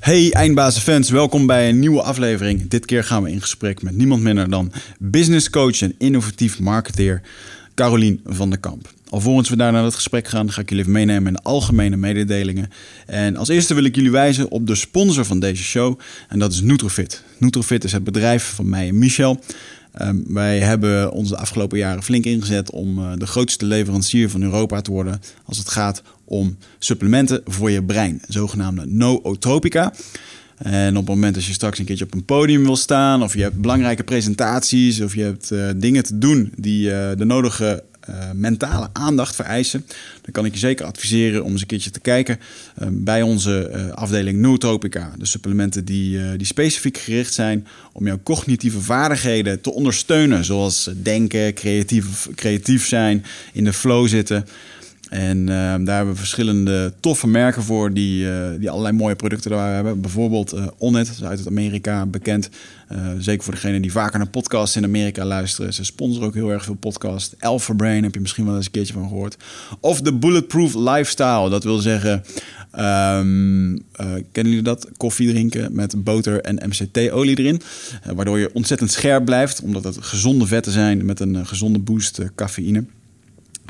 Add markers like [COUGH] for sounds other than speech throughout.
Hey eindbazenfans, welkom bij een nieuwe aflevering. Dit keer gaan we in gesprek met niemand minder dan business coach en innovatief marketeer Carolien van der Kamp. Alvorens we daar naar het gesprek gaan, ga ik jullie even meenemen in de algemene mededelingen. En als eerste wil ik jullie wijzen op de sponsor van deze show en dat is Nutrofit. Nutrofit is het bedrijf van mij en Michel. Ehm, wij hebben ons de afgelopen jaren flink ingezet om uh, de grootste leverancier van Europa te worden als het gaat om supplementen voor je brein, zogenaamde nootropica. En op het moment dat je straks een keertje op een podium wil staan, of je hebt belangrijke presentaties, of je hebt uh, dingen te doen die uh, de nodige uh, mentale aandacht vereisen, dan kan ik je zeker adviseren om eens een keertje te kijken bij onze afdeling Nootropica. De supplementen die, die specifiek gericht zijn om jouw cognitieve vaardigheden te ondersteunen, zoals denken, creatief, creatief zijn, in de flow zitten. En uh, daar hebben we verschillende toffe merken voor die, uh, die allerlei mooie producten daar hebben. Bijvoorbeeld uh, Onnet, uit Amerika bekend. zeker voor degenen die vaker naar podcasts in Amerika luisteren. Ze sponsoren ook heel erg veel podcasts. Alpha Brain heb je misschien wel eens een keertje van gehoord. Of de Bulletproof Lifestyle. Dat wil zeggen, um, kennen jullie dat? Koffie drinken met boter en MCT-olie erin. waardoor je ontzettend scherp blijft. Omdat het gezonde vetten zijn met een gezonde boost cafeïne.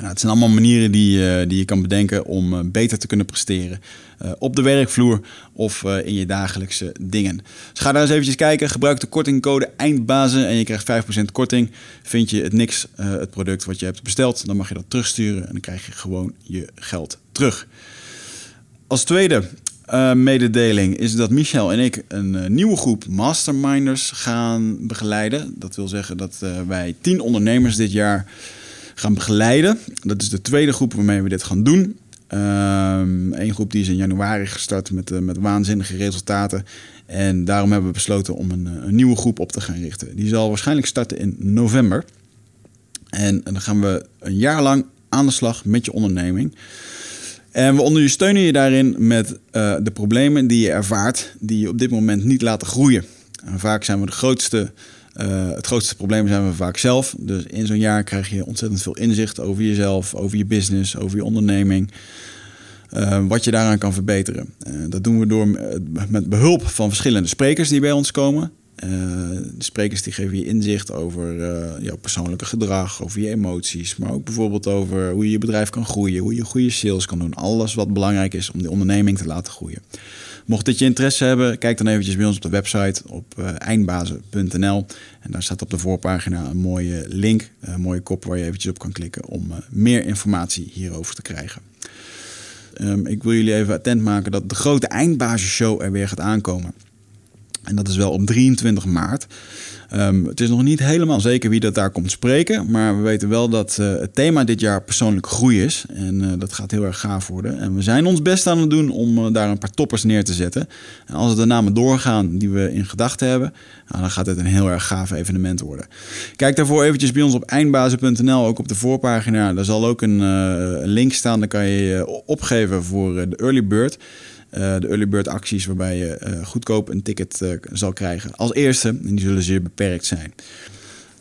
Nou, het zijn allemaal manieren die, uh, die je kan bedenken om uh, beter te kunnen presteren. Uh, op de werkvloer of in je dagelijkse dingen. Dus ga daar eens eventjes kijken. Gebruik de kortingcode EINDBAZEN en je krijgt 5% korting. Vind je het niks, het product wat je hebt besteld, dan mag je dat terugsturen en dan krijg je gewoon je geld terug. Als tweede mededeling is dat Michel en ik een nieuwe groep masterminders gaan begeleiden. Dat wil zeggen dat wij 10 ondernemers dit jaar gaan begeleiden. Dat is de tweede groep waarmee we dit gaan doen. Eén groep die is in januari gestart met, uh, met waanzinnige resultaten. En daarom hebben we besloten om een, een, nieuwe groep op te gaan richten. Die zal waarschijnlijk starten in november. En, dan gaan we een jaar lang aan de slag met je onderneming. En we ondersteunen je daarin met uh, de problemen die je ervaart, die je op dit moment niet laten groeien. En vaak zijn we de grootste uh, het grootste probleem zijn we vaak zelf. Dus in zo'n jaar krijg je ontzettend veel inzicht over jezelf, over je business, over je onderneming. Uh, wat je daaraan kan verbeteren. Uh, dat doen we door met behulp van verschillende sprekers die bij ons komen. de sprekers die geven je inzicht over jouw persoonlijke gedrag, over je emoties, maar ook bijvoorbeeld over hoe je je bedrijf kan groeien, hoe je goede sales kan doen. Alles wat belangrijk is om de onderneming te laten groeien. Mocht dit je interesse hebben, kijk dan eventjes bij ons op de website op uh, eindbazen.nl. En daar staat op de voorpagina een mooie link, een mooie kop waar je eventjes op kan klikken om uh, meer informatie hierover te krijgen. Um, ik wil jullie even attent maken dat de grote eindbazenshow er weer gaat aankomen. En dat is wel op 23 maart. Um, het is nog niet helemaal zeker wie dat daar komt spreken. Maar we weten wel dat uh, het thema dit jaar persoonlijk groei is. En uh, dat gaat heel erg gaaf worden. En we zijn ons best aan het doen om uh, daar een paar toppers neer te zetten. En als de namen doorgaan die we in gedachten hebben, nou, dan gaat het een heel erg gaaf evenement worden. Kijk daarvoor eventjes bij ons op eindbazen.nl, ook op de voorpagina. Daar zal ook een, een link staan. Dan kan je je opgeven voor de early bird. Uh, de early bird acties waarbij je uh, goedkoop een ticket uh, zal krijgen als eerste. En die zullen zeer beperkt zijn.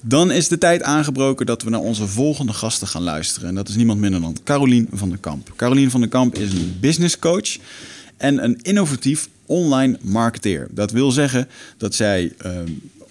Dan is de tijd aangebroken dat we naar onze volgende gasten gaan luisteren. En dat is niemand minder dan Carolien van der Kamp. Carolien van der Kamp is een business coach en een innovatief online marketeer. Dat wil zeggen dat zij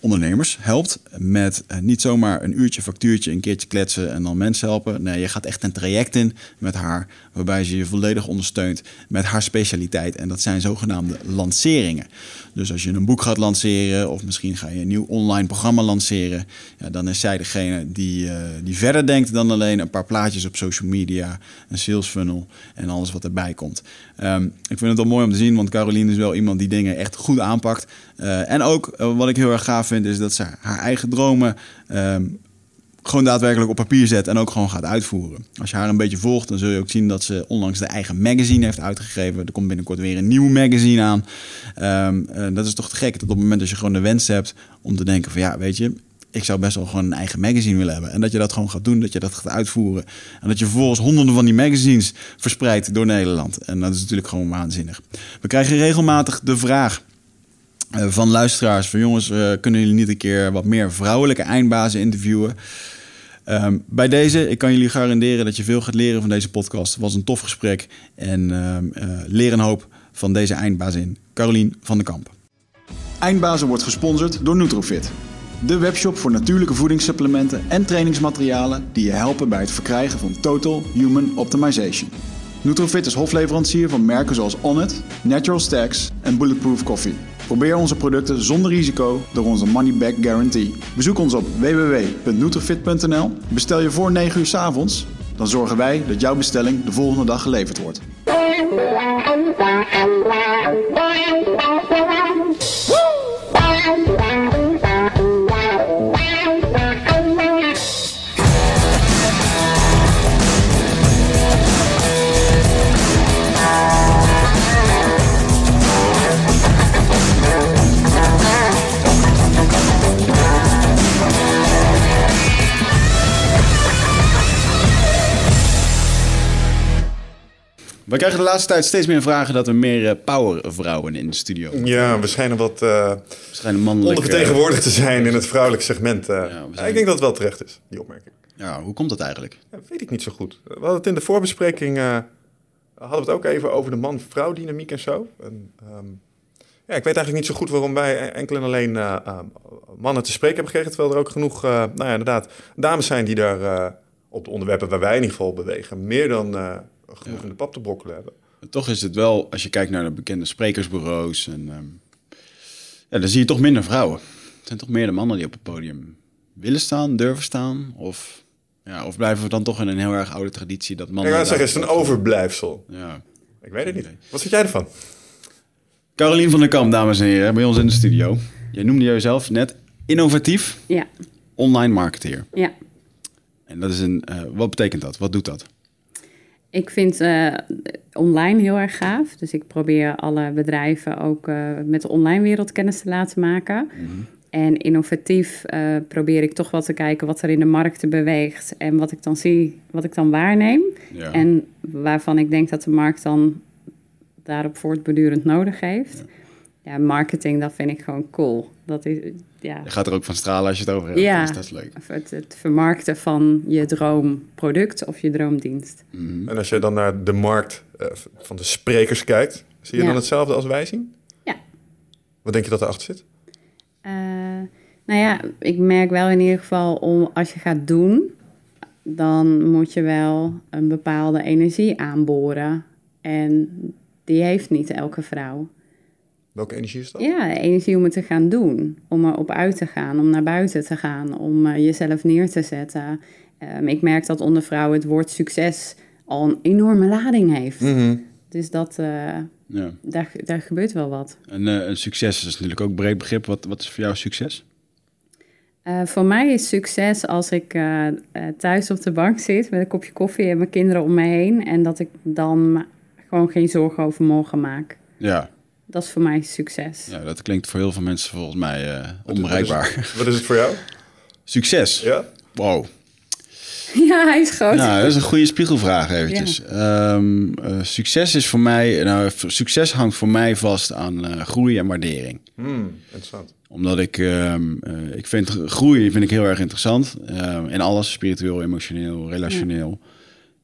ondernemers helpt met niet zomaar een uurtje factuurtje, een keertje kletsen en dan mensen helpen. Nee, je gaat echt een traject in met haar waarbij ze je volledig ondersteunt met haar specialiteit. En dat zijn zogenaamde lanceringen. Dus als je een boek gaat lanceren of misschien ga je een nieuw online programma lanceren, ja, dan is zij degene die, uh, die verder denkt dan alleen een paar plaatjes op social media, een sales funnel en alles wat erbij komt. Um, ik vind het wel mooi om te zien, want Caroline is wel iemand die dingen echt goed aanpakt. Uh, en ook uh, wat ik heel erg gaaf vind, is dat ze haar eigen dromen um, gewoon daadwerkelijk op papier zet en ook gewoon gaat uitvoeren. Als je haar een beetje volgt, dan zul je ook zien dat ze onlangs de eigen magazine heeft uitgegeven. Er komt binnenkort weer een nieuw magazine aan. Um, uh, dat is toch te gek dat op het moment dat je gewoon de wens hebt om te denken van ja, weet je, ik zou best wel gewoon een eigen magazine willen hebben. En dat je dat gewoon gaat doen, dat je dat gaat uitvoeren. En dat je vervolgens honderden van die magazines verspreidt door Nederland. En dat is natuurlijk gewoon waanzinnig. We krijgen regelmatig de vraag uh, van luisteraars van jongens, uh, kunnen jullie niet een keer wat meer vrouwelijke eindbazen interviewen? Um, bij deze, ik kan jullie garanderen dat je veel gaat leren van deze podcast. Het was een tof gesprek en um, uh, leer een hoop van deze eindbazin, Carolien van den Kamp. Eindbazen wordt gesponsord door Nutrofit. De webshop voor natuurlijke voedingssupplementen en trainingsmaterialen die je helpen bij het verkrijgen van Total Human Optimization. Nutrofit is hofleverancier van merken zoals Onnit, Natural Stacks en Bulletproof Coffee. Probeer onze producten zonder risico door onze money back guarantee. Bezoek ons op www.nutrofit.nl. Bestel je voor 9 uur 's avonds, dan zorgen wij dat jouw bestelling de volgende dag geleverd wordt. We krijgen de laatste tijd steeds meer vragen dat er meer uh, powervrouwen in de studio Ja, we schijnen wat uh, ondervertegenwoordigd te zijn in het vrouwelijk segment. Uh, ja, zijn... Ik denk dat het wel terecht is, die opmerking. Ja, hoe komt dat eigenlijk? Ja, weet ik niet zo goed. We hadden het in de voorbespreking, hadden we het ook even over de man-vrouw dynamiek en zo. En, um, ja, ik weet eigenlijk niet zo goed waarom wij enkel en alleen mannen te spreken hebben gekregen. Terwijl er ook genoeg, nou ja, inderdaad, dames zijn die daar op de onderwerpen waar wij in ieder geval bewegen, meer dan genoeg in de pap te brokkelen hebben. toch is het wel, als je kijkt naar de bekende sprekersbureaus, en, um, ja, dan zie je toch minder vrouwen. Het zijn toch meer de mannen die op het podium willen staan, durven staan, of, ja, of blijven we dan toch in een heel erg oude traditie dat mannen... Ik ga zeggen, is het een overblijfsel. Ja. Ik weet het niet. Wat vind jij ervan? Carolien van der Kamp, dames en heren, bij ons in de studio. Jij noemde jezelf net innovatief ja. online marketeer. Ja. En dat is een, uh, wat betekent dat? Wat doet dat? Ik vind uh, online heel erg gaaf. Dus ik probeer alle bedrijven ook uh, met de online wereld kennis te laten maken. Mhm. En innovatief uh, probeer ik toch wel te kijken wat er in de markten beweegt. En wat ik dan zie, wat ik dan waarneem. Ja. En waarvan ik denk dat de markt dan daarop voortbedurend nodig heeft. Ja. Ja, marketing, dat vind ik gewoon cool. Dat is, ja. Je gaat er ook van stralen als je het over hebt. Ja, dus dat is leuk. Het, het, vermarkten van je droomproduct of je droomdienst. Mhm. En als je dan naar de markt uh, van de sprekers kijkt, zie je Ja. dan hetzelfde als wij zien? Ja. Wat denk je dat erachter zit? Uh, nou ja, ik merk wel in ieder geval om als je gaat doen, dan moet je wel een bepaalde energie aanboren. En die heeft niet elke vrouw. Welke energie is dat? Ja, energie om het te gaan doen. Om erop uit te gaan, om naar buiten te gaan, om uh, jezelf neer te zetten. Um, ik merk dat onder vrouwen het woord succes al een enorme lading heeft. Mm -hmm. Dus dat, uh, ja. daar, daar gebeurt wel wat. En uh, een succes is natuurlijk ook een breed begrip. Wat, wat is voor jou succes? Uh, voor mij is succes als ik uh, uh, thuis op de bank zit met een kopje koffie en mijn kinderen om me heen. En dat ik dan gewoon geen zorgen over morgen maak. Ja. Dat is voor mij succes. Ja, dat klinkt voor heel veel mensen volgens mij onbereikbaar. Wat is, wat is het voor jou? Succes? Ja. Wow. [LAUGHS] Ja, hij is groot. Nou, dat is een goede spiegelvraag eventjes. Ja. Um, uh, succes is voor mij... Nou, succes hangt voor mij vast aan uh, groei en waardering. Hmm, interessant. Omdat ik... Um, uh, ik vind groei vind ik heel erg interessant. in alles, spiritueel, emotioneel, relationeel.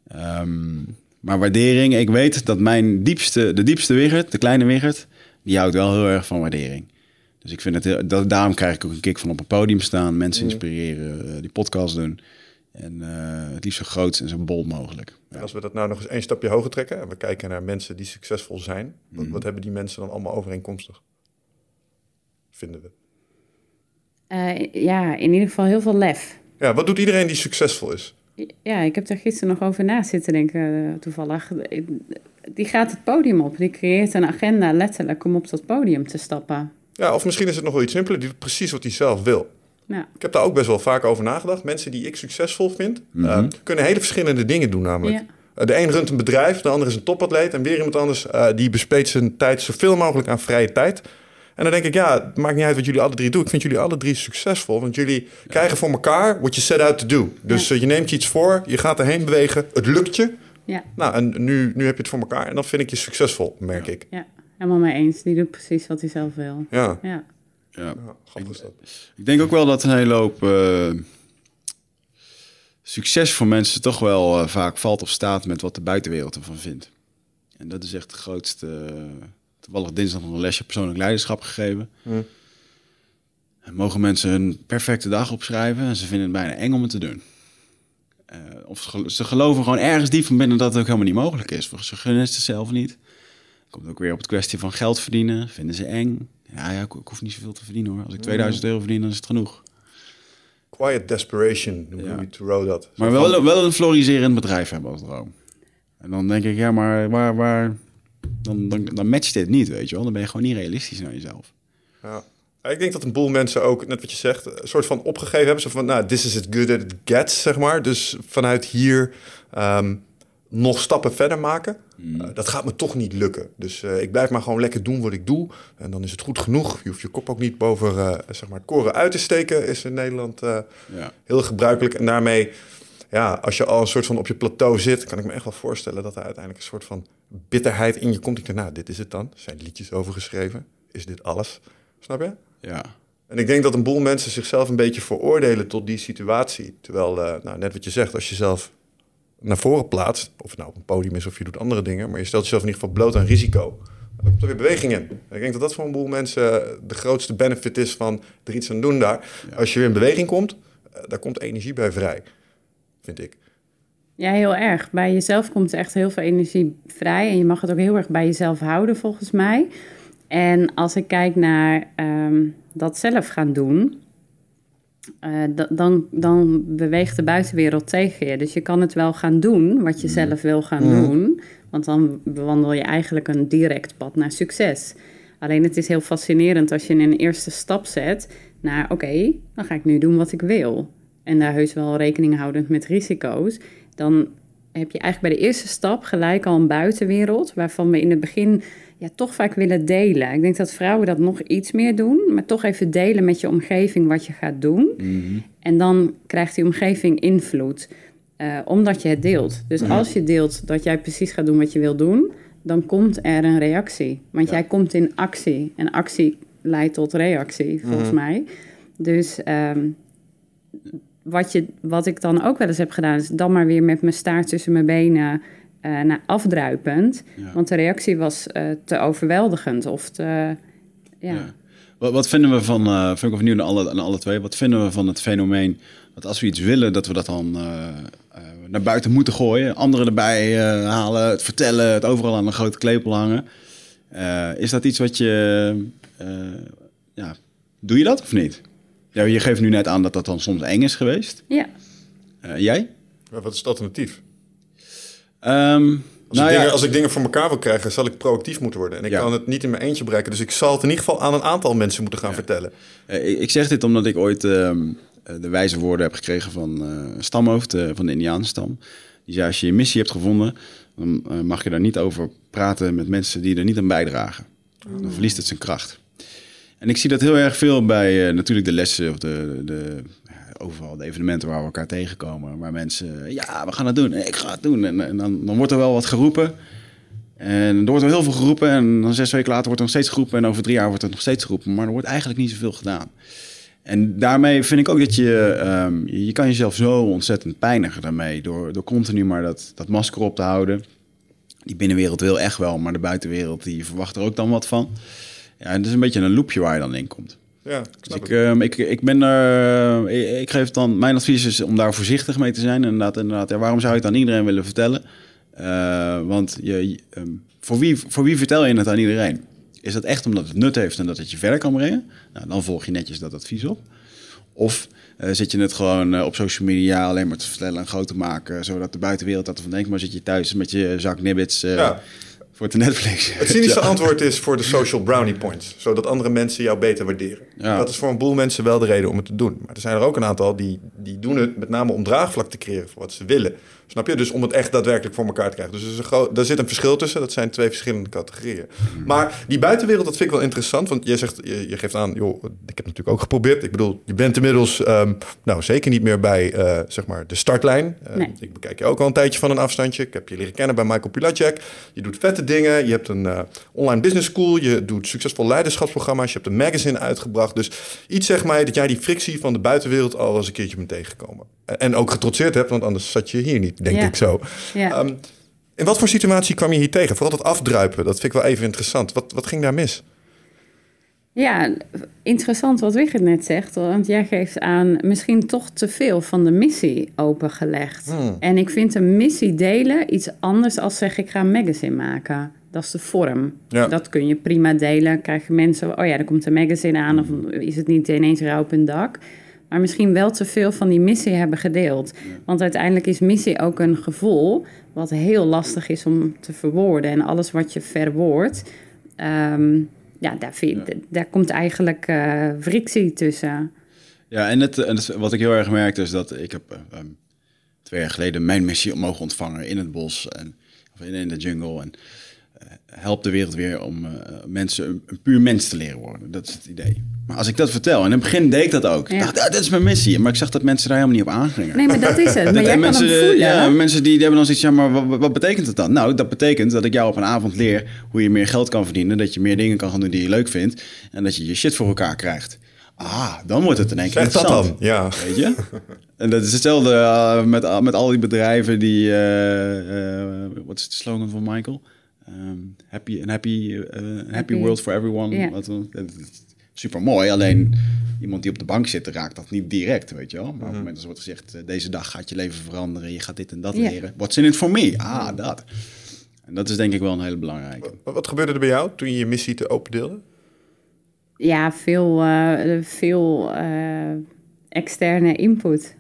Ja. Um, maar waardering... Ik weet dat mijn diepste... De diepste Wigert, de kleine Wigert... Die houdt wel heel erg van waardering. Dus ik vind het... Heel, dat, daarom krijg ik ook een kick van op een podium staan. Mensen Hmm. inspireren, die podcast doen... En uh, het liefst zo groot en zo bol mogelijk. Ja. Als we dat nou nog eens één stapje hoger trekken en we kijken naar mensen die succesvol zijn, mm. wat, wat, hebben die mensen dan allemaal overeenkomstig? Vinden we? Uh, ja, in ieder geval heel veel lef. Ja, wat doet iedereen die succesvol is? Ja, ik heb daar gisteren nog over na zitten denken, toevallig. Die gaat het podium op, die creëert een agenda letterlijk om op dat podium te stappen. Ja, of misschien is het nog wel iets simpeler, die doet precies wat hij zelf wil. Ja. Ik heb daar ook best wel vaak over nagedacht. Mensen die ik succesvol vind, mm -hmm. uh, kunnen hele verschillende dingen doen namelijk. Ja. Uh, de een runt een bedrijf, de ander is een topatleet... en weer iemand anders uh, die besteedt zijn tijd zoveel mogelijk aan vrije tijd. En dan denk ik, ja, het maakt niet uit wat jullie alle drie doen. Ik vind jullie alle drie succesvol, want jullie ja. krijgen voor elkaar what you set out to do. Dus ja. je neemt je iets voor, je gaat erheen bewegen, het lukt je. Ja. Nou, en nu, nu heb je het voor elkaar en dan vind ik je succesvol, merk ja. ik. Ja, helemaal mee eens. Die doet precies wat hij zelf wil. Ja. ja. Ja, ja ik, ik, denk ook wel dat een hele hoop uh, succes voor mensen toch wel uh, vaak valt of staat met wat de buitenwereld ervan vindt. En dat is echt de grootste, toevallig dinsdag nog een lesje persoonlijk leiderschap gegeven. Hm. En mogen mensen hun perfecte dag opschrijven en ze vinden het bijna eng om het te doen. Eh, of ze gelo- ze geloven gewoon ergens diep van binnen dat het ook helemaal niet mogelijk is. Voor ze gunnen het zichzelf niet. Komt ook weer op het kwestie van geld verdienen. Vinden ze eng. Ja, ja ik, ik hoef niet zoveel te verdienen hoor. Als ik 2000 euro verdien, dan is het genoeg. Quiet desperation, noemt Ja. Louis Theroux dat. Maar wel, wel een floriserend bedrijf hebben als droom. En dan denk ik, ja, maar waar, waar, dan, dan, dan matcht dit niet, weet je wel. Dan ben je gewoon niet realistisch naar jezelf. Ja. Ik denk dat een boel mensen ook, net wat je zegt, een soort van opgegeven hebben. Zo van, nou, this is as good as it gets, zeg maar. Dus vanuit hier ehm, nog stappen verder maken. Eh, dat gaat me toch niet lukken. Dus eh, ik blijf maar gewoon lekker doen wat ik doe. En dan is het goed genoeg. Je hoeft je kop ook niet boven eh, zeg maar koren uit te steken. Is in Nederland Ja. heel gebruikelijk. En daarmee, ja, als je al een soort van op je plateau zit... kan ik me echt wel voorstellen dat er uiteindelijk een soort van bitterheid in je komt. Ik denk, nou, dit is het dan. Er zijn liedjes over geschreven. Is dit alles? Snap je? Ja. En ik denk dat een boel mensen zichzelf een beetje veroordelen tot die situatie. Terwijl, eh, nou, net wat je zegt, als je zelf naar voren plaatst, of het nou op een podium is of je doet andere dingen, maar je stelt jezelf in ieder geval bloot aan risico, dan komt er weer beweging in. En ik denk dat dat voor een boel mensen de grootste benefit is van er iets aan doen daar. Als je weer in beweging komt, eh, daar komt energie bij vrij, vind ik. Ja, heel erg. Bij jezelf komt er echt heel veel energie vrij. En je mag het ook heel erg bij jezelf houden, volgens mij. En als ik kijk naar ehm, dat zelf gaan doen, eh, da- dan, dan beweegt de buitenwereld tegen je. Dus je kan het wel gaan doen wat je zelf wil gaan doen. Want dan bewandel je eigenlijk een direct pad naar succes. Alleen het is heel fascinerend als je een eerste stap zet naar... oké, dan ga ik nu doen wat ik wil. En daar heus wel rekening houdend met risico's. Dan heb je eigenlijk bij de eerste stap gelijk al een buitenwereld... waarvan we in het begin ja, toch vaak willen delen. Ik denk dat vrouwen dat nog iets meer doen... maar toch even delen met je omgeving wat je gaat doen. En dan krijgt die omgeving invloed, eh, omdat je het deelt. Dus als je deelt dat jij precies gaat doen wat je wil doen, dan komt er een reactie. Want jij komt in actie. En actie leidt tot reactie, volgens mij. Dus ehm, wat, je, wat ik dan ook wel eens heb gedaan, is dan maar weer met mijn staart tussen mijn benen eh, naar afdruipend. Ja. Want de reactie was eh, te overweldigend of te. ja. Ja. Wat, wat vinden we van, eh vind ik of nieuw aan alle, aan alle twee, wat vinden we van het fenomeen dat als we iets willen, dat we dat dan eh, eh, naar buiten moeten gooien, anderen erbij halen, het vertellen, het overal aan een grote klepel hangen. Eh, is dat iets wat je, eh, ja, doe je dat of niet? Ja, je geeft nu net aan dat dat dan soms eng is geweest. ja. Eh, jij? Maar wat is het alternatief? Ehm, Als, nou ik ja, dingen, als ik dingen voor elkaar wil krijgen, zal ik proactief moeten worden. En ik Ja. kan het niet in mijn eentje bereiken. Dus ik zal het in ieder geval aan een aantal mensen moeten gaan vertellen. Eh, ik- zeg dit omdat ik ooit ehm, eh, de wijze woorden heb gekregen van eh, een stamhoofd van de Indianenstam. Die zei, als je je missie hebt gevonden, dan mag je daar niet over praten met mensen die er niet aan bijdragen. Dan verliest het zijn kracht. En ik zie dat heel erg veel bij natuurlijk de lessen of de, de, overal de evenementen waar we elkaar tegenkomen. Waar mensen, ja, we gaan het doen, ik ga het doen. En, en dan, dan wordt er wel wat geroepen. En er wordt wel heel veel geroepen. En dan zes weken later wordt er nog steeds geroepen. En over drie jaar wordt er nog steeds geroepen. Maar er wordt eigenlijk niet zoveel gedaan. En daarmee vind ik ook dat je... ehm, je je kan jezelf zo ontzettend pijnigen daarmee. Door, door continu maar dat, dat masker op te houden. Die binnenwereld wil echt wel. Maar de buitenwereld die verwacht er ook dan wat van. Ja, en het is een beetje een loopje waar je dan in komt. Ja, ik Dus ik, ehm, ik, ik ben er. ik, ik geef dan. Mijn advies is om daar voorzichtig mee te zijn. Inderdaad, inderdaad. Ja, waarom zou je het aan iedereen willen vertellen? Eh, want je, ehm, voor, wie, voor wie vertel je het aan iedereen? Is dat echt omdat het nut heeft en dat het je verder kan brengen? Nou, dan volg je netjes dat advies op. Of eh, zit je het gewoon eh, op social media alleen maar te vertellen en groot te maken, zodat de buitenwereld dat ervan denkt, maar zit je thuis met je zak nibbits eh, Ja. Voor te Netflix? Het cynische [LAUGHS] Ja. antwoord is voor de social brownie points. Zodat andere mensen jou beter waarderen. Ja. Dat is voor een boel mensen wel de reden om het te doen. Maar er zijn er ook een aantal die, die doen het met name om draagvlak te creëren voor wat ze willen. Snap je? Dus om het echt daadwerkelijk voor elkaar te krijgen. Dus er is een groot, daar zit een verschil tussen. Dat zijn twee verschillende categorieën. Maar die buitenwereld, dat vind ik wel interessant. Want jij zegt, je, je geeft aan, joh, ik heb natuurlijk ook geprobeerd. Ik bedoel, je bent inmiddels, ehm, nou zeker niet meer bij, eh, zeg maar, de startlijn. Eh, Nee. Ik bekijk je ook al een tijdje van een afstandje. Ik heb je leren kennen bij Michael Pilacek. Je doet vette dingen. Je hebt een eh, online business school. Je doet succesvol leiderschapsprogramma's. Je hebt een magazine uitgebracht. Dus iets zeg mij dat jij die frictie van de buitenwereld al eens een keertje bent tegengekomen. En- En ook getrotseerd hebt, want anders zat je hier niet, denk Ja. ik zo. Ja. Ehm, In wat voor situatie kwam je hier tegen? Vooral dat afdruipen, dat vind ik wel even interessant. Wat, wat ging daar mis? Ja, interessant wat Wigert net zegt. Want jij geeft aan misschien toch te veel van de missie opengelegd. Hmm. En ik vind een missie delen iets anders als zeg ik ga een magazine maken. Dat is de vorm. Ja. Dat kun je prima delen. Krijgen mensen, oh ja, er komt een magazine aan. Of is het niet ineens rauw op een dak. Maar misschien wel te veel van die missie hebben gedeeld. Want uiteindelijk is missie ook een gevoel... wat heel lastig is om te verwoorden. En alles wat je verwoordt... ehm, ja, daar, vind, daar komt eigenlijk eh frictie tussen. Ja, en, het, en wat ik heel erg merkte is dat ik heb eh, um, twee jaar geleden mijn missie mogen ontvangen in het bos en of in, in de jungle. En help de wereld weer om eh, mensen een, een puur mens te leren worden. Dat is het idee. Maar als ik dat vertel, en in het begin deed ik dat ook. Ja. Dacht, ja, dat is mijn missie. Maar ik zag dat mensen daar helemaal niet op aangingen. Nee, maar dat is het. [LAUGHS] Maar Dat- jij en kan mensen, hem voelen. Ja, mensen die, die hebben dan zoiets, ja, maar wat, wat betekent het dan? Nou, dat betekent dat ik jou op een avond leer hoe je meer geld kan verdienen. Dat je meer dingen kan gaan doen die je leuk vindt. En dat je je shit voor elkaar krijgt. Ah, dan wordt het in één keer Zeg dat dan. Ja. Weet je? [LAUGHS] En dat is hetzelfde uh, met, met al die bedrijven die... Uh, wat is de slogan van Michael? Um, happy, an happy, uh, happy, happy world for everyone. Ja. Wat, super mooi, alleen iemand die op de bank zit, raakt dat niet direct, weet je wel. Maar op het moment dat er wordt gezegd, deze dag gaat je leven veranderen, je gaat dit en dat Ja. leren. What's in it for me? Ah, dat. En dat is denk ik wel een hele belangrijke. Wat, wat gebeurde er bij jou toen je je missie te opendeelde? Ja, veel, uh, veel uh, externe input.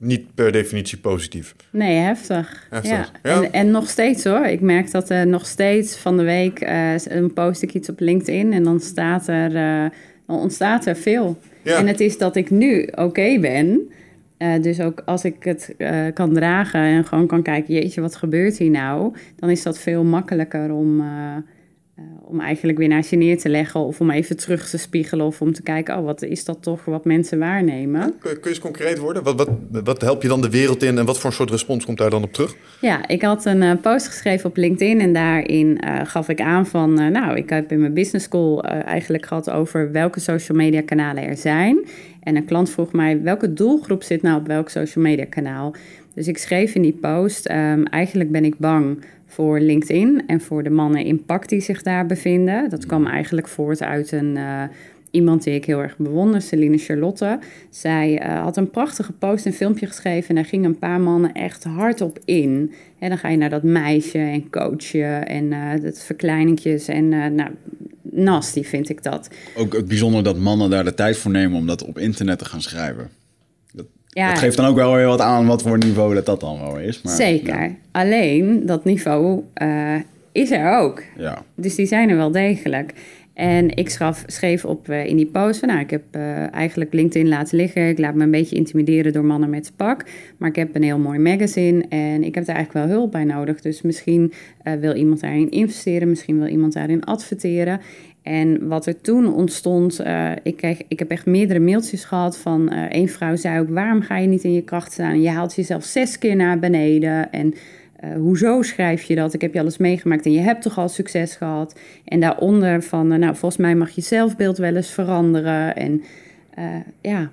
Niet per definitie positief. Nee, heftig. Heftig, Ja. ja. En, en nog steeds hoor. Ik merk dat er nog steeds van de week uh, een post ik iets op LinkedIn en dan staat er, uh, dan ontstaat er veel. Ja. En het is dat ik nu oké ben. Uh, dus ook als ik het uh, kan dragen en gewoon kan kijken, jeetje, wat gebeurt hier nou? Dan is dat veel makkelijker om, om eigenlijk weer naar je neer te leggen of om even terug te spiegelen of om te kijken, oh, wat is dat toch wat mensen waarnemen? Kun, kun je eens concreet worden? Wat, wat, wat help je dan de wereld in en wat voor een soort respons komt daar dan op terug? Ja, ik had een uh, post geschreven op LinkedIn en daarin uh, gaf ik aan van, nou, ik heb in mijn business school uh, eigenlijk gehad over welke social media kanalen er zijn. En een klant vroeg mij, welke doelgroep zit nou op welk social media kanaal? Dus ik schreef in die post, um, eigenlijk ben ik bang voor LinkedIn en voor de mannen impact die zich daar bevinden. Dat kwam eigenlijk voort uit een, uh, iemand die ik heel erg bewonder, Celine Charlotte. Zij uh, had een prachtige post en filmpje geschreven en daar gingen een paar mannen echt hard op in. En dan ga je naar dat meisje en coachen en uh, dat verkleiningjes en nou, nasty vind ik dat. Ook het bijzonder dat mannen daar de tijd voor nemen om dat op internet te gaan schrijven. Ja. dat geeft dan ook wel weer wat aan wat voor niveau dat dat dan wel is. Maar, Zeker. Ja, Alleen dat niveau eh, is er ook. ja. Dus die zijn er wel degelijk. En ik schaf, schreef op eh, in die post van, nou, ik heb eh, eigenlijk LinkedIn laten liggen. Ik laat me een beetje intimideren door mannen met pak. Maar ik heb een heel mooi magazine en ik heb daar eigenlijk wel hulp bij nodig. Dus misschien wil iemand daarin investeren, misschien wil iemand daarin adverteren. En wat er toen ontstond, uh, ik, kreeg, ik heb echt meerdere mailtjes gehad van uh, één vrouw zei ook, waarom ga je niet in je kracht staan? Je haalt jezelf zes keer naar beneden en uh, hoezo schrijf je dat? Ik heb je alles meegemaakt en je hebt toch al succes gehad? En daaronder van, nou volgens mij mag je zelfbeeld wel eens veranderen. En ja,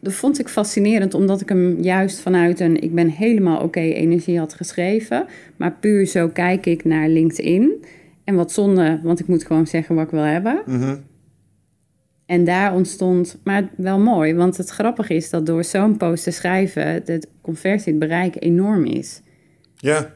dat vond ik fascinerend omdat ik hem juist vanuit een ik ben helemaal oké energie had geschreven. Maar puur zo kijk ik naar LinkedIn. En wat zonde, want ik moet gewoon zeggen wat ik wil hebben. Mm -hmm. En daar ontstond, maar wel mooi, want het grappige is dat door zo'n post te schrijven, de conversie, het bereik enorm is. Ja,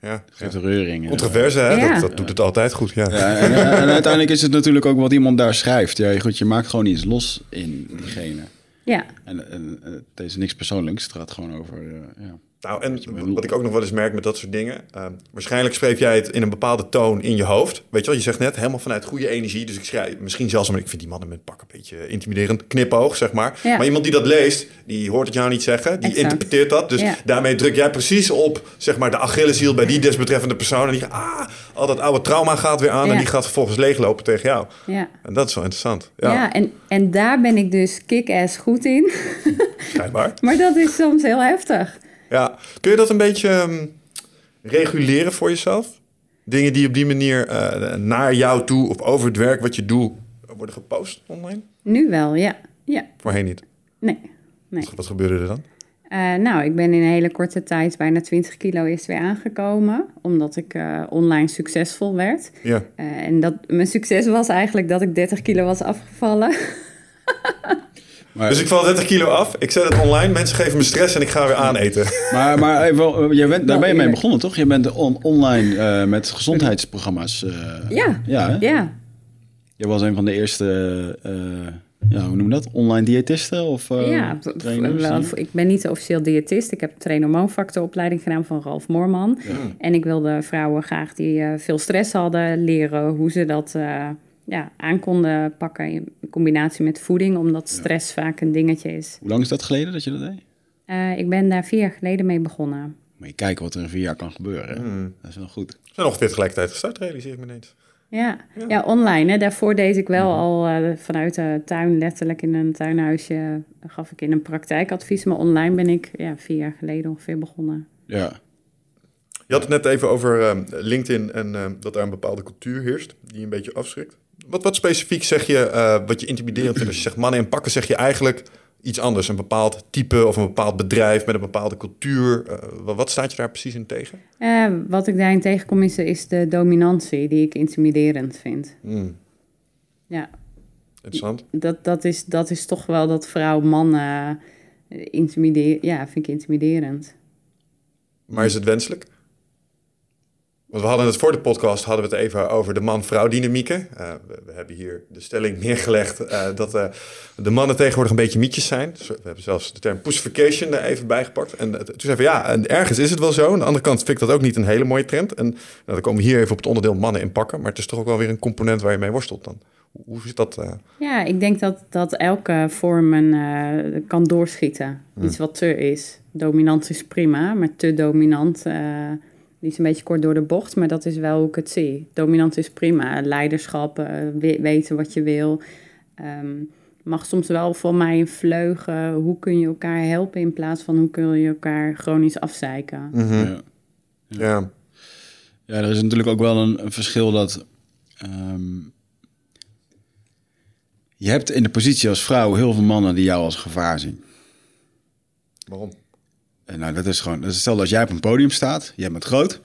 ja. Geeft reuring. Controverse, hè? Ja. Dat, dat doet het altijd goed, ja. Ja, en, en, uiteindelijk is het natuurlijk ook wat iemand daar schrijft. Ja, goed, je maakt gewoon iets los in diegene. Ja. En, en het is niks persoonlijks, het gaat gewoon over... Uh, ja. Nou, en wat ik ook nog wel eens merk met dat soort dingen. Uh, waarschijnlijk schreef jij het in een bepaalde toon in je hoofd. Weet je wel, je zegt net helemaal vanuit goede energie. Dus ik schrijf misschien zelfs, maar ik vind die mannen met pak een beetje intimiderend. Knipoog, zeg maar. Ja. Maar iemand die dat leest, die hoort het jou niet zeggen. Die Exact. interpreteert dat. Dus Ja. daarmee druk jij precies op, zeg maar, de Achilleshiel bij die desbetreffende persoon. En die ah, al dat oude trauma gaat weer aan. Ja. En die gaat vervolgens leeglopen tegen jou. Ja. En dat is wel interessant. Ja, Ja, en, en daar ben ik dus kick-ass goed in. schijnbaar. [LAUGHS] maar dat is soms heel heftig. Ja, kun je dat een beetje um, reguleren voor jezelf? Dingen die op die manier uh, naar jou toe of over het werk wat je doet worden gepost online? Nu wel, ja. ja. Voorheen niet. Nee. nee. Wat, gebeurde er dan? Eh, nou, ik ben in een hele korte tijd bijna 20 kilo eerst weer aangekomen, omdat ik eh, online succesvol werd. Ja. Eh, en dat, mijn succes was eigenlijk dat ik 30 kilo was afgevallen. [LAUGHS] Maar, Dus ik val 30 kilo af, ik zet het online, mensen geven me stress en ik ga weer aaneten. [LAUGHS] maar, maar even, je bent, daar ben je mee begonnen, toch? Je bent on- online eh, met gezondheidsprogramma's. eh, Ja. Ja, hè? ja, Je was een van de eerste, eh, ja, hoe noem je dat? Online diëtisten of eh, ja trainers? ik ben niet officieel diëtist. Ik heb train hormoonfactoropleiding gedaan van Ralf Moorman. En ik wilde vrouwen graag die eh, veel stress hadden leren hoe ze dat eh, ja, aan konden pakken in combinatie met voeding, omdat stress vaak een dingetje is. Hoe lang is dat geleden dat je dat deed? Eh, ik ben daar vier jaar geleden mee begonnen. Moet je kijken wat er in vier jaar kan gebeuren. Hmm. Dat is wel goed. We zijn ongeveer tegelijkertijd gestart, realiseer ik me ineens. Ja, ja. online. Hè. Daarvoor deed ik wel al eh, vanuit de tuin, letterlijk in een tuinhuisje, gaf ik in een praktijkadvies. Maar online ben ik ja, vier jaar geleden ongeveer begonnen. Ja. Je had het net even over ehm, LinkedIn en ehm, dat daar een bepaalde cultuur heerst die een beetje afschrikt. Wat, wat specifiek zeg je, eh, wat je intimiderend vindt als je zegt mannen in pakken, zeg je eigenlijk iets anders. Een bepaald type of een bepaald bedrijf met een bepaalde cultuur. Eh, wat, staat je daar precies in tegen? Eh, wat ik daarin tegenkom is, is de dominantie die ik intimiderend vind. Hmm, Ja, interessant. dat, dat, is, dat is toch wel dat vrouw-man eh intimideer, ja, vind ik intimiderend. Maar is het wenselijk? Want we hadden het voor de podcast hadden we het even over de man-vrouw dynamieken. Eh, we, we hebben hier de stelling neergelegd eh, dat eh, de mannen tegenwoordig een beetje mietjes zijn. Dus we hebben zelfs de term pussification er even bijgepakt. En toen zeiden we ja, en ergens is het wel zo. Aan de andere kant vind ik dat ook niet een hele mooie trend. En nou, dan komen we hier even op het onderdeel mannen inpakken. Maar het is toch ook wel weer een component waar je mee worstelt dan. Hoe, zit dat? Ja, ik denk dat, dat elke vorm een, kan doorschieten. Iets wat te is. Dominant is prima, maar te dominant... die is een beetje kort door de bocht, maar dat is wel hoe ik het zie. Dominant is prima. Leiderschap, eh, we- weten wat je wil. Ehm, mag soms wel voor mij een vleugen. Hoe kun je elkaar helpen in plaats van hoe kun je elkaar chronisch afzeiken. Ja. Ja. ja, er is natuurlijk ook wel een, een verschil dat... ehm, je hebt in de positie als vrouw heel veel mannen die jou als gevaar zien. Waarom? En nou, dat is gewoon... Dat is stel dat jij op een podium staat, jij bent groot...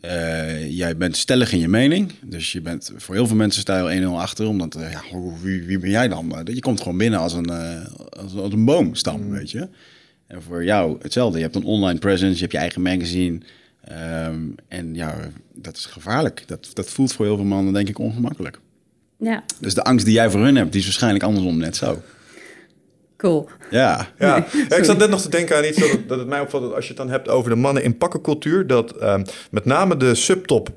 eh, jij bent stellig in je mening. Dus je bent voor heel veel mensen sta je 1-0 achter. Omdat, eh, ja, wie, wie ben jij dan? Eh, Je komt gewoon binnen als een, eh, als, als een boomstam, weet je. En voor jou hetzelfde. Je hebt een online presence, je hebt je eigen magazine. Ehm, en ja, dat is gevaarlijk. Dat, dat voelt voor heel veel mannen denk ik ongemakkelijk. Ja, Dus de angst die jij voor hun hebt, die is waarschijnlijk andersom net zo. Cool. Ja, Ja, Nee, [LAUGHS] ja, ik zat net nog te denken aan iets dat het, dat het mij opvalt. Dat als je het dan hebt over de mannen in pakkencultuur, dat ehm, met name de subtop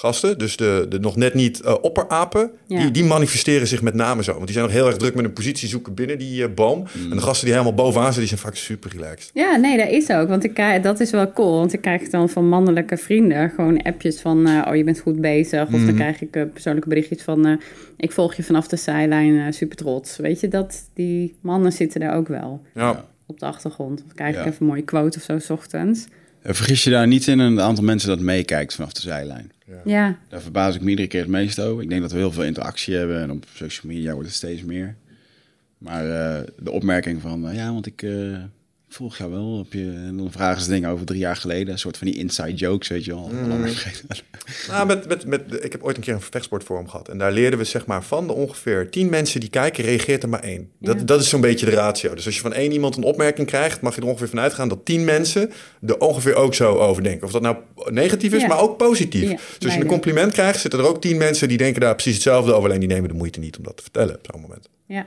gasten, dus de, de nog net niet eh, opperapen, Ja. die, die manifesteren zich met name zo. Want die zijn nog heel erg druk met een positie zoeken binnen die eh, boom. En de gasten die helemaal bovenaan zitten, die zijn vaak super relaxed. Ja, nee, dat is ook. Want ik krijg, dat is wel cool. Want ik krijg dan van mannelijke vrienden gewoon appjes van... eh, oh, je bent goed bezig. Of dan krijg ik persoonlijke berichtjes van... eh, ik volg je vanaf de zijlijn, eh, super trots. Weet je, dat die mannen zitten daar ook wel Ja, op de achtergrond. Of krijg ik even een mooie quote of zo, s ochtends. Eh, vergis je daar niet in een aantal mensen dat meekijkt vanaf de zijlijn. Ja, Daar verbaas ik me iedere keer het meest over. Ik denk dat we heel veel interactie hebben en op social media wordt het steeds meer. Maar eh, de opmerking van, eh, ja, want ik eh, volg jou wel. Op je, en dan vragen ze dingen over drie jaar geleden. Een soort van die inside jokes, weet je wel. Vergeten. [LAUGHS] Nou, met, met, met, ik heb ooit een keer een vechtsportforum gehad. En daar leerden we zeg maar van de ongeveer tien mensen die kijken, reageert er maar één. Dat, Ja. dat is zo'n beetje de ratio. Dus als je van één iemand een opmerking krijgt, mag je er ongeveer van uitgaan dat tien mensen er ongeveer ook zo over denken. Of dat nou negatief is, Ja. maar ook positief. Ja, dus als je een compliment krijgt, zitten er ook tien mensen die denken daar precies hetzelfde over. Alleen die nemen de moeite niet om dat te vertellen op zo'n moment. ja.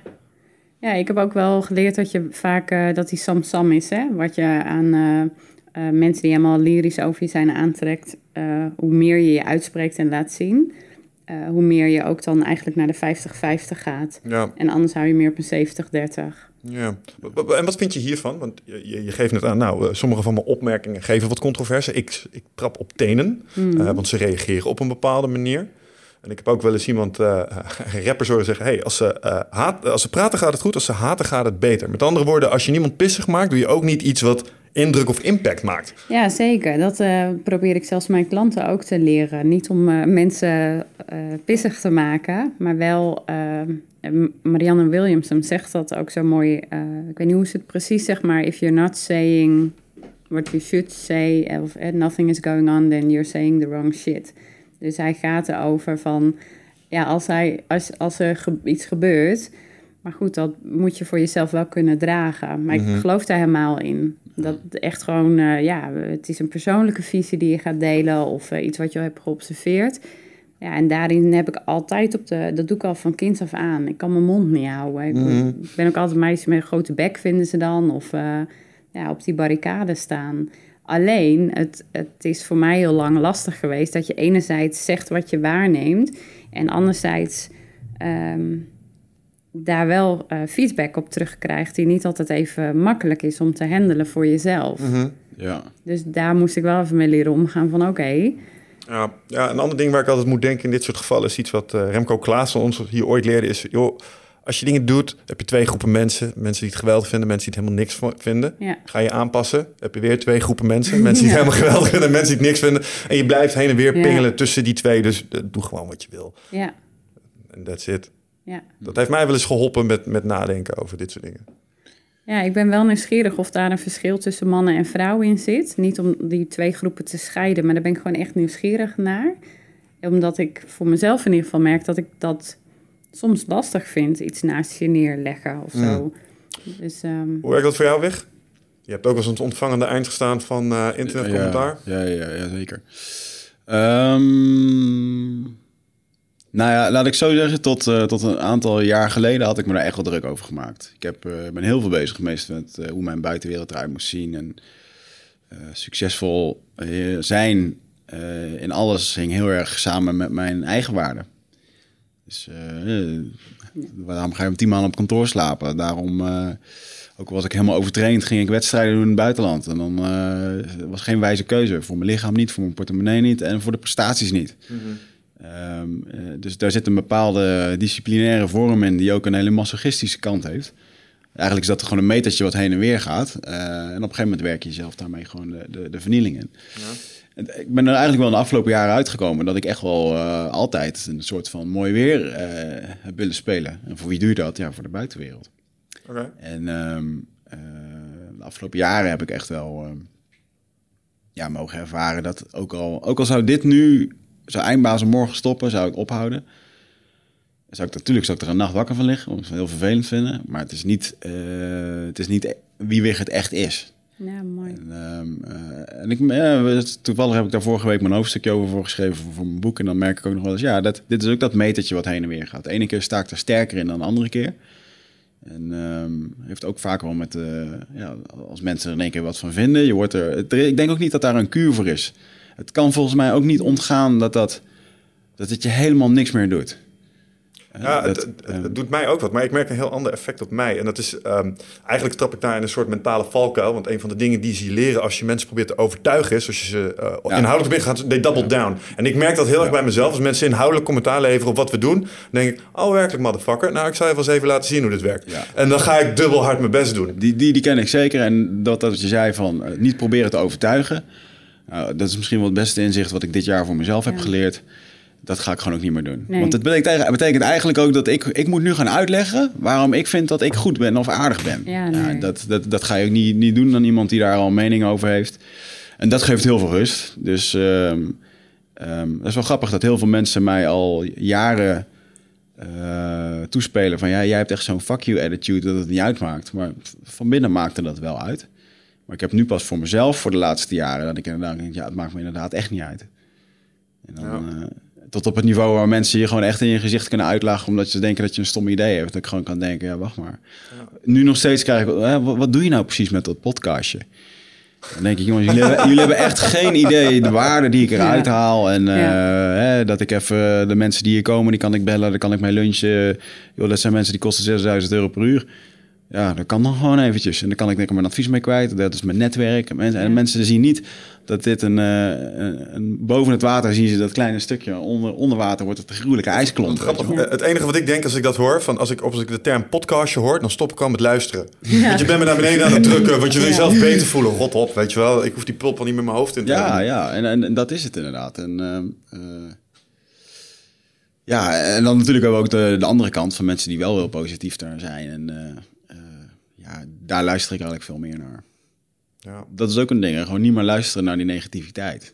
Ja, ik heb ook wel geleerd dat je vaak... eh, dat die samsam is, hè. Wat je aan eh, eh, mensen die helemaal lyrisch over je zijn aantrekt... hoe meer je je uitspreekt en laat zien... hoe meer je ook dan eigenlijk naar de 50-50 gaat. Ja, En anders hou je meer op een 70-30. ja. En wat vind je hiervan? Want je, je- geeft net aan, nou, sommige van mijn opmerkingen geven wat controverse. Ik, ik trap op tenen, eh, want ze reageren op een bepaalde manier. En ik heb ook wel eens iemand, eh een rapper horen zeggen... Hey, als, ze, eh, haat, als praten gaat het goed, als ze haten gaat het beter. Met andere woorden, als je niemand pissig maakt... doe je ook niet iets wat indruk of impact maakt. Ja, zeker. Dat uh, probeer ik zelfs mijn klanten ook te leren. Niet om uh, mensen uh, pissig te maken, maar wel. Marianne Williamson zegt dat ook zo mooi. ik weet niet hoe ze het precies zegt, maar if you're not saying what you should say, of nothing is going on, then you're saying the wrong shit. Dus hij gaat erover van, ja, als, hij, als, als er iets gebeurt, maar goed, dat moet je voor jezelf wel kunnen dragen. Maar ik mhm. geloof daar helemaal in. Dat echt gewoon, uh, ja, het is een persoonlijke visie die je gaat delen of uh, iets wat je hebt geobserveerd. Ja, en daarin heb ik altijd op de, dat doe ik al van kind af aan. Ik kan mijn mond niet houden. Ik, mhm. ben ook altijd meisje met een grote bek, vinden ze dan. Of uh, ja, op die barricade staan. Alleen, het, het is voor mij heel lang lastig geweest dat je enerzijds zegt wat je waarneemt en anderzijds um, daar wel uh, feedback op terugkrijgt die niet altijd even makkelijk is om te handelen voor jezelf. Mhm. Ja. Dus daar moest ik wel even mee leren omgaan van oké. Ja, ja, een ander ding waar ik altijd moet denken in dit soort gevallen is iets wat uh, Remco Klaassen ons hier ooit leerde is, joh, als je dingen doet, heb je twee groepen mensen. Mensen die het geweldig vinden, mensen die het helemaal niks vinden. Ja. Ga je aanpassen, heb je weer twee groepen mensen. [LAUGHS] Mensen die het helemaal geweldig vinden, mensen die het niks vinden. En je blijft heen en weer pingelen tussen die twee. Dus uh, doe gewoon wat je wil. Ja. En that's it. Ja. Dat heeft mij wel eens geholpen met, met nadenken over dit soort dingen. Ja, ik ben wel nieuwsgierig of daar een verschil tussen mannen en vrouwen in zit. Niet om die twee groepen te scheiden, maar daar ben ik gewoon echt nieuwsgierig naar. Omdat ik voor mezelf in ieder geval merk dat ik dat soms lastig vind, iets naast je neerleggen of zo. Mm. Dus, um... Hoe werkt dat voor jou weg? Je hebt ook als een ontvangende eind gestaan van uh, internetcommentaar. Ja, ja, ja, ja zeker. Um, nou ja, laat ik zo zeggen, tot, uh, tot een aantal jaar geleden had ik me daar echt wel druk over gemaakt. Ik heb, uh, ben heel veel bezig geweest met uh, hoe mijn buitenwereld eruit moest zien. En succesvol zijn in alles hing heel erg samen met mijn eigen waarden. Dus waarom ga je om tien maanden op kantoor slapen? Daarom, ook al was ik helemaal overtraind, ging ik wedstrijden doen in het buitenland. En dan was geen wijze keuze. Voor mijn lichaam niet, voor mijn portemonnee niet en voor de prestaties niet. Mm -hmm. Um, dus daar zit een bepaalde disciplinaire vorm in die ook een hele masochistische kant heeft. Eigenlijk is dat gewoon een metertje wat heen en weer gaat. Uh, en op een gegeven moment werk je jezelf daarmee gewoon de, de, de vernieling in. Ja. Ik ben er eigenlijk wel in de afgelopen jaren uitgekomen dat ik echt wel uh, altijd een soort van mooi weer uh, heb willen spelen. En voor wie doe je dat? Ja, voor de buitenwereld. Okay. En um, de afgelopen jaren heb ik echt wel ehm, ja, mogen ervaren dat ook al, ook al zou dit nu zou eindbazen morgen stoppen, zou ik ophouden. Zou ik natuurlijk zou ik er een nacht wakker van liggen, omdat ik het heel vervelend vinden. Maar het is niet, het is niet wie Wig het echt is. Ja, mooi. En, uh, uh, en ik, ja, toevallig heb ik daar vorige week mijn hoofdstukje over voor geschreven voor, mijn boek. En dan merk ik ook nog wel eens, ja, dat, dit is ook dat metertje wat heen en weer gaat. De ene keer sta ik er sterker in dan de andere keer. En um, heeft ook vaak wel met, ja, als mensen er in één keer wat van vinden. Je wordt er, ik denk ook niet dat daar een kuur voor is het kan volgens mij ook niet ontgaan dat, dat, dat het je helemaal niks meer doet. Ja, dat, het, het, het, doet mij ook wat, maar ik merk een heel ander effect op mij. En dat is, um, eigenlijk trap ik daar in een soort mentale valkuil. Want een van de dingen die ze leren als je mensen probeert te overtuigen is, als je ze uh, ja. inhoudelijk bent gaat, they double down. En ik merk dat heel erg bij mezelf. Als mensen inhoudelijk commentaar leveren op wat we doen, dan denk ik, oh werkelijk motherfucker. Nou, ik zal je wel eens even laten zien hoe dit werkt. En dan ga ik dubbel hard mijn best doen. Die, die, die ken ik zeker. En dat, dat je zei van, uh, niet proberen te overtuigen. Nou, dat is misschien wel het beste inzicht wat ik dit jaar voor mezelf heb geleerd. Dat ga ik gewoon ook niet meer doen. Nee. Want het betekent, betekent, eigenlijk ook dat ik, ik moet nu gaan uitleggen waarom ik vind dat ik goed ben of aardig ben. Ja, nee. ja, dat, dat, dat ga je ook niet, niet doen aan iemand die daar al een mening over heeft. En dat geeft heel veel rust. Dus um, um, dat is wel grappig dat heel veel mensen mij al jaren uh, toespelen van ja, jij hebt echt zo'n fuck you attitude dat het niet uitmaakt. Maar van binnen maakte dat wel uit. Maar ik heb nu pas voor mezelf voor de laatste jaren dat ik inderdaad denk, ja, het maakt me inderdaad echt niet uit. En dan, ja. uh, tot op het niveau waar mensen je gewoon echt in je gezicht kunnen uitlachen omdat ze denken dat je een stom idee hebt. Dat ik gewoon kan denken, ja, wacht maar. Ja. Nu nog steeds krijg ik, eh, wat, wat, doe je nou precies met dat podcastje? Dan denk ik, jongens, jullie hebben, jullie hebben echt geen idee de waarde die ik eruit ja. haal. En uh, ja. hè, dat ik even de mensen die hier komen, die kan ik bellen, dan kan ik mee lunchen. Joh, dat zijn mensen die kosten 6000 euro per uur. Ja, dat kan dan gewoon eventjes. En dan kan ik denk ik mijn advies mee kwijt. Dat is mijn netwerk. En mensen, en mensen zien niet dat dit een, uh, een, Boven het water zien ze dat kleine stukje. Onder, onder water wordt het een gruwelijke ijsklont. Grappig. Het enige wat ik denk als ik dat hoor, van als ik, als ik de term podcastje hoor, dan stop ik al met luisteren. Ja. Want je bent me naar beneden aan het drukken, want je wil jezelf beter voelen. Rot op, weet je wel. Ik hoef die pulp al niet met mijn hoofd in te Ja, ja. En, en, en, dat is het inderdaad. En... Uh, ja, en dan natuurlijk hebben we ook de, de andere kant van mensen die wel heel positief daar zijn. En uh, ja, daar luister ik eigenlijk veel meer naar. Ja. Dat is ook een ding, gewoon niet meer luisteren naar die negativiteit.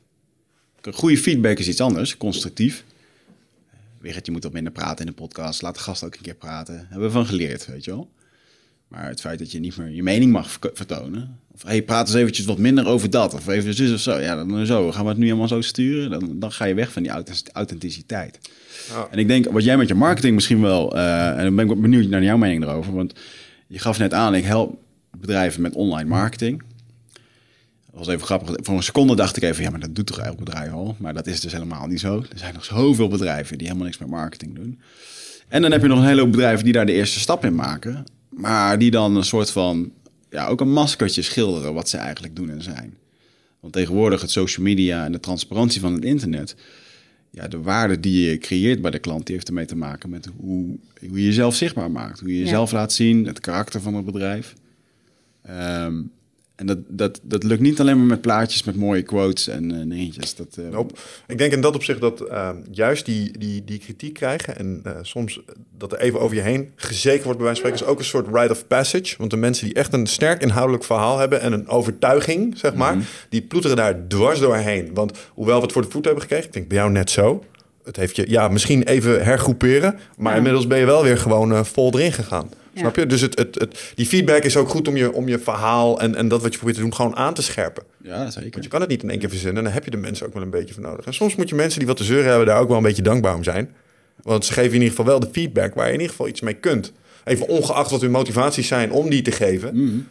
Goede feedback is iets anders, constructief. Wigert, je moet wat minder praten in de podcast. Laat de gast ook een keer praten. Hebben we van geleerd, weet je wel. Maar het feit dat je niet meer je mening mag vertonen. Of hey, praat eens eventjes wat minder over dat. Of even zus of zo. Ja, dan zo. Gaan we het nu helemaal zo sturen? Dan, dan ga je weg van die authenticiteit. En ik denk, wat jij met je marketing misschien wel... Uh, en dan ben ik benieuwd naar jouw mening erover. Want je gaf net aan, ik help bedrijven met online marketing. Dat was even grappig. Voor een seconde dacht ik even, ja, maar dat doet toch elk bedrijf al? Maar dat is dus helemaal niet zo. Er zijn nog zoveel bedrijven die helemaal niks met marketing doen. En dan heb je nog een hele hoop bedrijven die daar de eerste stap in maken. Maar die dan een soort van, ja, ook een maskertje schilderen wat ze eigenlijk doen en zijn. Want tegenwoordig het social media en de transparantie van het internet ja, de waarde die je creëert bij de klant, die heeft ermee te maken met hoe, hoe je jezelf zichtbaar maakt. Hoe je jezelf laat zien, het karakter van het bedrijf. Um, en dat, dat, dat lukt niet alleen maar met plaatjes, met mooie quotes en uh, dingetjes. Dat, uh... Ik denk in dat opzicht dat uh, juist die, die, die kritiek krijgen en eh, soms dat er even over je heen gezeken wordt bij wijze van spreken, is ook een soort rite of passage. Want de mensen die echt een sterk inhoudelijk verhaal hebben en een overtuiging, zeg maar, mhm. die ploeteren daar dwars doorheen. Want hoewel we het voor de voet hebben gekregen, ik denk bij jou net zo. Het heeft je, ja, misschien even hergroeperen, maar inmiddels ben je wel weer gewoon vol erin gegaan. Snap je? Dus het, het, het, die feedback is ook goed om je, om je verhaal en, en dat wat je probeert te doen gewoon aan te scherpen. Ja, zeker. Want je kan het niet in één keer verzinnen en dan heb je de mensen ook wel een beetje voor nodig. En soms moet je mensen die wat te zeuren hebben daar ook wel een beetje dankbaar om zijn. Want ze geven in ieder geval wel de feedback waar je in ieder geval iets mee kunt. Even ongeacht wat hun motivaties zijn om die te geven. Mm.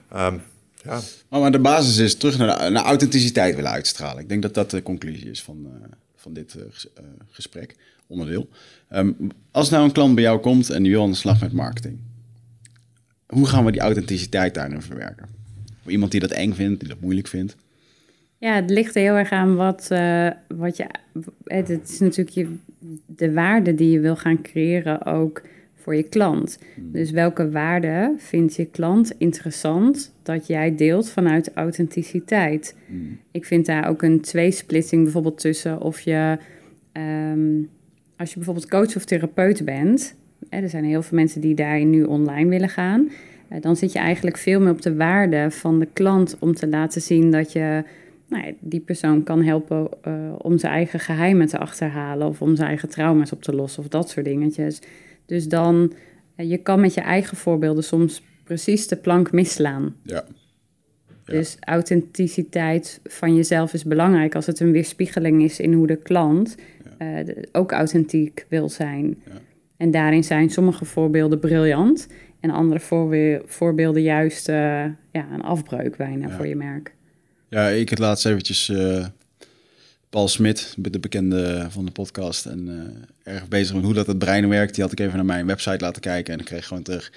ja. maar, de basis is terug naar, naar authenticiteit willen uitstralen. Ik denk dat dat de conclusie is van, uh, van dit uh, gesprek, onderdeel. Um, als nou een klant bij jou komt en die wil aan de slag met marketing hoe gaan we die authenticiteit daarin verwerken? Voor iemand die dat eng vindt, die dat moeilijk vindt. Ja, het ligt er heel erg aan wat, uh, wat je. Het is natuurlijk je, de waarde die je wil gaan creëren ook voor je klant. Hmm. Dus welke waarde vindt je klant interessant dat jij deelt vanuit authenticiteit? Hmm. Ik vind daar ook een tweesplitsing bijvoorbeeld tussen of je. Um, als je bijvoorbeeld coach of therapeut bent, er zijn heel veel mensen die daarin nu online willen gaan. Eh, dan zit je eigenlijk veel meer op de waarde van de klant om te laten zien dat je nou die persoon kan helpen uh, om zijn eigen geheimen te achterhalen of om zijn eigen trauma's op te lossen of dat soort dingetjes. Dus dan, uh, je kan met je eigen voorbeelden soms precies de plank misslaan. Ja. Dus authenticiteit van jezelf is belangrijk als het een weerspiegeling is in hoe de klant ja. ook authentiek wil zijn. Ja. En daarin zijn sommige voorbeelden briljant en andere voorbeelden juist uh, ja, een afbreuk bijna voor je merk. Ja, ik had laatst eventjes uh, Paul Smit, de bekende van de podcast, en uh, erg bezig met hoe dat het brein werkt. Die had ik even naar mijn website laten kijken en ik kreeg gewoon terug.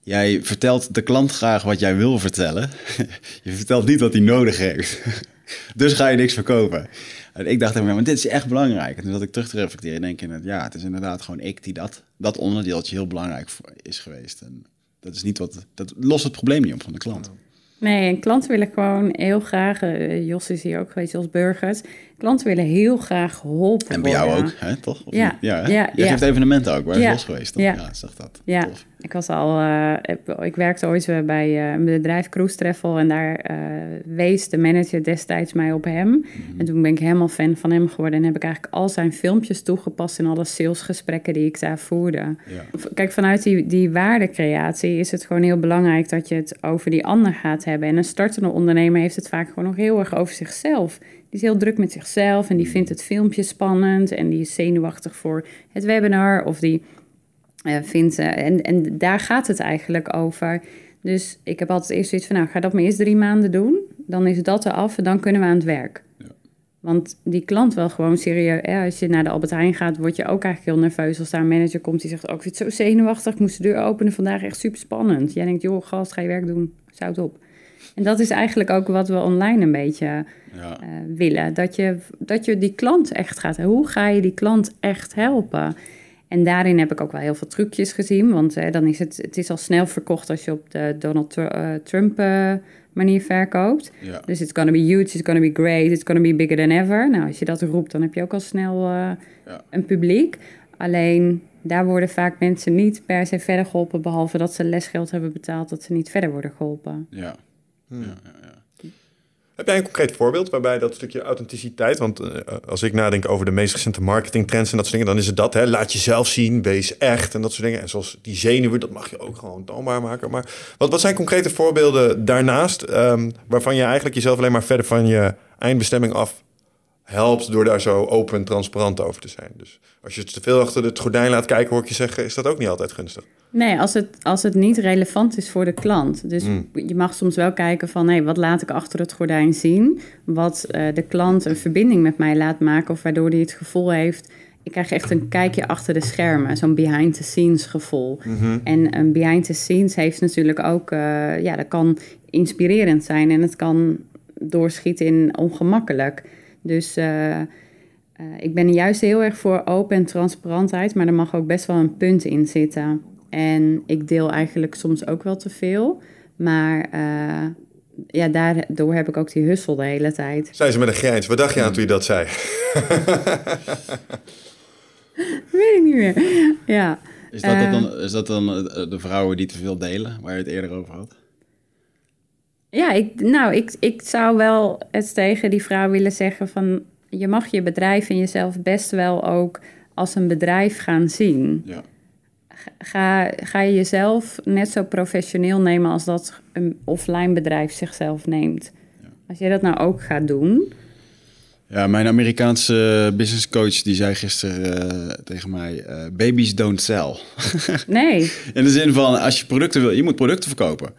Jij vertelt de klant graag wat jij wil vertellen. [LAUGHS] je vertelt niet wat hij nodig heeft. [LAUGHS] dus ga je niks verkopen. En ik dacht maar dit is echt belangrijk. En toen zat ik terug te reflecteren, denk ik, ja, het is inderdaad gewoon ik die dat, dat onderdeeltje heel belangrijk is geweest. En dat is niet wat, dat lost het probleem niet op van de klant. Nee, en klanten willen gewoon heel graag, uh, Jos is hier ook geweest als burgers, klanten willen heel graag geholpen En bij jou ook, hè, toch? Of ja. ja, ja, Jij geeft evenementen ook, waar is Jos geweest? Toch? Ja. zeg dat. Ja, ik was al, uh, ik werkte ooit bij uh, een bedrijf Cruise Travel en daar uh, wees de manager destijds mij op hem. Mm -hmm. En toen ben ik helemaal fan van hem geworden en heb ik eigenlijk al zijn filmpjes toegepast in alle salesgesprekken die ik daar voerde. Kijk, vanuit die, die waardecreatie is het gewoon heel belangrijk dat je het over die ander gaat hebben. En een startende ondernemer heeft het vaak gewoon nog heel erg over zichzelf. Die is heel druk met zichzelf en die vindt het filmpje spannend en die is zenuwachtig voor het webinar of die uh, vindt. en, en daar gaat het eigenlijk over. Dus ik heb altijd eerst zoiets van, nou, ga dat maar eerst drie maanden doen. Dan is dat eraf en dan kunnen we aan het werk. Ja. Want die klant wel gewoon serieus. Hè? Als je naar de Albert Heijn gaat, word je ook eigenlijk heel nerveus als daar een manager komt die zegt: Oh, ik vind het zo zenuwachtig. Ik moest de deur openen vandaag, echt super spannend. Jij denkt: Joh, gast, ga je werk doen. Zout op. En dat is eigenlijk ook wat we online een beetje Ja. eh, willen. Dat je, dat je die klant echt gaat. Hoe ga je die klant echt helpen? En daarin heb ik ook wel heel veel trucjes gezien. Want eh, dan is het, het is al snel verkocht als je op de Donald eh, Trump manier verkoopt. Ja. Dus it's gonna be huge, it's gonna be great, it's gonna be bigger than ever. Nou, als je dat roept, dan heb je ook al snel Ja. een publiek. Alleen daar worden vaak mensen niet per se verder geholpen, behalve dat ze lesgeld hebben betaald, dat ze niet verder worden geholpen. Ja. Hmm. Ja, ja, ja. Heb jij een concreet voorbeeld waarbij dat stukje authenticiteit, want eh, als ik nadenk over de meest recente marketingtrends en dat soort dingen, dan is het dat, hè, laat jezelf zien, wees echt en dat soort dingen. En zoals die zenuwen, dat mag je ook gewoon toonbaar maken. Maar wat, wat zijn concrete voorbeelden daarnaast, ehm, waarvan je eigenlijk jezelf alleen maar verder van je eindbestemming af helpt door daar zo open en transparant over te zijn? Dus als je het te veel achter het gordijn laat kijken, hoor ik je zeggen, is dat ook niet altijd gunstig. Nee, als het, als het niet relevant is voor de klant. Dus Mm. je mag soms wel kijken van... hé, wat laat ik achter het gordijn zien? Wat eh, de klant een verbinding met mij laat maken... of waardoor hij het gevoel heeft... ik krijg echt een kijkje achter de schermen. Zo'n behind-the-scenes gevoel. En een behind-the-scenes heeft natuurlijk ook... eh, ja, dat kan inspirerend zijn... en het kan doorschieten in ongemakkelijk. Dus... eh, eh, ik ben juist heel erg voor open en transparantheid, maar er mag ook best wel een punt in zitten. En ik deel eigenlijk soms ook wel te veel, maar eh, ja, daardoor heb ik ook die hussel de hele tijd. Zei ze met een grijns. Wat dacht je aan toen je dat zei? [LAUGHS] Weet ik niet meer. Ja, Is dat, dan, is dat dan de vrouwen die te veel delen, waar je het eerder over had? Ja ik, nou, ik, ik zou wel het tegen die vrouw willen zeggen van... je mag je bedrijf en jezelf best wel ook als een bedrijf gaan zien. Ja. Ga, ga je jezelf net zo professioneel nemen als dat een offline bedrijf zichzelf neemt. Als jij dat nou ook gaat doen, Ja, mijn Amerikaanse business coach die zei gisteren eh, tegen mij: eh, babies don't sell. [LAUGHS] nee, In de zin van als je producten wil, je moet producten verkopen.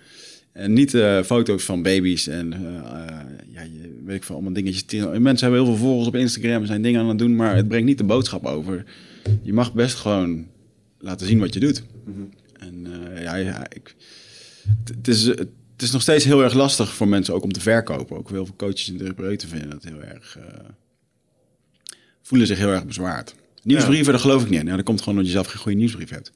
En niet eh, foto's van baby's en eh, eh, ja, je, weet ik veel, allemaal dingetjes. Mensen hebben heel veel volgers op Instagram, zijn dingen aan het doen, maar het brengt niet de boodschap over. Je mag best gewoon laten zien wat je doet. En eh, ja, ja ik, het- is, het is nog steeds heel erg lastig voor mensen ook om te verkopen. Ook heel veel coaches en therapeuten vinden dat heel erg, voelen zich heel erg bezwaard. Nieuwsbrieven, dat geloof ik niet. Nou, dat komt gewoon omdat je zelf geen goede nieuwsbrief hebt.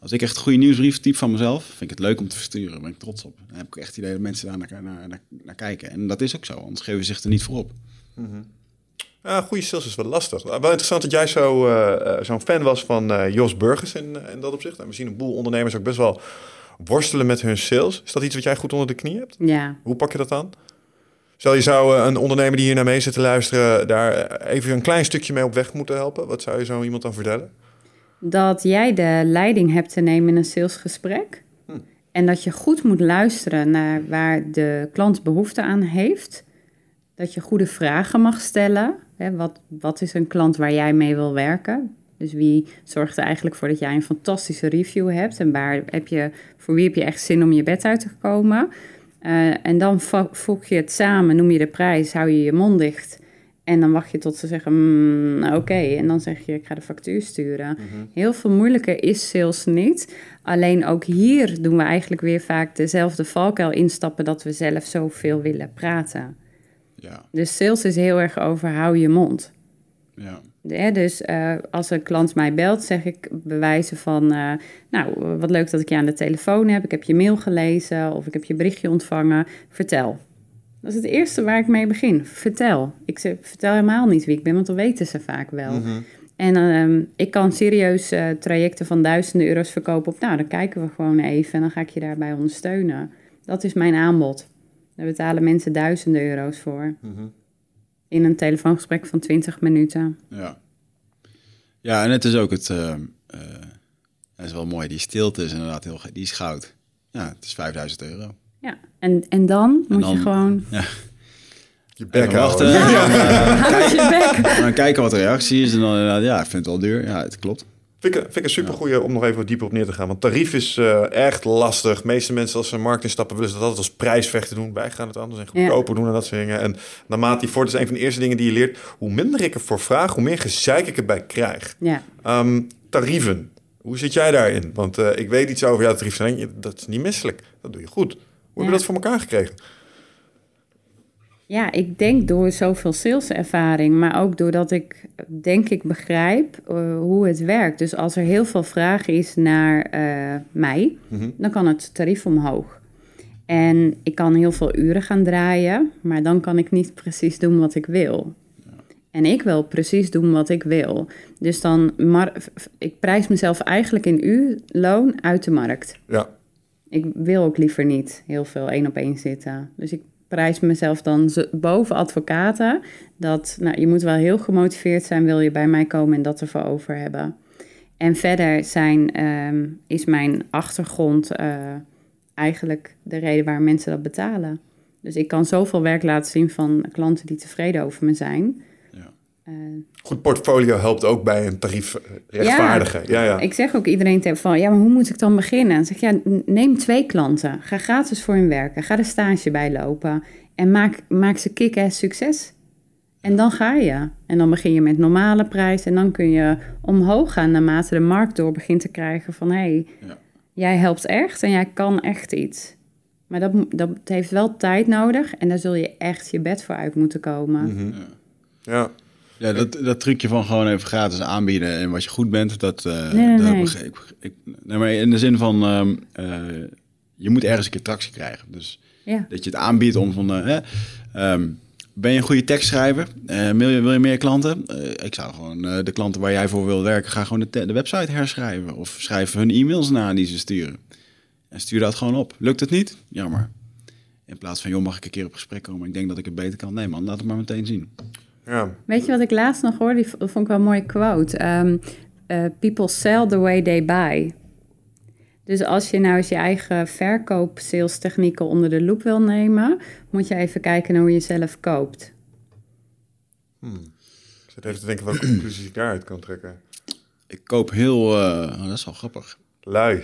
Als ik echt een goede nieuwsbrief typ van mezelf, vind ik het leuk om te versturen. Daar ben ik trots op. Dan heb ik echt het idee dat mensen daar naar, naar, naar, naar kijken. En dat is ook zo, anders geven ze zich er niet voor op. Ja, goede sales is wel lastig. Wel interessant dat jij zo, eh, eh, zo'n fan was van eh, Jos Burgers in, in dat opzicht. En we zien een boel ondernemers ook best wel worstelen met hun sales. Is dat iets wat jij goed onder de knie hebt? ja. Hoe pak je dat aan? Stel je zou een ondernemer die hier naar mee zit te luisteren... daar even een klein stukje mee op weg moeten helpen. Wat zou je zo iemand dan vertellen? Dat jij de leiding hebt te nemen in een salesgesprek. En dat je goed moet luisteren naar waar de klant behoefte aan heeft. Dat je goede vragen mag stellen. Hè, wat, wat is een klant waar jij mee wil werken? Dus wie zorgt er eigenlijk voor dat jij een fantastische review hebt? En waar heb je, voor wie heb je echt zin om je bed uit te komen? Eh, en dan vo- voeg je het samen, noem je de prijs, hou je je mond dicht. En dan wacht je tot ze zeggen, "Mm, oké. En dan zeg je, ik ga de factuur sturen. Heel veel moeilijker is sales niet. Alleen ook hier doen we eigenlijk weer vaak dezelfde valkuil instappen... dat we zelf zoveel willen praten. Ja, Dus sales is heel erg over hou je mond. ja. Hè, dus eh, als een klant mij belt, zeg ik bewijzen van... eh, nou, wat leuk dat ik je aan de telefoon heb. Ik heb je mail gelezen of ik heb je berichtje ontvangen. Vertel. Dat is het eerste waar ik mee begin. Vertel. Ik zeg, vertel helemaal niet wie ik ben, want dan weten ze vaak wel. En ehm, ik kan serieus eh, trajecten van duizenden euro's verkopen op... nou, dan kijken we gewoon even en dan ga ik je daarbij ondersteunen. Dat is mijn aanbod. Daar betalen mensen duizenden euro's voor. In een telefoongesprek van 20 minuten. Ja. Ja, en het is ook het... eh, eh, dat is wel mooi. Die stilte is inderdaad heel... Die is goud. Ja, het is 5000 euro. Ja, en, en dan moet dan- je gewoon... Ja. Je bek wachten. [LAUGHS] Houd je bek. Dan kijken wat de reactie is. En dan inderdaad, ja, ik vind het wel duur. Ja, het klopt. Vind ik, vind ik een supergoeie om nog even wat dieper op neer te gaan. Want tarief is eh, echt lastig. De meeste mensen als ze markt instappen willen ze dat altijd als prijsvechten doen. Wij gaan het anders en goedkoper doen en dat soort dingen. En naarmate die voort is een van de eerste dingen die je leert. Hoe minder ik ervoor vraag, hoe meer gezeik ik erbij krijg. Ja. Ehm, tarieven. Hoe zit jij daarin? Want eh, ik weet iets over jouw tarief. zijn. Dat is niet misselijk. Dat doe je goed. Hoe heb je dat voor elkaar gekregen? Ja, ik denk door zoveel saleservaring, maar ook doordat ik denk ik begrijp eh, hoe het werkt. Dus als er heel veel vraag is naar eh, mij, Mhm. dan kan het tarief omhoog. En ik kan heel veel uren gaan draaien, maar dan kan ik niet precies doen wat ik wil. En ik wil precies doen wat ik wil. Dus dan, ik prijs mezelf eigenlijk in uurloon uit de markt. Ja. Ik wil ook liever niet heel veel één op één zitten. Dus ik prijs mezelf dan boven advocaten. Dat, nou, je moet wel heel gemotiveerd zijn, wil je bij mij komen en dat ervoor over hebben. En verder zijn, ehm, is mijn achtergrond eh, eigenlijk de reden waar mensen dat betalen. Dus ik kan zoveel werk laten zien van klanten die tevreden over me zijn. Eh, Goed portfolio helpt ook bij een tarief rechtvaardigen. Ja, ja. Ik zeg ook iedereen tegen van, ja, maar hoe moet ik dan beginnen? Dan zeg ik, ja, neem twee klanten. Ga gratis voor hun werken. Ga de stage bijlopen. En maak, maak ze kick-ass succes. En dan ga je. En dan begin je met normale prijs. En dan kun je omhoog gaan naarmate de markt door begint te krijgen van... hé, hey, Ja. jij helpt echt en jij kan echt iets. Maar dat, dat heeft wel tijd nodig. En daar zul je echt je bed voor uit moeten komen. Mhm. ja. Ja, dat, dat trucje van gewoon even gratis aanbieden en wat je goed bent, dat, eh Nee, nee, dat nee. begreep ik. Nee, maar in de zin van, ehm, eh, je moet ergens een keer tractie krijgen. Dus Ja. dat je het aanbiedt om van, eh, ehm, ben je een goede tekstschrijver? Wil, je, wil je meer klanten? Ik zou gewoon de klanten waar jij voor wil werken, ga gewoon de, de website herschrijven. Of schrijf hun e-mails na die ze sturen. En stuur dat gewoon op. Lukt het niet? Jammer. In plaats van, joh, mag ik een keer op gesprek komen? Ik denk dat ik het beter kan. Nee man, laat het maar meteen zien. Ja. Weet je wat ik laatst nog hoorde? Die vond ik wel een mooie quote. Ehm, eh, people sell the way they buy. Dus als je nou eens je eigen verkoop-salestechnieken onder de loep wil nemen, moet je even kijken naar hoe je zelf koopt. Ik zit even te denken welke [CLEARS THROAT] conclusies ik daaruit kan trekken. Ik koop heel... eh, oh, dat is wel grappig. Lui.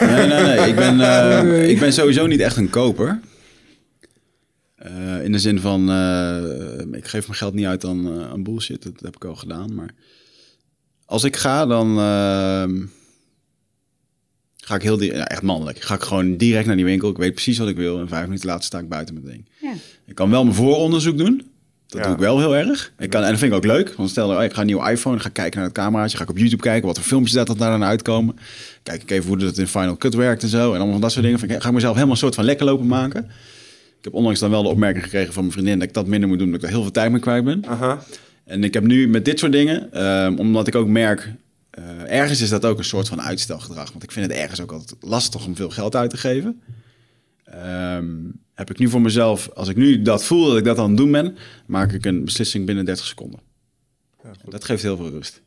Nee, nee, nee. Ik ben, eh, [LAUGHS] ik ben sowieso niet echt een koper. Eh, in de zin van, eh, ik geef mijn geld niet uit aan, eh, aan bullshit. Dat heb ik al gedaan. Maar als ik ga, dan ehm, ga ik heel ja, echt mannelijk. Ga ik gewoon direct naar die winkel. Ik weet precies wat ik wil. En vijf minuten later sta ik buiten met ding. Ja. Ik kan wel mijn vooronderzoek doen. Dat Ja. doe ik wel heel erg. Ik kan, en dat vind ik ook leuk. Want stel, oh, ik ga een nieuwe iPhone, ga kijken naar het cameraatje. Ga ik op YouTube kijken wat voor filmpjes dat, dat daar dan uitkomen. Kijk ik even hoe dat in Final Cut werkt en zo. En allemaal van dat soort dingen. Vind ik, ga ik mezelf helemaal een soort van lekker lopen maken. Ik heb onlangs dan wel de opmerking gekregen van mijn vriendin... dat ik dat minder moet doen, dat ik daar heel veel tijd mee kwijt ben. Aha. En ik heb nu met dit soort dingen, ehm, omdat ik ook merk... eh, ergens is dat ook een soort van uitstelgedrag. Want ik vind het ergens ook altijd lastig om veel geld uit te geven. Ehm, heb ik nu voor mezelf, als ik nu dat voel dat ik dat aan het doen ben... maak ik een beslissing binnen 30 seconden. Ja. Dat geeft heel veel rust.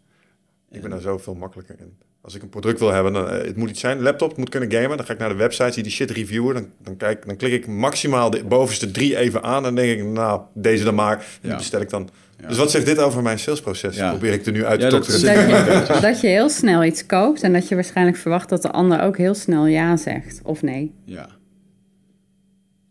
Ik ben daar zoveel makkelijker in. Als ik een product wil hebben, dan, eh, het moet iets zijn. Laptop, het moet kunnen gamen. Dan ga ik naar de website, zie die shit reviewen. Dan, dan, kijk, dan klik ik maximaal de bovenste drie even aan. En dan denk ik, nou, deze dan maar. En die Ja. bestel ik dan. Ja. Dus wat zegt dit over mijn salesproces? Ja. Probeer ik er nu uit te dat dokteren. Dat je, dat je heel snel iets koopt en dat je waarschijnlijk verwacht dat de ander ook heel snel ja zegt of nee. Ja,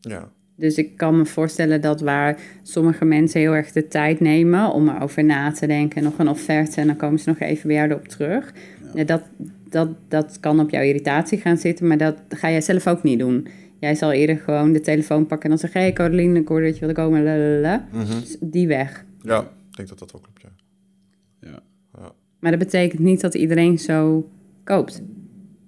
Ja. Dus ik kan me voorstellen dat waar sommige mensen heel erg de tijd nemen om erover na te denken, nog een offerte en dan komen ze nog even bij jou erop terug. Ja, dat, dat, dat kan op jouw irritatie gaan zitten, maar dat ga jij zelf ook niet doen. Jij zal eerder gewoon de telefoon pakken en dan zeggen: Hé, hey, Caroline, ik hoorde dat je wilde komen. Lalalala. Mhm. Dus die weg. ja, ik denk dat dat wel klopt, ja. ja. Maar dat betekent niet dat iedereen zo koopt.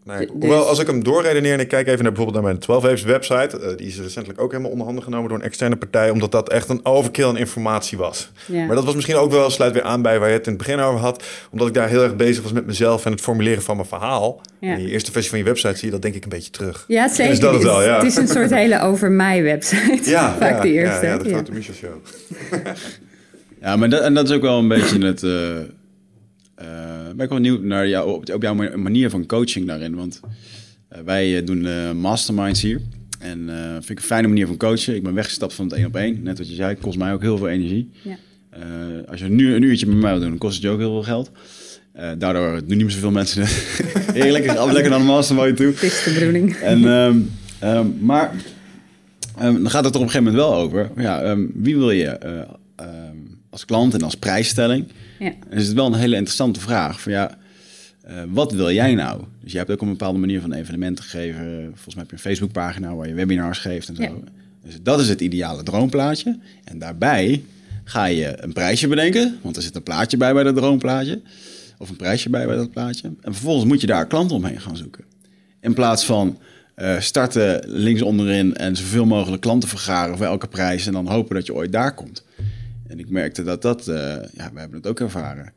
Nee, Dus- hoewel, als ik hem doorredeneer en ik kijk even naar bijvoorbeeld naar mijn 12 Waves website, eh, die is recentelijk ook helemaal onder handen genomen door een externe partij, omdat dat echt een overkill aan informatie was. Ja. Maar dat was misschien ook wel, sluit weer aan bij waar je het in het begin over had, omdat ik daar heel erg bezig was met mezelf en het formuleren van mijn verhaal. Ja. In je eerste versie van je website zie je dat denk ik een beetje terug. Ja, zeker. Is dat het wel, ja. Het is een soort hele over mij website. Ja, [LAUGHS] Vaak ja, de eerste. Ja, ja, de ja. grote Michel show. [LAUGHS] Ja, maar dat, en dat is ook wel een beetje het. eh eh, ben ik wel nieuw naar jou, op, op jouw manier van coaching daarin. Want eh, wij eh, doen eh, masterminds hier. En eh vind ik een fijne manier van coachen. Ik ben weggestapt van het één op één. Net wat je zei, kost mij ook heel veel energie. Ja. Eh, als je nu een uurtje met mij wil doen, dan kost het je ook heel veel geld. Eh, daardoor doen niet meer zoveel mensen [LAUGHS] Heerlijk, lekker, lekker naar de mastermind toe. Het is de bedoeling. En, ehm, ehm, maar ehm, dan gaat het er op een gegeven moment wel over. Ja, wie wil je eh, als klant en als prijsstelling? Ja. Is het wel een hele interessante vraag. Van ja, eh, wat wil jij nou? Dus je hebt ook een bepaalde manier van evenementen gegeven. Volgens mij heb je een Facebookpagina waar je webinars geeft en zo. Ja. Dus dat is het ideale droomplaatje. En daarbij ga je een prijsje bedenken. Want er zit een plaatje bij bij dat droomplaatje. Of een prijsje bij bij dat plaatje. En vervolgens moet je daar klanten omheen gaan zoeken. In plaats van eh, starten links onderin en zoveel mogelijk klanten vergaren voor elke prijs. En dan hopen dat je ooit daar komt. En ik merkte dat dat, eh, ja, we hebben het ook ervaren.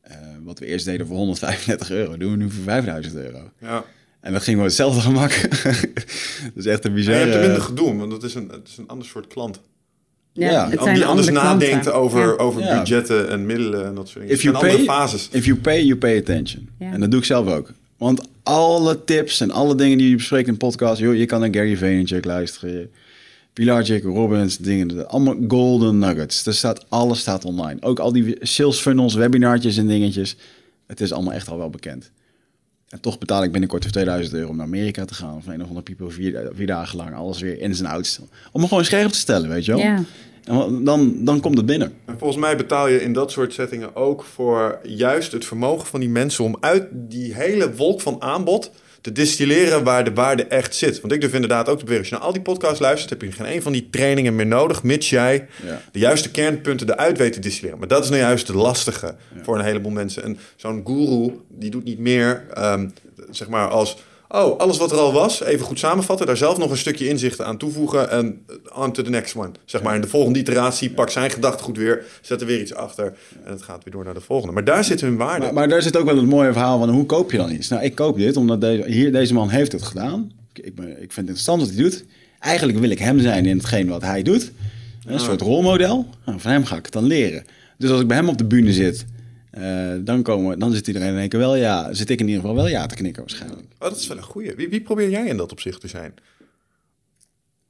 Eh, wat we eerst deden voor 135 euro, doen we nu voor 5000 euro. Ja. En dat ging met hetzelfde gemak. [LAUGHS] dat is echt een En bizar. je hebt er minder gedoe, want het is een, het is een ander soort klant. Ja, Ja, het zijn die anders andere klanten. nadenkt over, Ja. over Ja. budgetten en middelen en dat soort dingen. If you pay- fases. If you pay, you pay attention. Ja. En dat doe ik zelf ook. Want alle tips en alle dingen die je bespreekt in de podcast... Joh, je kan naar Gary Vaynerchuk luisteren. Pilar. Robbins, dingen. Allemaal golden nuggets. Er staat, alles staat online. Ook al die sales funnels, webinartjes en dingetjes. Het is allemaal echt al wel bekend. En toch betaal ik binnenkort voor 2000 euro om naar Amerika te gaan. Of een of andere people vier, vier dagen lang. Alles weer in zijn ouds. Om me gewoon scherp te stellen, weet je wel. Ja. En dan, dan komt het binnen. En volgens mij betaal je in dat soort settingen ook voor juist het vermogen van die mensen om uit die hele wolk van aanbod te distilleren waar de waarde echt zit. Want ik durf inderdaad ook te beweren, als je naar al die podcasts luistert, heb je geen een van die trainingen meer nodig, mits jij Ja. de juiste kernpunten eruit weet te distilleren. Maar dat is nou juist het lastige voor een heleboel mensen. En zo'n guru, die doet niet meer, ehm, zeg maar, als... Oh, alles wat er al was, even goed samenvatten. Daar zelf nog een stukje inzichten aan toevoegen. En on to the next one. Zeg maar in de volgende iteratie, pak zijn gedachtegoed weer. Zet er weer iets achter. En het gaat weer door naar de volgende. Maar daar zit hun waarde. Maar, maar daar zit ook wel het mooie verhaal van hoe koop je dan iets? Nou, ik koop dit omdat deze, hier, deze man heeft het gedaan. Ik, ik, ben- ik vind het interessant wat hij doet. Eigenlijk wil ik hem zijn in hetgeen wat hij doet. Een soort rolmodel. Nou, van hem ga ik het dan leren. Dus als ik bij hem op de bühne zit, eh, dan, komen, dan zit iedereen in één keer wel ja. Zit ik in ieder geval wel ja te knikken waarschijnlijk. Oh, dat is wel een goeie. Wie, wie probeer jij in dat opzicht te zijn?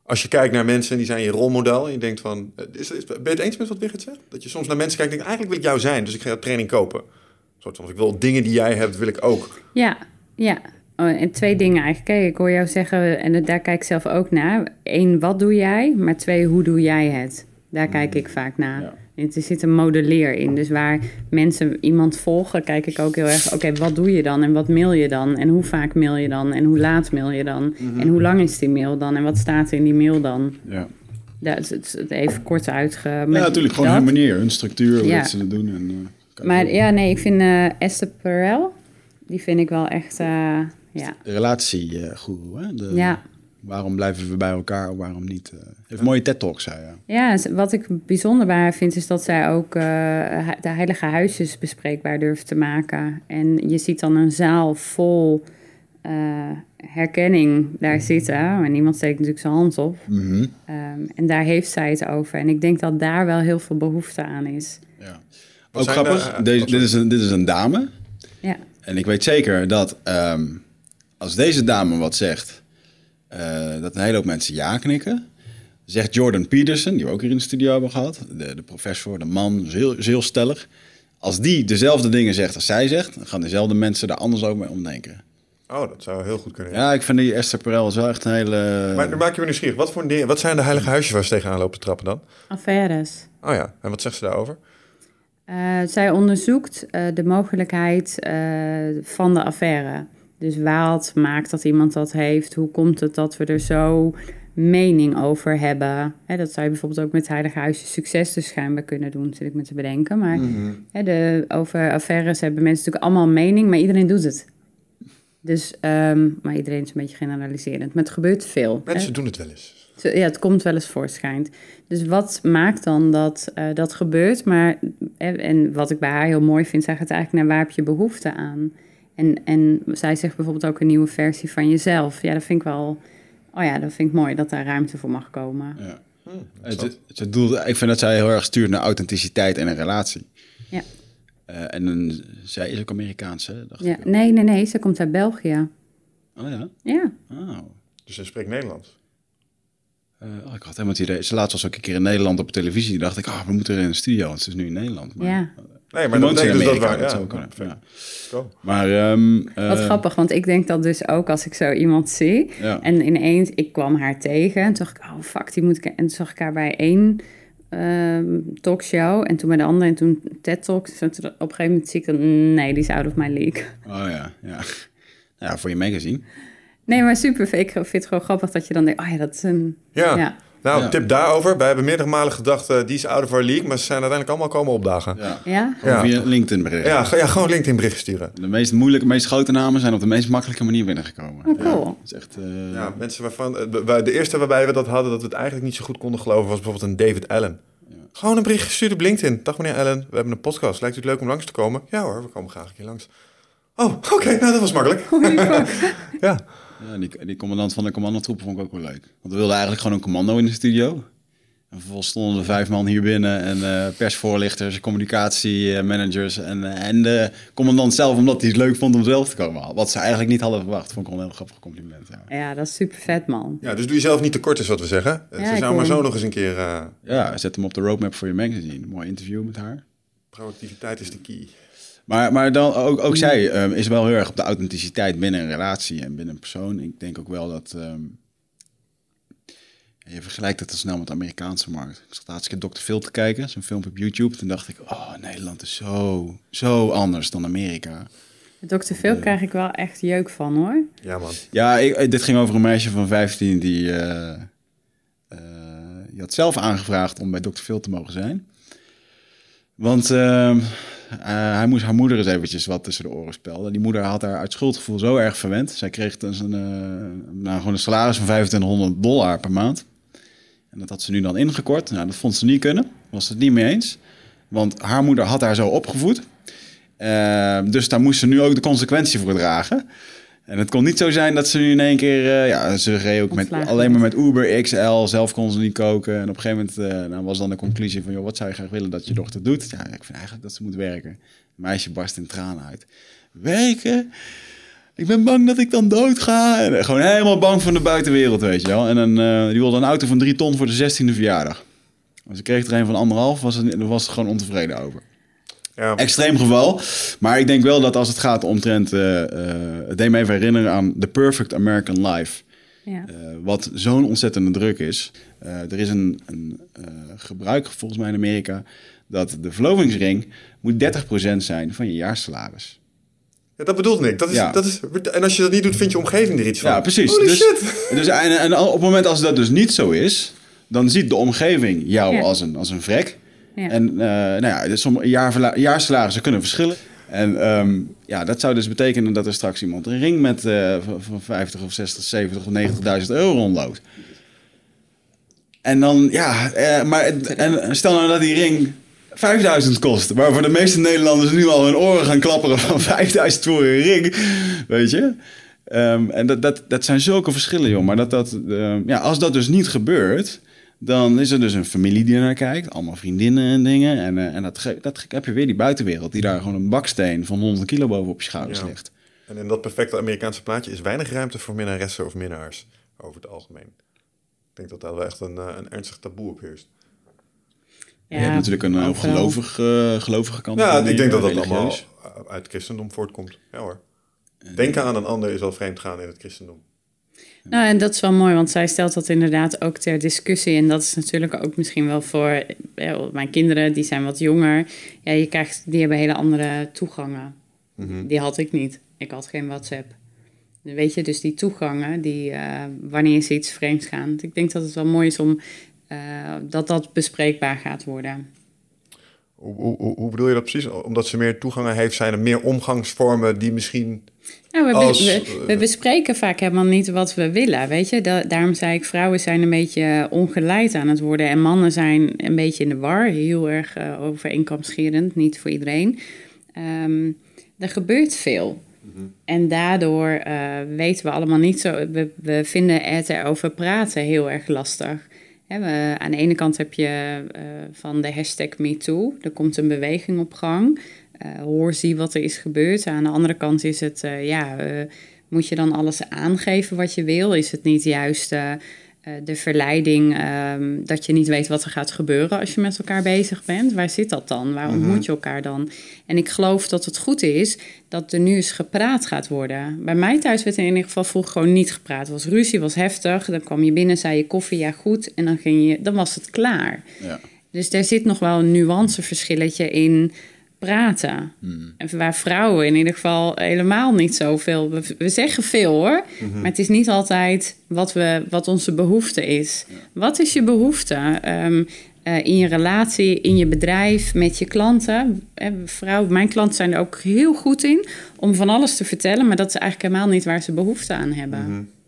Als je kijkt naar mensen en die zijn je rolmodel en je denkt van... eh, Is, is, ben je het eens met wat Wigert zegt? Dat je soms naar mensen kijkt en denkt, eigenlijk wil ik jou zijn, dus ik ga jouw training kopen. Een soort van, ik wil dingen die jij hebt, wil ik ook. Ja, ja. Oh, en twee dingen eigenlijk. Kijk, ik hoor jou zeggen, en daar kijk ik zelf ook naar. Eén, wat doe jij? Maar twee, hoe doe jij het? Daar kijk ik vaak naar. Ja. Er zit een modelleer in. Dus waar mensen iemand volgen, kijk ik ook heel erg... oké, wat doe je dan? En wat mail je dan? En hoe vaak mail je dan? En hoe laat mail je dan? En hoe lang is die mail dan? En wat staat er in die mail dan? Ja, Dat is het, het even kort uitge... ja natuurlijk. Gewoon dat. hun manier, hun structuur, Ja. dat ze doen. En, eh, Maar ja, nee, ik vind eh, Esther Perel... die vind ik wel echt... eh, ja. De relatiegoeroe, hè? De, ja, Waarom blijven we bij elkaar, waarom niet? eh heeft mooie TED-talks, zei ja. Ja, wat ik bijzonder bij haar vind, is dat zij ook eh, de heilige huisjes bespreekbaar durft te maken. En je ziet dan een zaal vol eh, herkenning daar zitten. En niemand steekt natuurlijk zijn hand op. Mhm. Ehm, en daar heeft zij het over. En ik denk dat daar wel heel veel behoefte aan is. Ja. Ook de- grappig, deze, dit, is een, dit is een dame. Ja, En ik weet zeker dat ehm, als deze dame wat zegt, eh, dat een hele hoop mensen ja knikken. Zegt Jordan Peterson, die we ook hier in de studio hebben gehad, de, de professor, de man, is heel, is heel stellig. Als die dezelfde dingen zegt als zij zegt, dan gaan dezelfde mensen daar anders ook mee omdenken. Oh, dat zou heel goed kunnen. Ja, ik vind die Esther Perel is wel echt een hele... Maar dan maak je me nieuwsgierig. Wat, voor dingen, wat zijn de heilige huisjes waar ze tegenaan lopen te trappen dan? affaires. Oh ja, en wat zegt ze daarover? Eh, zij onderzoekt eh, de mogelijkheid eh, van de affaire. Dus wat maakt dat iemand dat heeft? Hoe komt het dat we er zo mening over hebben? Dat zou je bijvoorbeeld ook met Heilige Huisje Succes dus schijnbaar kunnen doen, zit ik me te bedenken. Maar hè, de, over affaires hebben mensen natuurlijk allemaal mening, maar iedereen doet het. Dus, ehm, maar iedereen is een beetje generaliserend. Maar het gebeurt veel. Mensen doen het wel eens. Ja, het komt wel eens voor, schijnt. Dus wat maakt dan dat eh, dat gebeurt? Maar, en, en wat ik bij haar heel mooi vind, zij gaat eigenlijk naar waar heb je behoefte aan? En, en zij zegt bijvoorbeeld ook een nieuwe versie van jezelf. Ja, dat vind ik wel... Oh ja, dat vind ik mooi dat daar ruimte voor mag komen. Ja. Het, het, het doel, ik vind dat zij heel erg stuurt naar authenticiteit en een relatie. Ja. Eh, en een, zij is ook Amerikaans, hè? Dacht ja. ik. Nee, nee, nee, ze komt uit België. Oh ja? Ja, Oh. Dus ze spreekt Nederlands. Uh, ik had helemaal het idee. Ze laatst was ook een keer in Nederland op televisie. dacht ik, ah, we moeten er in een studio, want ze is nu in Nederland. Maar, ja. Nee, maar dat betekent dus dat waar, ja, kunnen. Ja. Maar, um, Wat uh, grappig, want ik denk dat dus ook als ik zo iemand zie. Ja. En ineens, ik kwam haar tegen. En toen dacht ik, oh fuck, die moet ik... En toen zag ik haar bij één um, talkshow. En toen bij de andere. En toen TED Talks. Op een gegeven moment zie ik dat... Nee, die is out of my league. [LAUGHS] Oh ja, ja. Ja, voor je magazine. Nee, maar super. Ik vind het gewoon grappig dat je dan denkt... Oh ja, dat is een... ja. Nou, tip daarover. Wij hebben meerdere malen gedacht, uh, die is out of our league. Maar ze zijn uiteindelijk allemaal komen opdagen. Ja? ja? ja. Via LinkedIn bericht. Ja, ja, gewoon LinkedIn bericht sturen. De meest moeilijke, meest grote namen zijn op de meest makkelijke manier binnengekomen. Oh, cool. Ja, is echt, uh... ja, mensen waarvan... Uh, de eerste waarbij we dat hadden, dat we het eigenlijk niet zo goed konden geloven... was bijvoorbeeld een David Allen. Gewoon een bericht gestuurd op LinkedIn. Dag meneer Allen, we hebben een podcast. Lijkt u het leuk om langs te komen? Ja hoor, we komen graag een keer langs. Oh, oké, [LAUGHS] nou dat was makkelijk. [LAUGHS] ja. Ja, die, die commandant van de commandotroepen vond ik ook wel leuk. Want we wilden eigenlijk gewoon een commando in de studio. En vervolgens stonden er vijf man hier binnen en uh, persvoorlichters, communicatiemanagers en, uh, en de commandant zelf, omdat hij het leuk vond om zelf te komen. Wat ze eigenlijk niet hadden verwacht, vond ik wel een heel grappig compliment. Ja. ja, dat is super vet man. Ja, dus doe je zelf niet tekort is wat we zeggen. Ja, ze zou maar zo nog eens een keer... Uh... Ja, zet hem op de roadmap voor je magazine. Mooi interview met haar. Proactiviteit is de key. Maar, maar dan ook, ook zij um, is wel heel erg op de authenticiteit binnen een relatie en binnen een persoon. Ik denk ook wel dat... Um, je vergelijkt het al snel met de Amerikaanse markt. Ik zat laatst keer Dr. Phil te kijken, zo'n filmpje op YouTube. Toen dacht ik, oh, Nederland is zo, zo anders dan Amerika. Dr. Phil uh, krijg ik wel echt jeuk van, hoor. Ja, man. Ja, ik, dit ging over een meisje van 15 die... Uh, uh, die had zelf aangevraagd om bij Dr. Phil te mogen zijn. Want uh, hij moest haar moeder eens eventjes wat tussen de oren spelden. Die moeder had haar uit schuldgevoel zo erg verwend. Zij kreeg dus een, uh, nou, gewoon een salaris van 2500 dollar per maand. En dat had ze nu dan ingekort. Nou, dat vond ze niet kunnen. Was het niet mee eens. Want haar moeder had haar zo opgevoed. Uh, dus daar moest ze nu ook de consequentie voor dragen. En het kon niet zo zijn dat ze nu in één keer... Uh, ja, ze reed ook met, alleen maar met Uber XL. Zelf kon ze niet koken. En op een gegeven moment uh, nou was dan de conclusie van... joh, wat zou je graag willen dat je dochter doet? Ja, ik vind eigenlijk dat ze moet werken. Het meisje barst in tranen uit. Werken? ik ben bang dat ik dan dood ga. En gewoon helemaal bang van de buitenwereld, weet je wel. En dan, uh, die wilde een auto van drie ton voor de 16e verjaardag. Als ik kreeg er een van anderhalf, was het, was het gewoon ontevreden over. Ja. Extreem geval. Maar ik denk wel dat als het gaat omtrent... Uh, uh, het deed me even herinneren aan The Perfect American Life. Ja. wat zo'n ontzettende druk is. er is een, een gebruik volgens mij in Amerika... dat de verlovingsring moet 30% zijn van je jaarsalaris. Ja, dat bedoelt ik. Dat is, ja. dat is, en als je dat niet doet, vind je omgeving er iets van. Ja, precies. Holy dus, shit. [LAUGHS] Dus, en, en, op het moment als dat dus niet zo is, dan ziet de omgeving jou ja. als, een, als een vrek. Ja. En uh, nou ja, dus jaar, jaarsalarissen kunnen verschillen. En um, ja, dat zou dus betekenen dat er straks iemand een ring met uh, van 50 of 60, 70 of 90.000 euro rondloopt. En dan, ja, uh, maar en stel nou dat die ring 5000 kost. Waarvoor de meeste Nederlanders nu al hun oren gaan klapperen van [LAUGHS] 5000 voor een ring. Weet je? Um, en dat, dat, dat zijn zulke verschillen, joh. Maar dat, dat, uh, ja, als dat dus niet gebeurt, dan is er dus een familie die er naar kijkt. Allemaal vriendinnen en dingen. En, uh, en dat, dat heb je weer die buitenwereld die daar gewoon een baksteen van 100 kilo boven op je schouders ja. ligt. En in dat perfecte Amerikaanse plaatje is weinig ruimte voor minnaressen of minnaars over het algemeen. Ik denk dat daar wel echt een, uh, een ernstig taboe op heerst. Ja, je hebt natuurlijk een uh, gelovig, uh, gelovige kant. Ja, ik denk dat dat allemaal uit het christendom voortkomt. Ja hoor. Denken aan een ander is al vreemd gaan in het christendom. Nou, en dat is wel mooi, want zij stelt dat inderdaad ook ter discussie. En dat is natuurlijk ook misschien wel voor ja, mijn kinderen, die zijn wat jonger. Ja, je krijgt, die hebben hele andere toegangen. Mm -hmm. Die had ik niet. Ik had geen WhatsApp. Weet je, dus die toegangen, die, uh, wanneer ze iets vreemds gaan. Ik denk dat het wel mooi is om uh, dat dat bespreekbaar gaat worden. Hoe, hoe, hoe, bedoel je dat precies? Omdat ze meer toegangen heeft, zijn er meer omgangsvormen die misschien. Nou, we, als, we, we, bespreken vaak helemaal niet wat we willen. Weet je, da daarom zei ik, vrouwen zijn een beetje ongeleid aan het worden. En mannen zijn een beetje in de war. Heel erg uh, niet voor iedereen. Um, er gebeurt veel. Mm -hmm. En daardoor uh, weten we allemaal niet zo. We, we vinden het erover praten heel erg lastig. we, aan de ene kant heb je uh, van de hashtag MeToo. Er komt een beweging op gang. Uh, hoor, zie wat er is gebeurd. Aan de andere kant is het, ja, moet je dan alles aangeven wat je wil? Is het niet juist eh, de verleiding ehm, dat je niet weet wat er gaat gebeuren als je met elkaar bezig bent. Waar zit dat dan? Waar ontmoet je elkaar dan? En ik geloof dat het goed is dat er nu eens gepraat gaat worden. Bij mij thuis werd in ieder geval vroeger gewoon niet gepraat. Het was ruzie, was heftig. Dan kwam je binnen, zei je koffie, ja goed. En dan, ging je, dan was het klaar. Ja. Dus er zit nog wel een nuanceverschilletje in praten. En waar vrouwen in ieder geval helemaal niet zoveel... We, we zeggen veel hoor, maar het is niet altijd wat, we, wat onze behoefte is. Wat is je behoefte? Ehm, eh, in je relatie, in je bedrijf, met je klanten. Eh, vrouwen, mijn klanten zijn er ook heel goed in om van alles te vertellen, maar dat is eigenlijk helemaal niet waar ze behoefte aan hebben. Ja.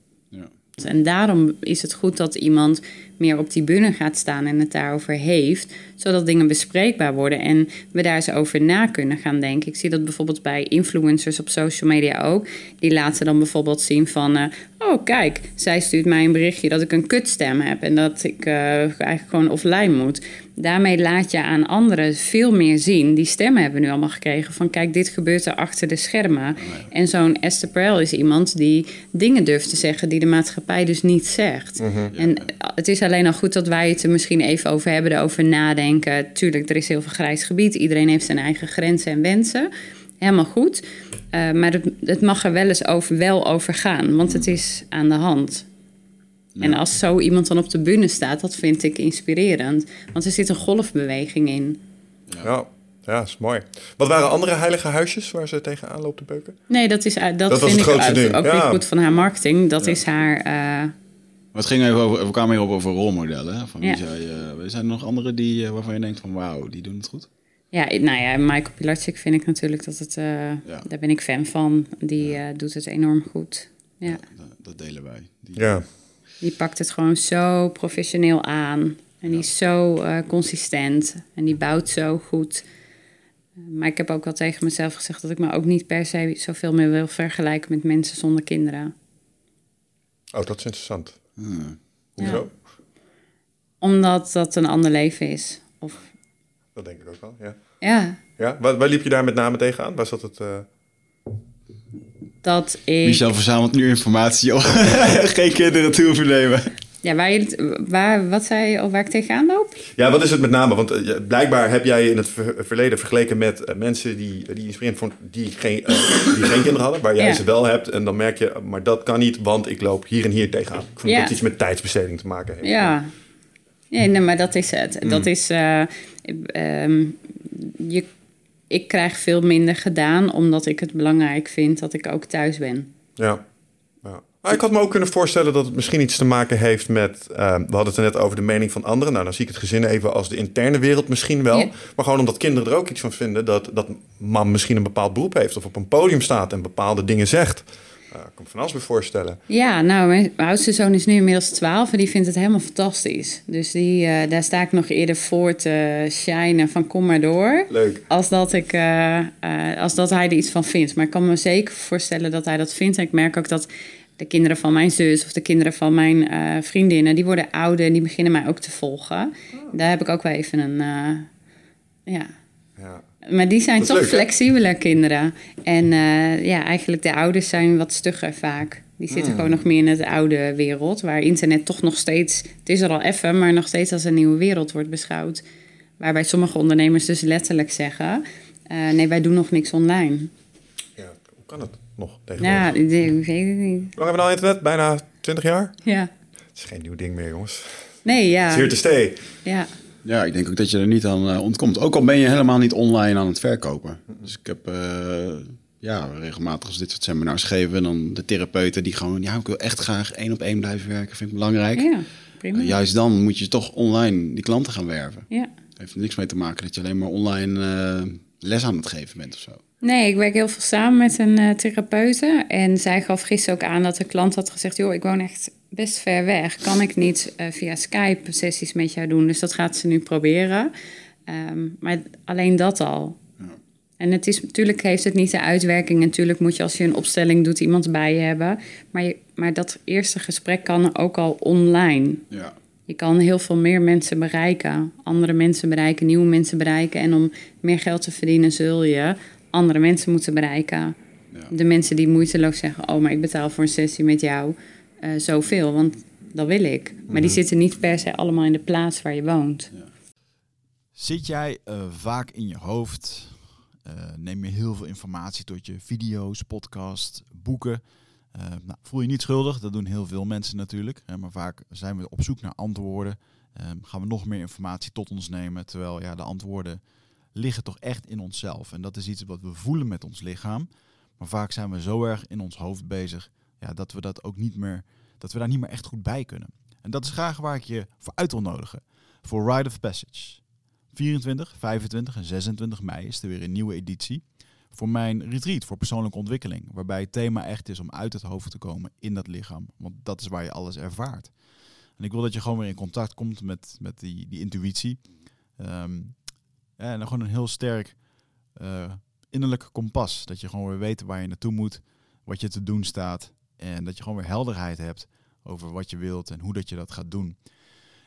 En daarom is het goed dat iemand meer op die bühne gaat staan en het daarover heeft, zodat dingen bespreekbaar worden en we daar eens over na kunnen gaan denken. Ik zie dat bijvoorbeeld bij influencers op social media ook. Die laten dan bijvoorbeeld zien van, eh, oh kijk, zij stuurt mij een berichtje dat ik een kutstem heb en dat ik eh, eigenlijk gewoon offline moet. Daarmee laat je aan anderen veel meer zien. Die stemmen hebben we nu allemaal gekregen van kijk, dit gebeurt er achter de schermen. En zo'n Esther Perel is iemand die dingen durft te zeggen die de maatschappij dus niet zegt. En het is alleen al goed dat wij het er misschien even over hebben, erover nadenken. Tuurlijk, er is heel veel grijs gebied. Iedereen heeft zijn eigen grenzen en wensen. Helemaal goed. Uh, maar het, het, mag er wel eens over, wel over gaan, want het is aan de hand. Ja. En als zo iemand dan op de bühne staat, dat vind ik inspirerend. Want er zit een golfbeweging in. Ja, ja, is mooi. Wat waren andere heilige huisjes waar ze tegenaan loopt te beuken? Nee, dat, is, dat, dat vind ik uit, ook ja. weer goed van haar marketing. Dat is haar... Uh, het ging even over, we kwamen hier op over rolmodellen. Van wie ja. zei, uh, zijn er nog andere die, uh, waarvan je denkt van wauw, die doen het goed? Ja, nou ja, Michael Pilarczyk vind ik natuurlijk dat het, uh, ja. daar ben ik fan van. Die ja. doet het enorm goed. Ja. Dat, dat, delen wij. Die, ja. Die pakt het gewoon zo professioneel aan. En die is zo consistent. En die bouwt zo goed. Maar ik heb ook wel tegen mezelf gezegd dat ik me ook niet per se zoveel meer wil vergelijken met mensen zonder kinderen. Oh, dat is interessant. Hmm. Hoezo? Ja. Omdat dat een ander leven is. Of... Dat denk ik ook wel, ja. Ja. ja? Waar, waar liep je daar met name tegenaan? Was dat het... Uh... Dat ik... Michel verzamelt nu informatie om [LAUGHS] geen kinderen toe hoeven nemen. Ja, waar, je, waar, wat zei je, waar ik tegenaan loop? Ja, wat is het met name? Want uh, blijkbaar heb jij in het ver verleden vergeleken met uh, mensen die, die inspirerend vonden, die geen, uh, die geen kinderen hadden, waar jij ja. ze wel hebt. En dan merk je, maar dat kan niet, want ik loop hier en hier tegenaan. Ik vond ja. dat iets met tijdsbesteding te maken heeft. Ja, ja nee, maar dat is het. Mm. Dat is, um, je, ik krijg veel minder gedaan, omdat ik het belangrijk vind dat ik ook thuis ben. Ja. Maar ik had me ook kunnen voorstellen dat het misschien iets te maken heeft met. Uh, we hadden het er net over de mening van anderen. Nou, dan zie ik het gezin even als de interne wereld misschien wel. Ja. Maar gewoon omdat kinderen er ook iets van vinden dat, dat mam misschien een bepaald beroep heeft. of op een podium staat en bepaalde dingen zegt. Uh, ik kan me van alles bij voorstellen. Ja, nou, mijn oudste zoon is nu inmiddels 12 en die vindt het helemaal fantastisch. Dus die, uh, daar sta ik nog eerder voor te shinen van kom maar door. Leuk. Als dat, ik, uh, als dat hij er iets van vindt. Maar ik kan me zeker voorstellen dat hij dat vindt. En ik merk ook dat de kinderen van mijn zus of de kinderen van mijn vriendinnen, die worden ouder en die beginnen mij ook te volgen. Oh. Daar heb ik ook wel even een. Ja. Maar die zijn toch leuk, flexibeler kinderen. En uh, ja, eigenlijk de ouders zijn wat stugger vaak. Die zitten Hmm. gewoon nog meer in de oude wereld, waar internet toch nog steeds, het is er al even, maar nog steeds als een nieuwe wereld wordt beschouwd. Waarbij sommige ondernemers dus letterlijk zeggen: uh, nee, wij doen nog niks online. Ja, hoe kan het nog Ja, ik weet het niet. Lang hebben we nou internet? Bijna 20 jaar? Ja. Het is geen nieuw ding meer, jongens. Nee, ja. Het is here to stay. Ja. Ja, ik denk ook dat je er niet aan uh, ontkomt. Ook al ben je helemaal niet online aan het verkopen. Dus ik heb uh, ja, regelmatig als dit soort seminars geven... dan de therapeuten die gewoon... ja, ik wil echt graag één op één blijven werken, vind ik belangrijk. Ja, prima. Uh, juist dan moet je toch online die klanten gaan werven. Ja. Het heeft er niks mee te maken dat je alleen maar online uh, les aan het geven bent of zo. Nee, ik werk heel veel samen met een uh, therapeute. En zij gaf gisteren ook aan dat de klant had gezegd... joh, ik woon echt best ver weg. Kan ik niet uh, via Skype sessies met jou doen? Dus dat gaat ze nu proberen. Um, maar alleen dat al. Ja. En het is, natuurlijk heeft het niet de uitwerking. Natuurlijk moet je als je een opstelling doet iemand bij je hebben. Maar, je, maar dat eerste gesprek kan ook al online. Ja. Je kan heel veel meer mensen bereiken. Andere mensen bereiken, nieuwe mensen bereiken. En om meer geld te verdienen zul je andere mensen moeten bereiken. Ja. De mensen die moeiteloos zeggen: Oh, maar ik betaal voor een sessie met jou uh, zoveel. Want dat wil ik. Maar die zitten niet per se allemaal in de plaats waar je woont. Zit jij eh, vaak in je hoofd? eh, neem je heel veel informatie tot je video's, podcasts, boeken? Eh, nou, voel je niet schuldig, dat doen heel veel mensen natuurlijk. hè, maar vaak zijn we op zoek naar antwoorden. Ehm, gaan we nog meer informatie tot ons nemen. Terwijl ja, de antwoorden liggen toch echt in onszelf. En dat is iets wat we voelen met ons lichaam. Maar vaak zijn we zo erg in ons hoofd bezig ja, dat we dat ook niet meer, dat we daar niet meer echt goed bij kunnen. En dat is graag waar ik je voor uit wil nodigen. Voor Rite of Passage. 24, 25 en 26 mei is er weer een nieuwe editie. Voor mijn retreat voor persoonlijke ontwikkeling. Waarbij het thema echt is om uit het hoofd te komen in dat lichaam. Want dat is waar je alles ervaart. En ik wil dat je gewoon weer in contact komt met, met die, die intuïtie. Ehm, en gewoon een heel sterk eh, innerlijk kompas. Dat je gewoon weer weet waar je naartoe moet, wat je te doen staat. En dat je gewoon weer helderheid hebt over wat je wilt en hoe dat je dat gaat doen.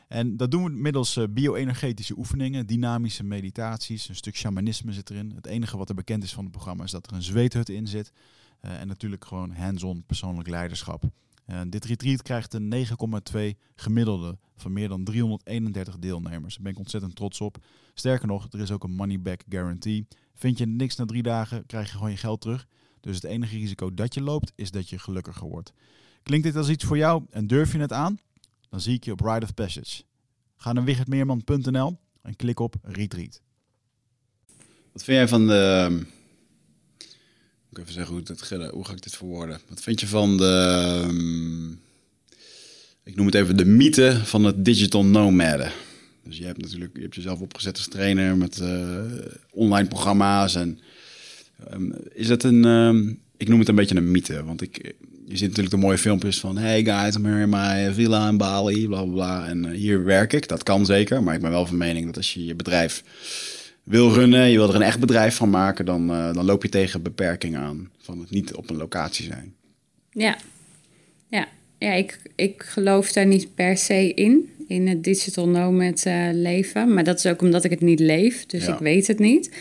En dat doen we middels eh, bio-energetische oefeningen, dynamische meditaties, een stuk shamanisme zit erin. Het enige wat er bekend is van het programma is dat er een zweethut in zit. Eh, en natuurlijk gewoon hands-on persoonlijk leiderschap. Eh, dit retreat krijgt een 9,2 gemiddelde van meer dan 331 deelnemers. Daar ben ik ontzettend trots op. Sterker nog, er is ook een money back guarantee. Vind je niks na drie dagen, krijg je gewoon je geld terug. Dus het enige risico dat je loopt, is dat je gelukkiger wordt. Klinkt dit als iets voor jou en durf je het aan? Dan zie ik je op Ride of Passage. Ga naar wichertmeerman.nl en klik op Retreat. Wat vind jij van de... Even zeggen hoe, dat, hoe ga ik dit verwoorden? Wat vind je van de... ehm, Ik noem het even de mythe van het digital nomaden. Dus je hebt natuurlijk je hebt jezelf opgezet als trainer met eh, online programma's. En, ehm, is het een... ehm, ik noem het een beetje een mythe, want ik... Je ziet natuurlijk de mooie filmpjes van... Hey guys, I'm here in my villa in Bali, bla bla bla. En eh, hier werk ik, dat kan zeker. Maar ik ben wel van mening dat als je je bedrijf wil runnen... je wil er een echt bedrijf van maken... dan, eh, dan loop je tegen beperkingen aan van het niet op een locatie zijn. Ja, ja. ja ik, ik geloof daar niet per se in, in het digital nomad eh, leven. Maar dat is ook omdat ik het niet leef, dus Ja. ik weet het niet.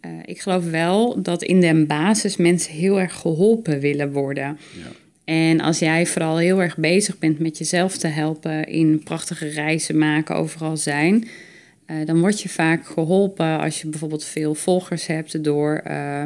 Eh, ik geloof wel dat in de basis mensen heel erg geholpen willen worden. Ja. En als jij vooral heel erg bezig bent met jezelf te helpen in prachtige reizen maken, overal zijn, eh, dan word je vaak geholpen als je bijvoorbeeld veel volgers hebt door eh,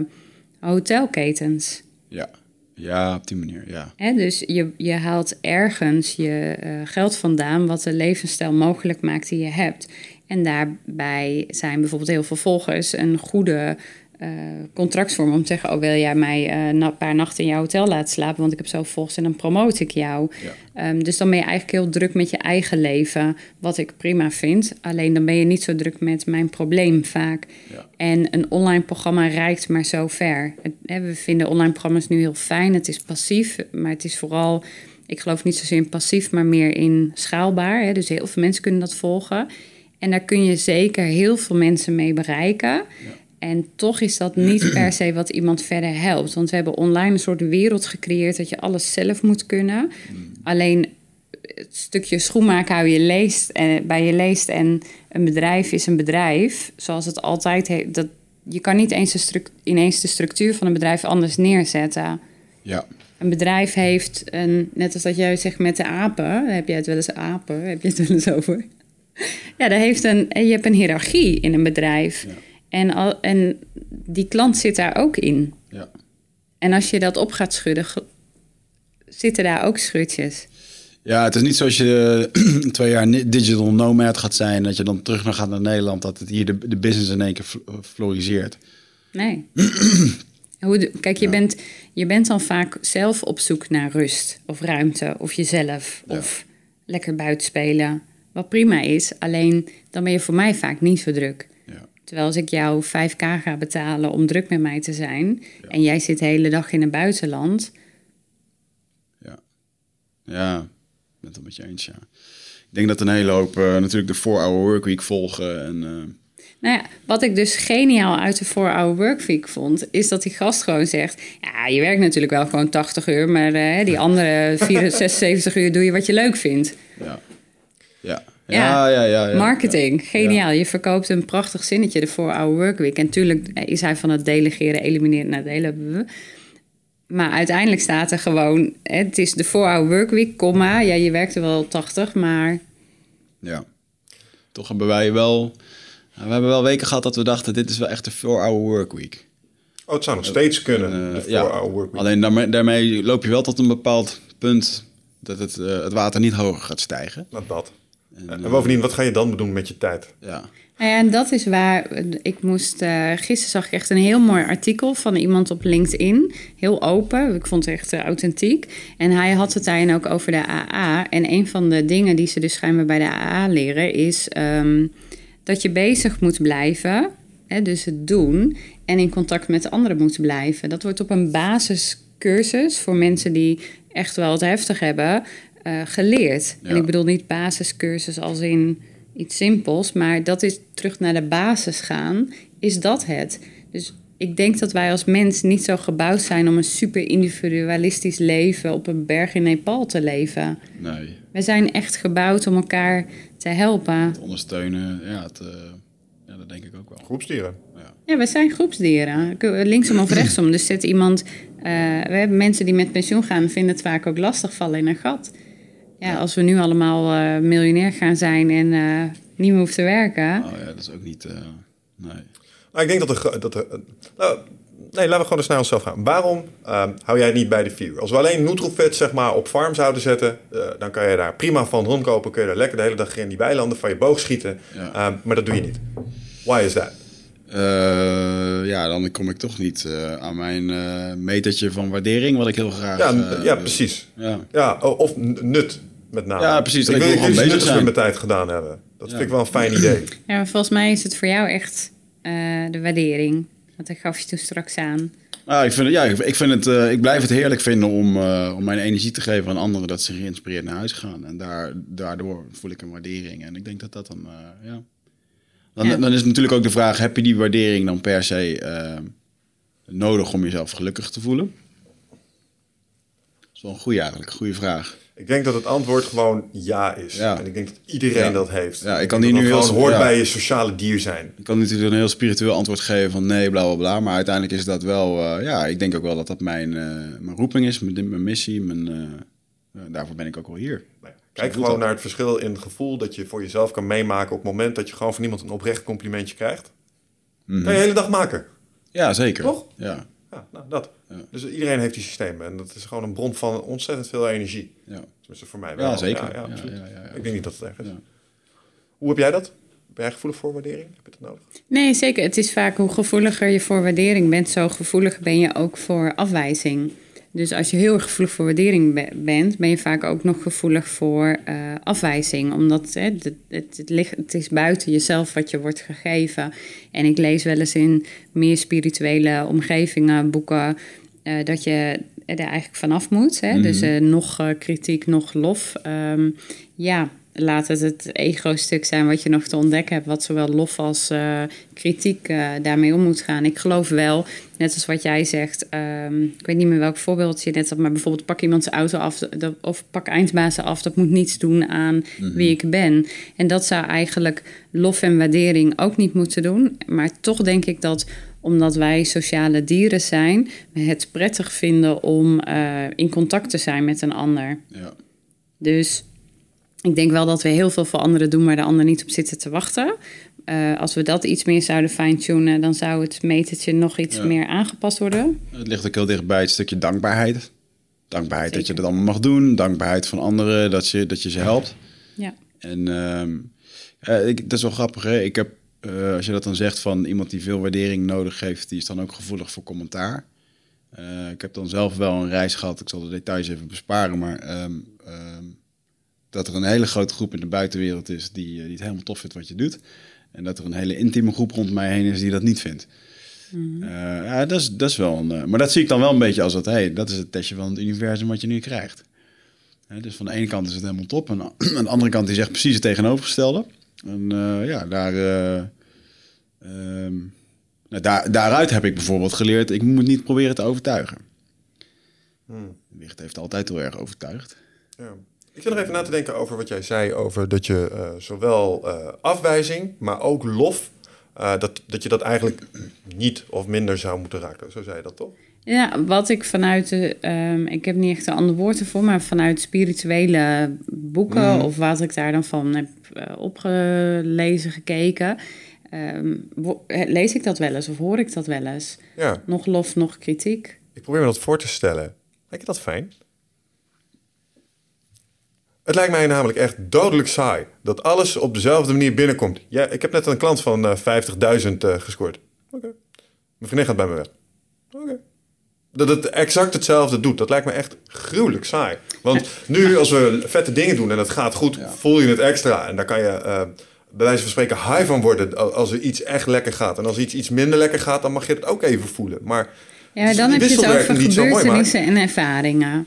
hotelketens. Ja. ja, op die manier, ja. Hè, dus je, je haalt ergens je eh, geld vandaan wat de levensstijl mogelijk maakt die je hebt. En daarbij zijn bijvoorbeeld heel veel volgers een goede eh, contractsvorm om te zeggen: Oh, wil jij mij eh, een paar nachten in jouw hotel laten slapen? Want ik heb zo volgers en dan promote ik jou. Ja. Ehm, dus dan ben je eigenlijk heel druk met je eigen leven, wat ik prima vind. Alleen dan ben je niet zo druk met mijn probleem vaak. Ja. En een online programma reikt maar zo ver. We vinden online programma's nu heel fijn. Het is passief, maar het is vooral... Ik geloof niet zozeer in passief, maar meer in schaalbaar. Hè? Dus heel veel mensen kunnen dat volgen. En daar kun je zeker heel veel mensen mee bereiken. En toch is dat niet [CLEARS THROAT] per se wat iemand verder helpt. Want we hebben online een soort wereld gecreëerd... dat je alles zelf moet kunnen. Alleen het stukje schoenmaken hou je leest, en, bij je leest en een bedrijf is een bedrijf, zoals het altijd heeft. Dat, je kan niet eens de ineens de structuur van een bedrijf anders neerzetten. Ja, Een bedrijf heeft een, net als dat jij zegt met de apen, heb jij het wel eens apen, heb je het wel eens over? [LAUGHS] Ja, dat heeft een, je hebt een hiërarchie in een bedrijf. Ja. En, al, en die klant zit daar ook in. ja. En als je dat op gaat schudden, zitten daar ook schutjes. Ja, het is niet zoals je eh, [CLEARS THROAT] twee jaar digital nomad gaat zijn... dat je dan terug naar gaat naar Nederland... dat het hier de, de business in één keer eh, floriseert. Nee. [CLEARS THROAT] Hoe Kijk, je, bent, je bent dan vaak zelf op zoek naar rust of ruimte of jezelf Ja. of lekker buiten spelen. Wat prima is, alleen dan ben je voor mij vaak niet zo druk. Terwijl als ik jou 5k ga betalen om druk met mij te zijn en jij zit de hele dag in het buitenland, Ja, ja ik ben het met je eens, ja. Ik denk dat een hele hoop eh, natuurlijk de 4-hour workweek volgen. En, eh, Nou ja, wat ik dus geniaal uit de 4-hour workweek vond, is dat die gast gewoon zegt: Ja, je werkt natuurlijk wel gewoon 80 uur, maar eh, die [LAUGHS] andere 74, 76 uur doe je wat je leuk vindt. ja. Ja. Ja, Ja, ja, ja, ja. Marketing, Ja. geniaal. Je verkoopt een prachtig zinnetje, de 4-hour workweek. En tuurlijk is hij van het delegeren, elimineren, nadelen. Maar uiteindelijk staat er gewoon, hè, het is de 4-hour workweek, comma. Ja, je werkte wel 80, maar Ja. Toch hebben wij wel... We hebben wel weken gehad dat we dachten, dit is wel echt een 4-hour workweek. Oh, het zou nog steeds kunnen, Eh, de ja. 4-hour workweek. Alleen daarmee, daarmee loop je wel tot een bepaald punt dat het, eh, het water niet hoger gaat stijgen. Nou, dat. En, En eh, bovendien, wat ga je dan doen met je tijd? ja. Nou ja, en dat is waar ik moest. eh gisteren zag ik echt een heel mooi artikel van iemand op LinkedIn. Heel open. Ik vond het echt eh, authentiek. En hij had het daarin ook over de AA. En een van de dingen die ze dus schijnbaar bij de AA leren is ehm, dat je bezig moet blijven. Hè, dus het doen. En in contact met anderen moet blijven. Dat wordt op een basiscursus voor mensen die echt wel het heftig hebben eh, geleerd. En Ja. ik bedoel niet basiscursus als in iets simpels, maar dat is terug naar de basis gaan, is dat het. Dus ik denk dat wij als mens niet zo gebouwd zijn om een super individualistisch leven op een berg in Nepal te leven. Nee, We zijn echt gebouwd om elkaar te helpen. het ondersteunen, ja, het, ja, dat denk ik ook wel. Groepsdieren. Ja, we zijn groepsdieren. Linksom of rechtsom. Dus zit iemand. eh, we hebben mensen die met pensioen gaan, vinden het vaak ook lastig vallen in een gat. Ja, als we nu allemaal eh, miljonair gaan zijn en eh, niet meer hoeven te werken. Oh ja, dat is ook niet, eh, nee. Maar ik denk dat er... Dat er nou, nee, laten we gewoon eens naar onszelf gaan. Waarom ehm, hou jij niet bij de vier? Als we alleen Nutrofit zeg maar, op farm zouden zetten... eh, dan kan je daar prima van rondkopen. Kun je er lekker de hele dag in die weilanden van je boog schieten. Ja. Ehm, maar dat doe je niet. Why is that? Eh, ja, dan kom ik toch niet eh, aan mijn eh metertje van waardering, wat ik heel graag... Ja, ja precies. Ja. Ja, of nut met name. Ja, precies. Ik Ik wil ik gewoon iets nuttigs met mijn tijd gedaan hebben. Dat Ja. vind ik wel een fijn idee. [CLEARS THROAT] Ja, maar volgens mij is het voor jou echt eh, de waardering. Want dat gaf je toen straks aan. Ah, ik, vind, het- ja, ik, vind het, eh, ik blijf het heerlijk vinden om, eh, om mijn energie te geven aan anderen, dat ze geïnspireerd naar huis gaan. En daar, daardoor voel ik een waardering. En ik denk dat dat dan, eh, ja. Dan, Ja. dan is natuurlijk ook de vraag, heb je die waardering dan per se eh, nodig om jezelf gelukkig te voelen? Dat is wel een goede eigenlijk, een goede vraag. Ik denk dat het antwoord gewoon ja is. Ja. En ik denk dat iedereen Ja. dat heeft. Ja, ik kan die nu dat heel- gewoon hoort ja. bij je sociale dier zijn. Ik kan natuurlijk een heel spiritueel antwoord geven van nee, bla bla bla. Maar uiteindelijk is dat wel, eh, ja, ik denk ook wel dat dat mijn, eh, mijn roeping is, mijn, mijn missie. Mijn, daarvoor ben ik ook wel hier. Kijk gewoon dat. naar het verschil in het gevoel dat je voor jezelf kan meemaken op het moment dat je gewoon van iemand een oprecht complimentje krijgt. Mhm. Kan je de hele dag maken. Ja, zeker. Toch? Ja, Ja, nou dat. Ja. Dus iedereen heeft die systemen. En dat is gewoon een bron van ontzettend veel energie. ja. Tenminste voor mij wel. ja zeker. Ja, ja, Ja, absoluut. ja, ja, ja. Ik denk niet dat het erg is. Ja. Hoe heb jij dat? Ben jij gevoelig voor waardering? Heb je dat nodig? Nee, zeker. Het is vaak hoe gevoeliger je voor waardering bent, zo gevoelig ben je ook voor afwijzing. Dus als je heel erg gevoelig voor waardering be- bent, ben je vaak ook nog gevoelig voor eh, afwijzing. Omdat hè, het, het, het, ligt, het is buiten jezelf wat je wordt gegeven. En ik lees wel eens in meer spirituele omgevingen, boeken, eh, dat je er eigenlijk vanaf moet. Hè? Dus eh, nog kritiek, nog lof. Ehm, ja, laat het het ego-stuk zijn wat je nog te ontdekken hebt, wat zowel lof als eh, kritiek eh, daarmee om moet gaan. Ik geloof wel, net als wat jij zegt, ehm, ik weet niet meer welk voorbeeld je net had, maar bijvoorbeeld pak iemand zijn auto af dat- of pak eindbazen af, dat moet niets doen aan wie ik ben. En dat zou eigenlijk lof en waardering ook niet moeten doen. Maar toch denk ik dat omdat wij sociale dieren zijn, we het prettig vinden om eh, in contact te zijn met een ander. Ja. Dus ik denk wel dat we heel veel voor anderen doen waar de ander niet op zitten te wachten. Eh, als we dat iets meer zouden fine-tunen, dan zou het metertje nog iets Ja. meer aangepast worden. Het ligt ook heel dichtbij het stukje dankbaarheid. Dankbaarheid dat je dat allemaal mag doen. Dankbaarheid van anderen dat je, dat je ze helpt. Ja. En ehm, eh, ik, dat is wel grappig, hè? Ik heb, eh, als je dat dan zegt van iemand die veel waardering nodig heeft, die is dan ook gevoelig voor commentaar. Ik heb dan zelf wel een reis gehad, ik zal de details even besparen, maar ehm, dat er een hele grote groep in de buitenwereld is die, eh, die het helemaal tof vindt wat je doet. En dat er een hele intieme groep rond mij heen is die dat niet vindt. Eh, ja, dat is, dat is wel een. eh, maar dat zie ik dan wel een beetje als dat, hey, dat is het testje van het universum wat je nu krijgt. Hè, dus van de ene kant is het helemaal top. En [CLEARS THROAT] aan de andere kant die zegt precies het tegenovergestelde. En eh, ja, daar, eh, ehm, nou, daar, daaruit heb ik bijvoorbeeld geleerd, ik moet niet proberen te overtuigen. Hmm. Wicht heeft altijd heel erg overtuigd. Ja. Ik zit nog even na te denken over wat jij zei over dat je eh, zowel eh, afwijzing, maar ook lof, eh, dat, dat je dat eigenlijk [CLEARS THROAT] niet of minder zou moeten raken. Zo zei je dat toch? Ja, wat ik vanuit de, ehm, ik heb niet echt een ander woord ervoor, maar vanuit spirituele boeken Mhm. of wat ik daar dan van heb opgelezen, gekeken, ehm, eh, lees ik dat wel eens of hoor ik dat wel eens. Ja, Nog lof, nog kritiek. ik probeer me dat voor te stellen. Lijkt je dat fijn? Het lijkt mij namelijk echt dodelijk saai dat alles op dezelfde manier binnenkomt. Ja, ik heb net een klant van eh 50.000 eh, gescoord. Oké. Mijn vriendin gaat bij me weg. Oké. Dat het exact hetzelfde doet, dat lijkt me echt gruwelijk saai. Want nu, als we vette dingen doen en het gaat goed, voel je het extra. En daar kan je eh, bij wijze van spreken high van worden al- als er iets echt lekker gaat. En als iets iets minder lekker gaat, dan mag je het ook even voelen. Maar Ja, dan heb je het over gebeurtenissen en ervaringen.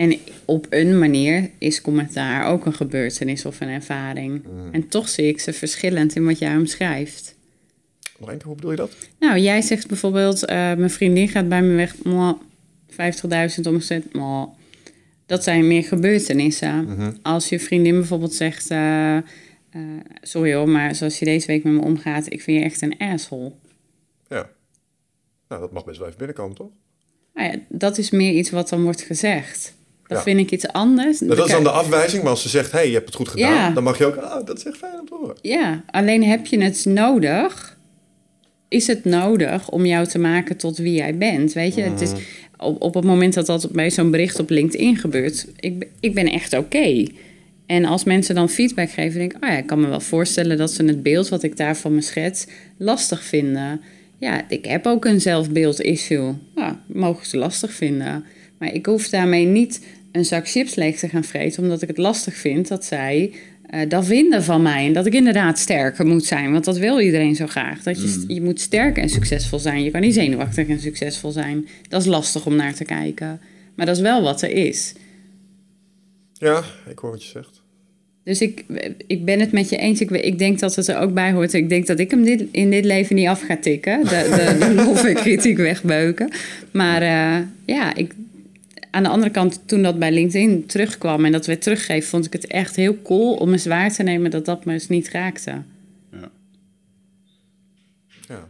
En op een manier is commentaar ook een gebeurtenis of een ervaring. Mm. En toch zie ik ze verschillend in wat jij omschrijft. Hoe bedoel je dat? Nou, jij zegt bijvoorbeeld, eh, mijn vriendin gaat bij me weg, mwah, 50.000 omzet. Dat zijn meer gebeurtenissen. Mhm. Als je vriendin bijvoorbeeld zegt, eh, eh, sorry hoor, maar zoals je deze week met me omgaat, ik vind je echt een asshole. Ja. Nou, dat mag best wel even binnenkomen, toch? Nou ja, dat is meer iets wat dan wordt gezegd. Dat Ja. vind ik iets anders. Nou, dat is dan de afwijzing, maar als ze zegt, hey, je hebt het goed gedaan, Ja. dan mag je ook, ah, dat is echt fijn om te horen. Ja, alleen heb je het nodig? Is het nodig om jou te maken tot wie jij bent? Weet je, het is op, op het moment dat dat bij zo'n bericht op LinkedIn gebeurt, ik, ben- ik ben echt oké. En als mensen dan feedback geven, denk ik, oh ja, ik kan me wel voorstellen dat ze het beeld wat ik daar van me schets lastig vinden. Ja, ik heb ook een zelfbeeld-issue. Ja, mogen ze lastig vinden. Maar ik hoef daarmee niet een zak chips leeg te gaan vreten, omdat ik het lastig vind dat zij eh, dat vinden van mij. En dat ik inderdaad sterker moet zijn, want dat wil iedereen zo graag. Dat je, st- je moet sterk en succesvol zijn. Je kan niet zenuwachtig en succesvol zijn. Dat is lastig om naar te kijken. Maar dat is wel wat er is. Ja, ik hoor wat je zegt. Dus ik, ik ben het met je eens. Ik, ik denk dat het er ook bij hoort. Ik denk dat ik hem dit, in dit leven niet af ga tikken. De, de, [LAUGHS] de lof en kritiek wegbeuken. Maar eh, ja, ik, aan de andere kant, toen dat bij LinkedIn terugkwam en dat werd teruggegeven, vond ik het echt heel cool om eens waar te nemen dat dat me eens niet raakte. Ja, ja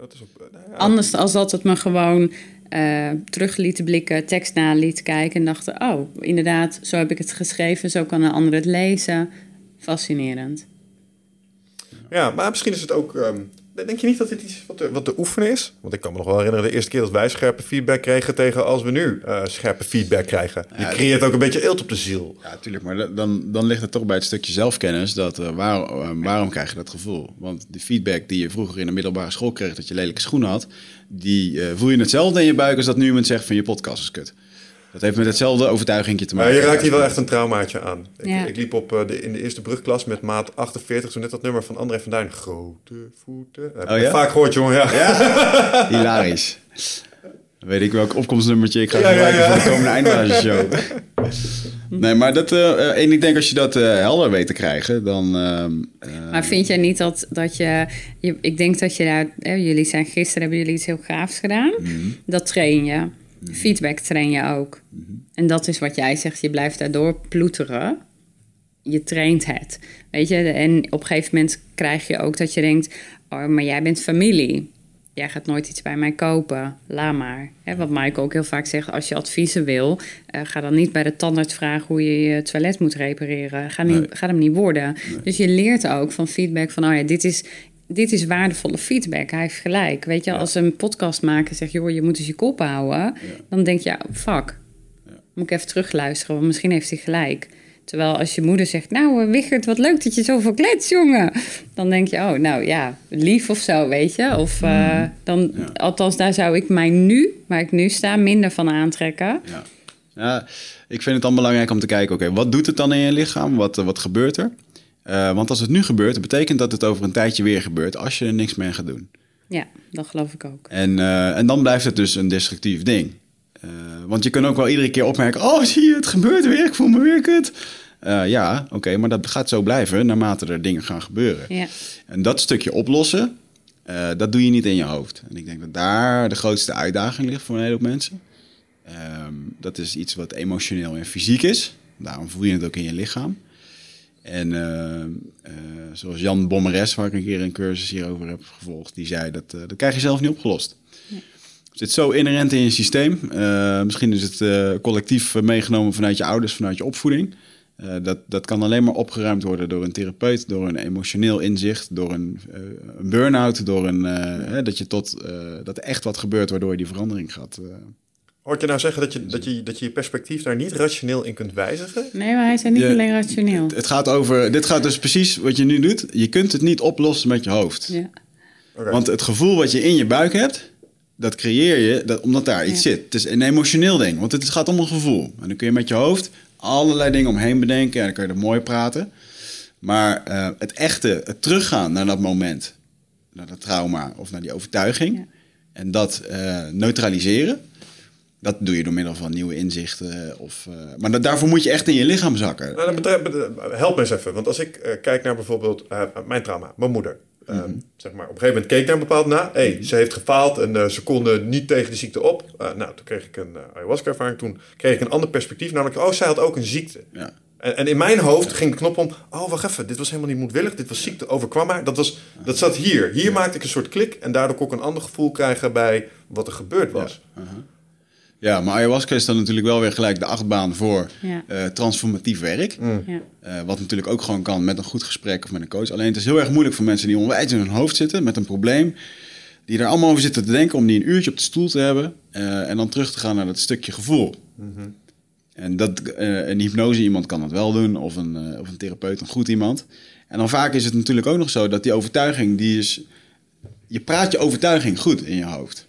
dat is ook... nou ja, Anders als dat het me gewoon eh, terug liet blikken, tekst na liet kijken en dachten: oh, inderdaad, zo heb ik het geschreven, zo kan een ander het lezen. Fascinerend. Ja, maar misschien is het ook... ehm, denk je niet dat dit iets wat te, wat te oefenen is? Want ik kan me nog wel herinneren de eerste keer dat wij scherpe feedback kregen tegen als we nu eh, scherpe feedback krijgen. Je Ja, creëert ook een beetje eelt op de ziel. Ja, tuurlijk. Maar da- dan, dan ligt het toch bij het stukje zelfkennis. Dat, eh, waar, eh, waarom krijg je dat gevoel? Want de feedback die je vroeger in de middelbare school kreeg... dat je lelijke schoenen had... die voel je hetzelfde in je buik als dat nu iemand zegt van je podcast is kut. Dat heeft met hetzelfde overtuiging te Maar maken. je raakt hier wel echt een traumaatje aan. Ik, Ja. ik liep op, eh, de, in de eerste brugklas met maat 48, toen net dat nummer van André van Duin. Grote voeten. Dat heb Oh ik ja? vaak gehoord, jongen. Ja. [LAUGHS] Hilarisch. Dan weet ik welk opkomstnummertje ik ga Ja, ja, gebruiken ja. voor de komende eindbasisshow. nee, maar dat... eh, eh, en ik denk als je dat eh, helder weet te krijgen, dan... ehm, eh, Maar vind jij niet dat, dat je, je... Ik denk dat je daar... Hè, jullie zijn gisteren hebben jullie iets heel gaafs gedaan. Dat train je. Feedback train je ook. En dat is wat jij zegt. Je blijft daardoor ploeteren. Je traint het. Weet je? En op een gegeven moment krijg je ook dat je denkt... Oh, maar jij bent familie. Jij gaat nooit iets bij mij kopen. Laat maar. Wat Mike ook heel vaak zegt. Als je adviezen wil... eh, ga dan niet bij de tandarts vragen hoe je je toilet moet repareren. Ga, niet, Nee. ga hem niet worden. Dus je leert ook van feedback van... Oh ja, dit is, dit is waardevolle feedback. Hij heeft gelijk. Weet je, als een podcastmaker zegt... joh, je moet eens je kop houden. Dan denk je, ja, fuck. Moet ik even terugluisteren, want misschien heeft hij gelijk. Terwijl als je moeder zegt... nou, eh, Wichert, wat leuk dat je zoveel klets, jongen. Dan denk je, oh, nou ja, lief of zo, weet je. Of eh, dan... Althans, daar zou ik mij nu, waar ik nu sta, minder van aantrekken. Ja. ja, ik vind het dan belangrijk om te kijken, oké, wat doet het dan in je lichaam? Wat, eh, wat gebeurt er? Eh, want als het nu gebeurt, dat betekent dat het over een tijdje weer gebeurt als je er niks mee gaat doen. Ja, dat geloof ik ook. En, eh, en dan blijft het dus een destructief ding. Eh, want je kunt ook wel iedere keer opmerken, oh zie je, het gebeurt weer, ik voel me weer kut. Ja, oké, maar dat gaat zo blijven naarmate er dingen gaan gebeuren. Ja. En dat stukje oplossen, dat doe je niet in je hoofd. En ik denk dat daar de grootste uitdaging ligt voor een heleboel mensen. Ehm, dat is iets wat emotioneel en fysiek is. Daarom voel je het ook in je lichaam. En eh, eh, zoals Jan Bommeres, waar ik een keer een cursus hierover heb gevolgd, die zei dat, eh, dat krijg je zelf niet opgelost. zit zo inherent in je systeem. Misschien is het collectief meegenomen vanuit je ouders, vanuit je opvoeding. Dat, dat kan alleen maar opgeruimd worden door een therapeut, door een emotioneel inzicht, door een, een burn-out, door een, hè, dat, je tot, dat er echt wat gebeurt waardoor je die verandering gaat. Hoort je nou zeggen dat je, dat, je, dat je je perspectief daar niet rationeel in kunt wijzigen? Nee, maar hij is niet alleen rationeel. Het, het, gaat over, dit gaat dus precies wat je nu doet. Je kunt het niet oplossen met je hoofd. Ja. Okay. Want het gevoel wat je in je buik hebt, dat creëer je dat, omdat daar iets zit. Het is een emotioneel ding, want het gaat om een gevoel. En dan kun je met je hoofd allerlei dingen omheen bedenken en dan kun je er mooi praten. Maar uh, het echte, het teruggaan naar dat moment, naar dat trauma of naar die overtuiging, ja. en dat uh, neutraliseren, dat doe je door middel van nieuwe inzichten. Of, uh, maar dat, daarvoor moet je echt in je lichaam zakken. Nou, help me eens even, want als ik kijk naar bijvoorbeeld mijn trauma, mijn moeder. Ehm, zeg maar, op een gegeven moment keek ik naar een bepaald na. hey, ze heeft gefaald en ze konden niet tegen de ziekte op. Nou, toen kreeg ik een ayahuasca-ervaring. Toen kreeg ik een ander perspectief. Namelijk, oh, zij had ook een ziekte. Ja. En, en, in mijn hoofd ging de knop om. Oh, wacht even. Dit was helemaal niet moedwillig. Dit was ziekte. Overkwam maar. Dat, was, dat zat hier. Hier maakte ik een soort klik. En daardoor kon ik een ander gevoel krijgen bij wat er gebeurd was. Ja. -huh. Ja, maar ayahuasca is dan natuurlijk wel weer gelijk de achtbaan voor ja. uh, transformatief werk. Mm. Ja. Uh, wat natuurlijk ook gewoon kan met een goed gesprek of met een coach. Alleen het is heel erg moeilijk voor mensen die onwijs in hun hoofd zitten met een probleem. Die er allemaal over zitten te denken om die een uurtje op de stoel te hebben. Uh, en dan terug te gaan naar dat stukje gevoel. Mm -hmm. En dat, een hypnose iemand kan dat wel doen. Of een, of een therapeut, een goed iemand. En dan vaak is het natuurlijk ook nog zo dat die overtuiging, die is... Je praat je overtuiging goed in je hoofd.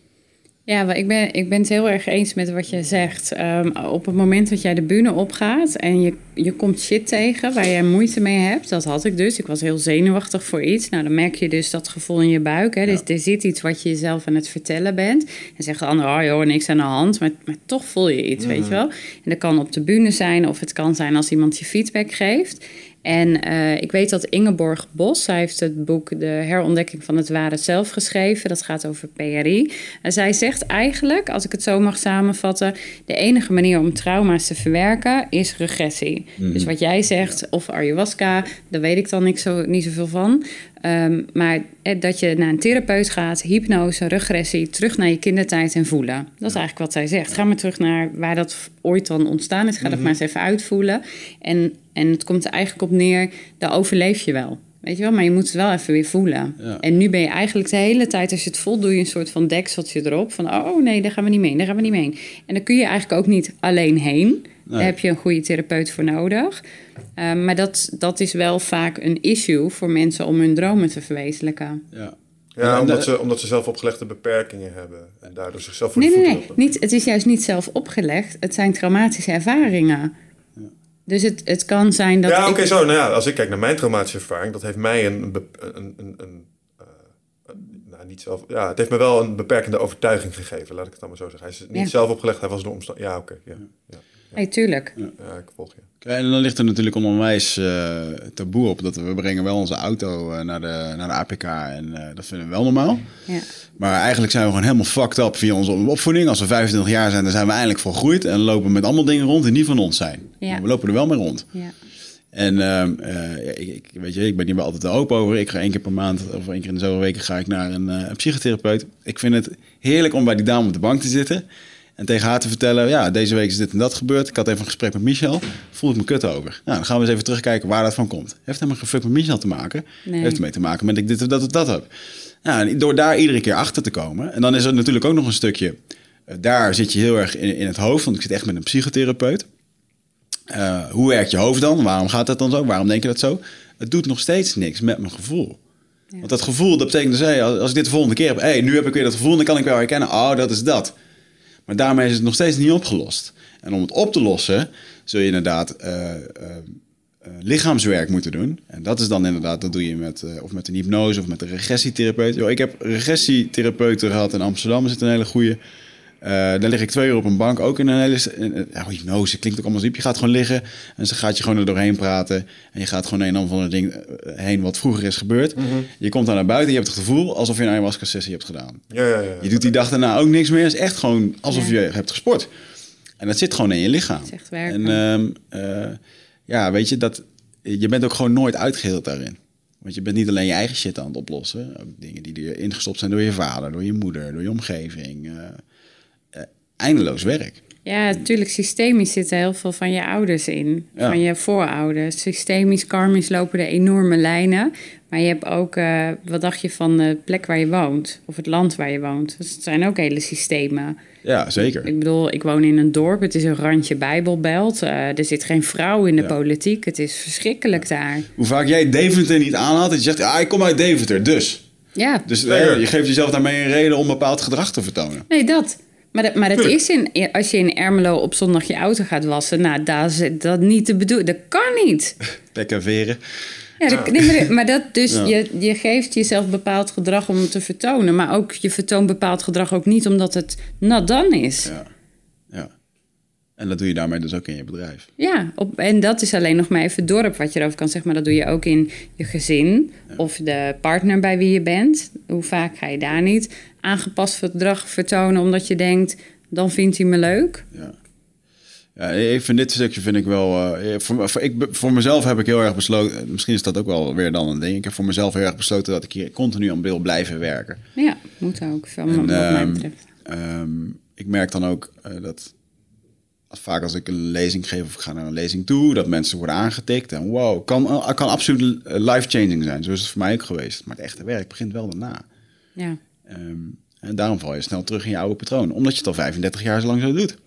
Ja, maar ik ben, ik ben het heel erg eens met wat je zegt. Um, op het moment dat jij de bühne opgaat en je, je komt shit tegen waar jij moeite mee hebt, dat had ik dus. Ik was heel zenuwachtig voor iets. Nou, dan merk je dus dat gevoel in je buik. Hè. Ja. Dus er zit iets wat je jezelf aan het vertellen bent. En zegt de ander, oh joh, niks aan de hand. Maar, maar toch voel je iets, mm. weet je wel. En dat kan op de bühne zijn of het kan zijn als iemand je feedback geeft. En uh, ik weet dat Ingeborg Bos, zij heeft het boek De herontdekking van het ware zelf geschreven. Dat gaat over PRI. En zij zegt eigenlijk, als ik het zo mag samenvatten, de enige manier om trauma's te verwerken is regressie. Mm. Dus wat jij zegt, of ayahuasca, daar weet ik dan niet, zo, niet zoveel van. Um, maar dat je naar een therapeut gaat, hypnose, regressie, terug naar je kindertijd en voelen. Dat is eigenlijk wat zij zegt. Ga maar terug naar waar dat ooit dan ontstaan is. Ga dat mm -hmm. maar eens even uitvoelen. En, en het komt er eigenlijk op neer, daar overleef je wel. Weet je wel, maar je moet het wel even weer voelen. Ja. En nu ben je eigenlijk de hele tijd, als je het voelt, doe je een soort van dekseltje erop. Van, oh nee, daar gaan we niet mee, daar gaan we niet mee. En dan kun je eigenlijk ook niet alleen heen. Nee. Daar heb je een goede therapeut voor nodig. Uh, maar dat, dat is wel vaak een issue voor mensen om hun dromen te verwezenlijken. Ja. Ja, omdat, ze, omdat ze zelf opgelegde beperkingen hebben en daardoor zichzelf voor nee, nee, nee. Niet, het is juist niet zelf opgelegd. Het zijn traumatische ervaringen. Ja. Dus het, het kan zijn dat. Ja, oké, okay, zo. Nou ja, als ik kijk naar mijn traumatische ervaring, dat heeft mij een. een, een, een, een uh, nou, niet zelf. Ja, het heeft me wel een beperkende overtuiging gegeven, laat ik het dan maar zo zeggen. Hij is niet ja. zelf opgelegd, hij was de omstandigheden. Ja, oké. Okay, ja, ja. Nee, tuurlijk. Ja. ik volg je. En dan ligt er natuurlijk onwijs uh, taboe op dat we brengen wel onze auto uh, naar, de, naar de APK en uh, dat vinden we wel normaal. Ja. Maar eigenlijk zijn we gewoon helemaal fucked up via onze opvoeding. Als we 25 jaar zijn, dan zijn we eindelijk volgroeid en lopen met allemaal dingen rond die niet van ons zijn. Ja. Maar we lopen er wel mee rond. Ja. En uh, ik, ik, weet je, ik ben hier wel altijd open over. Ik ga één keer per maand of één keer in de zoveel weken ga ik naar een, een psychotherapeut. Ik vind het heerlijk om bij die dame op de bank te zitten. En tegen haar te vertellen, ja, deze week is dit en dat gebeurd. Ik had even een gesprek met Michel. Voel ik me kut over. Nou, dan gaan we eens even terugkijken waar dat van komt. Heeft helemaal geen fuck met Michel te maken. Nee. Heeft ermee te maken met ik dit of dat of dat heb. Nou, door daar iedere keer achter te komen. En dan is er natuurlijk ook nog een stukje... Daar zit je heel erg in, in het hoofd. Want ik zit echt met een psychotherapeut. Uh, hoe werkt je hoofd dan? Waarom gaat dat dan zo? Waarom denk je dat zo? Het doet nog steeds niks met mijn gevoel. Ja. Want dat gevoel, dat betekent dus... Hey, als ik dit de volgende keer heb... Hey, nu heb ik weer dat gevoel... dan kan ik wel herkennen... oh, dat is dat. Maar daarmee is het nog steeds niet opgelost. En om het op te lossen, zul je inderdaad uh, uh, uh, lichaamswerk moeten doen. En dat is dan inderdaad, dat doe je met, of met een hypnose of met een regressietherapeut. Yo, ik heb regressietherapeuten gehad in Amsterdam, er zit een hele goede. Daar lig ik twee uur op een bank, ook in een hele... Ja, hypnose, klinkt ook allemaal diep. Je gaat gewoon liggen en ze gaat je gewoon er doorheen praten. En je gaat gewoon een of ander ding heen wat vroeger is gebeurd. Mm -hmm. Je komt daar naar buiten, je hebt het gevoel alsof je een ayahuasca-sessie hebt gedaan. Ja, ja, ja, je doet die dag daarna ook niks meer. Het is echt gewoon alsof je hebt gesport. En dat zit gewoon in je lichaam. Het is echt. En um, uh, ja, weet je, dat, je bent ook gewoon nooit uitgeheeld daarin. Want je bent niet alleen je eigen shit aan het oplossen. Ook dingen die er ingestopt zijn door je vader, door je moeder, door je omgeving. Uh, eindeloos werk. Ja, natuurlijk, systemisch zitten heel veel van je ouders in. Ja. Van je voorouders. Systemisch, karmisch lopen er enorme lijnen. Maar je hebt ook, eh, wat dacht je van de plek waar je woont? Of het land waar je woont? Dus het zijn ook hele systemen. Ja, zeker. Ik bedoel, ik woon in een dorp. Het is een randje bijbelbelt. Eh, er zit geen vrouw in de Ja. politiek. Het is verschrikkelijk daar. Hoe vaak jij Deventer niet aanhaalt, dat je zegt, ah, ik kom uit Deventer, dus. Ja, Dus eh, je geeft jezelf daarmee een reden om bepaald gedrag te vertonen. nee, dat. Maar, dat, maar het is in, als je in Ermelo op zondag je auto gaat wassen... Nou, dat is dat niet te bedoelen. Dat kan niet. [LAUGHS] Pek en veren. Ja, dat- nee, maar, dat dus, [LAUGHS] Ja. je, je geeft jezelf bepaald gedrag om te vertonen. Maar ook, je vertoont bepaald gedrag ook niet omdat het not done is. Ja, Ja. ja. En dat doe je daarmee dus ook in je bedrijf. op, en dat is alleen nog maar even het dorp wat je erover kan zeggen. Maar dat doe je ook in je gezin of de partner bij wie je bent. Hoe vaak ga je daar niet aangepast gedrag vertonen omdat je denkt, dan vindt hij me leuk? Ja. Ja, ik vind dit stukje vind ik wel. eh, voor, voor, ik, voor mezelf heb ik heel erg besloten. Misschien is dat ook wel weer dan een ding. Ik heb voor mezelf heel erg besloten dat ik hier continu aan wil blijven werken. Ja, moet ook, van, En, wat mij ehm, betreft. Ehm, ik merk dan ook eh, dat als vaak als ik een lezing geef of ik ga naar een lezing toe, dat mensen worden aangetikt. En wow, kan, eh, kan absoluut life-changing zijn. Zo is het voor mij ook geweest. Maar het echte werk begint wel daarna. Ja. Ehm, en daarom val je snel terug in je oude patroon. Omdat je het al 35 jaar zo lang zo doet.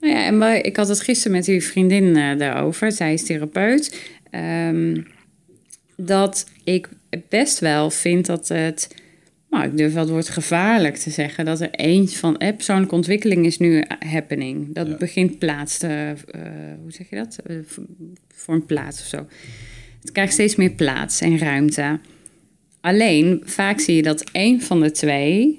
Nou ja, en wij- ik had het gisteren met die vriendin eh, daarover. Zij is therapeut. Ehm, dat ik best wel vind dat het... Nou, ik durf wel het woord gevaarlijk te zeggen. Dat er eens van... Eh, persoonlijke ontwikkeling is nu happening. Dat Ja. begint plaats te... eh, hoe zeg je dat? Eh, v- voor een plaats of zo. Het krijgt steeds meer plaats en ruimte. Alleen, vaak zie je dat één van de twee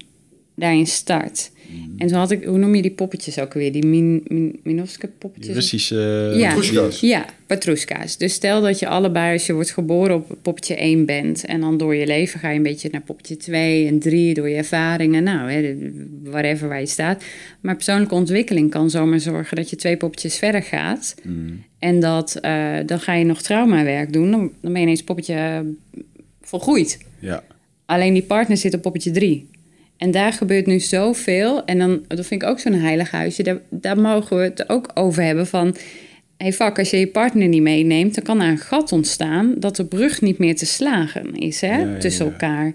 daarin start. En toen had ik, hoe noem je die poppetjes ook weer? Die min, min, Minovske Die poppetjes? Russische... Ja. Patroeskas. Ja, patroeska's. Dus stel dat je allebei, als je wordt geboren, op poppetje 1 bent. En dan door je leven ga je een beetje naar poppetje 2 en 3, door je ervaringen. Nou, hè, whatever waar je staat. Maar persoonlijke ontwikkeling kan zomaar zorgen dat je twee poppetjes verder gaat. Mm. En dat, eh, dan ga je nog traumawerk doen. Dan, dan ben je ineens poppetje eh, volgroeid. Ja. Alleen die partner zit op poppetje 3. En daar gebeurt nu zoveel. En dan, dat vind ik ook zo'n heilig huisje. Daar, daar mogen we het ook over hebben van... hey, fuck, als je je partner niet meeneemt... dan kan er een gat ontstaan dat de brug niet meer te slagen is, hè? Ja, ja, tussen ja. elkaar.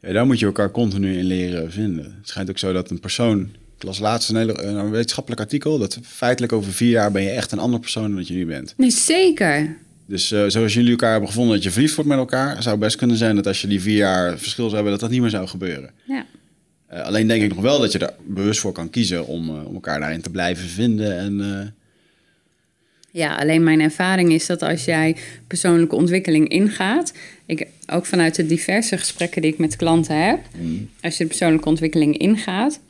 Ja, daar moet je elkaar continu in leren vinden. Het schijnt ook zo dat een persoon... Ik las laatst een, hele, een wetenschappelijk artikel... dat feitelijk over vier jaar ben je echt een andere persoon dan dat je nu bent. Nee, zeker. Dus eh, zoals jullie elkaar hebben gevonden dat je verliefd wordt met elkaar... zou best kunnen zijn dat als je die vier jaar verschil zou hebben... dat dat niet meer zou gebeuren. Ja. Eh, alleen denk ik nog wel dat je er bewust voor kan kiezen... om, eh, om elkaar daarin te blijven vinden. En, Ja, alleen mijn ervaring is dat als jij persoonlijke ontwikkeling ingaat, ik, ook vanuit de diverse gesprekken die ik met klanten heb, als je de persoonlijke ontwikkeling ingaat,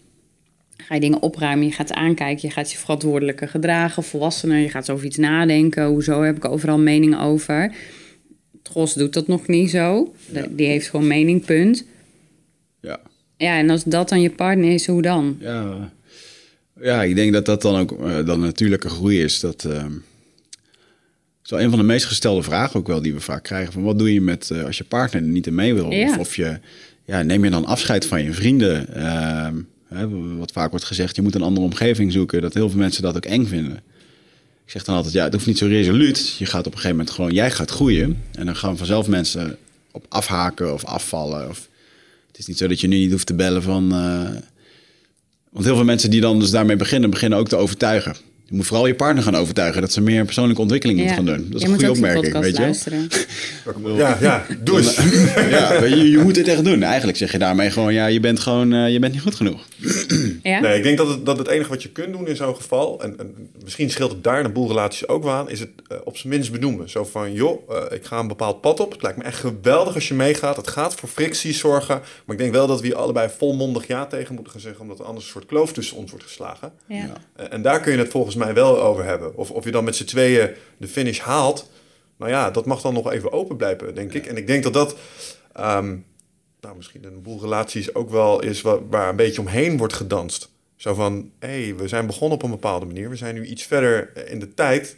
ga je dingen opruimen, je gaat aankijken, je gaat je verantwoordelijker gedragen, volwassener, je gaat over iets nadenken, hoezo heb ik overal mening over. Tros doet dat nog niet zo, Ja. die heeft gewoon mening, punt. ja. Ja, en als dat dan je partner is, hoe dan? Ja, ja, ik denk dat dat dan ook eh, dan natuurlijke groei is. Dat ehm, is wel een van de meest gestelde vragen ook wel die we vaak krijgen. Van wat doe je met eh, als je partner er niet in mee wil? Ja. Of, of je, ja, neem je dan afscheid van je vrienden? Wat vaak wordt gezegd, je moet een andere omgeving zoeken. Dat heel veel mensen dat ook eng vinden. Ik zeg dan altijd, ja, het hoeft niet zo resoluut. Je gaat op een gegeven moment gewoon, jij gaat groeien. En dan gaan vanzelf mensen op afhaken of afvallen. Of, het is niet zo dat je nu niet hoeft te bellen van... eh, want heel veel mensen die dan dus daarmee beginnen, beginnen ook te overtuigen. Je moet vooral je partner gaan overtuigen dat ze meer persoonlijke ontwikkeling moet gaan doen. Dat is je een goede opmerking, weet je luisteren. [LAUGHS] Ja, ja, doe eens. [LAUGHS] Ja, je, je moet dit echt doen. Eigenlijk zeg je daarmee gewoon, ja, je bent gewoon, eh, je bent niet goed genoeg. [CLEARS THROAT] Ja? Nee, ik denk dat het, dat het enige wat je kunt doen in zo'n geval, en, en misschien scheelt het daar een boel relaties ook wel aan, is het eh, op zijn minst benoemen. Zo van, joh, eh, ik ga een bepaald pad op. Het lijkt me echt geweldig als je meegaat. Het gaat voor frictie zorgen. Maar ik denk wel dat we hier allebei volmondig ja tegen moeten gaan zeggen, omdat er anders een soort kloof tussen ons wordt geslagen. Ja. En daar kun je het volgens mij wel over hebben. Of, of je dan met z'n tweeën de finish haalt. Nou ja, dat mag dan nog even open blijven, denk ik. En ik denk dat dat, ehm, nou misschien een boel relaties ook wel is waar, waar een beetje omheen wordt gedanst. Zo van, hé, hey, we zijn begonnen op een bepaalde manier. We zijn nu iets verder in de tijd.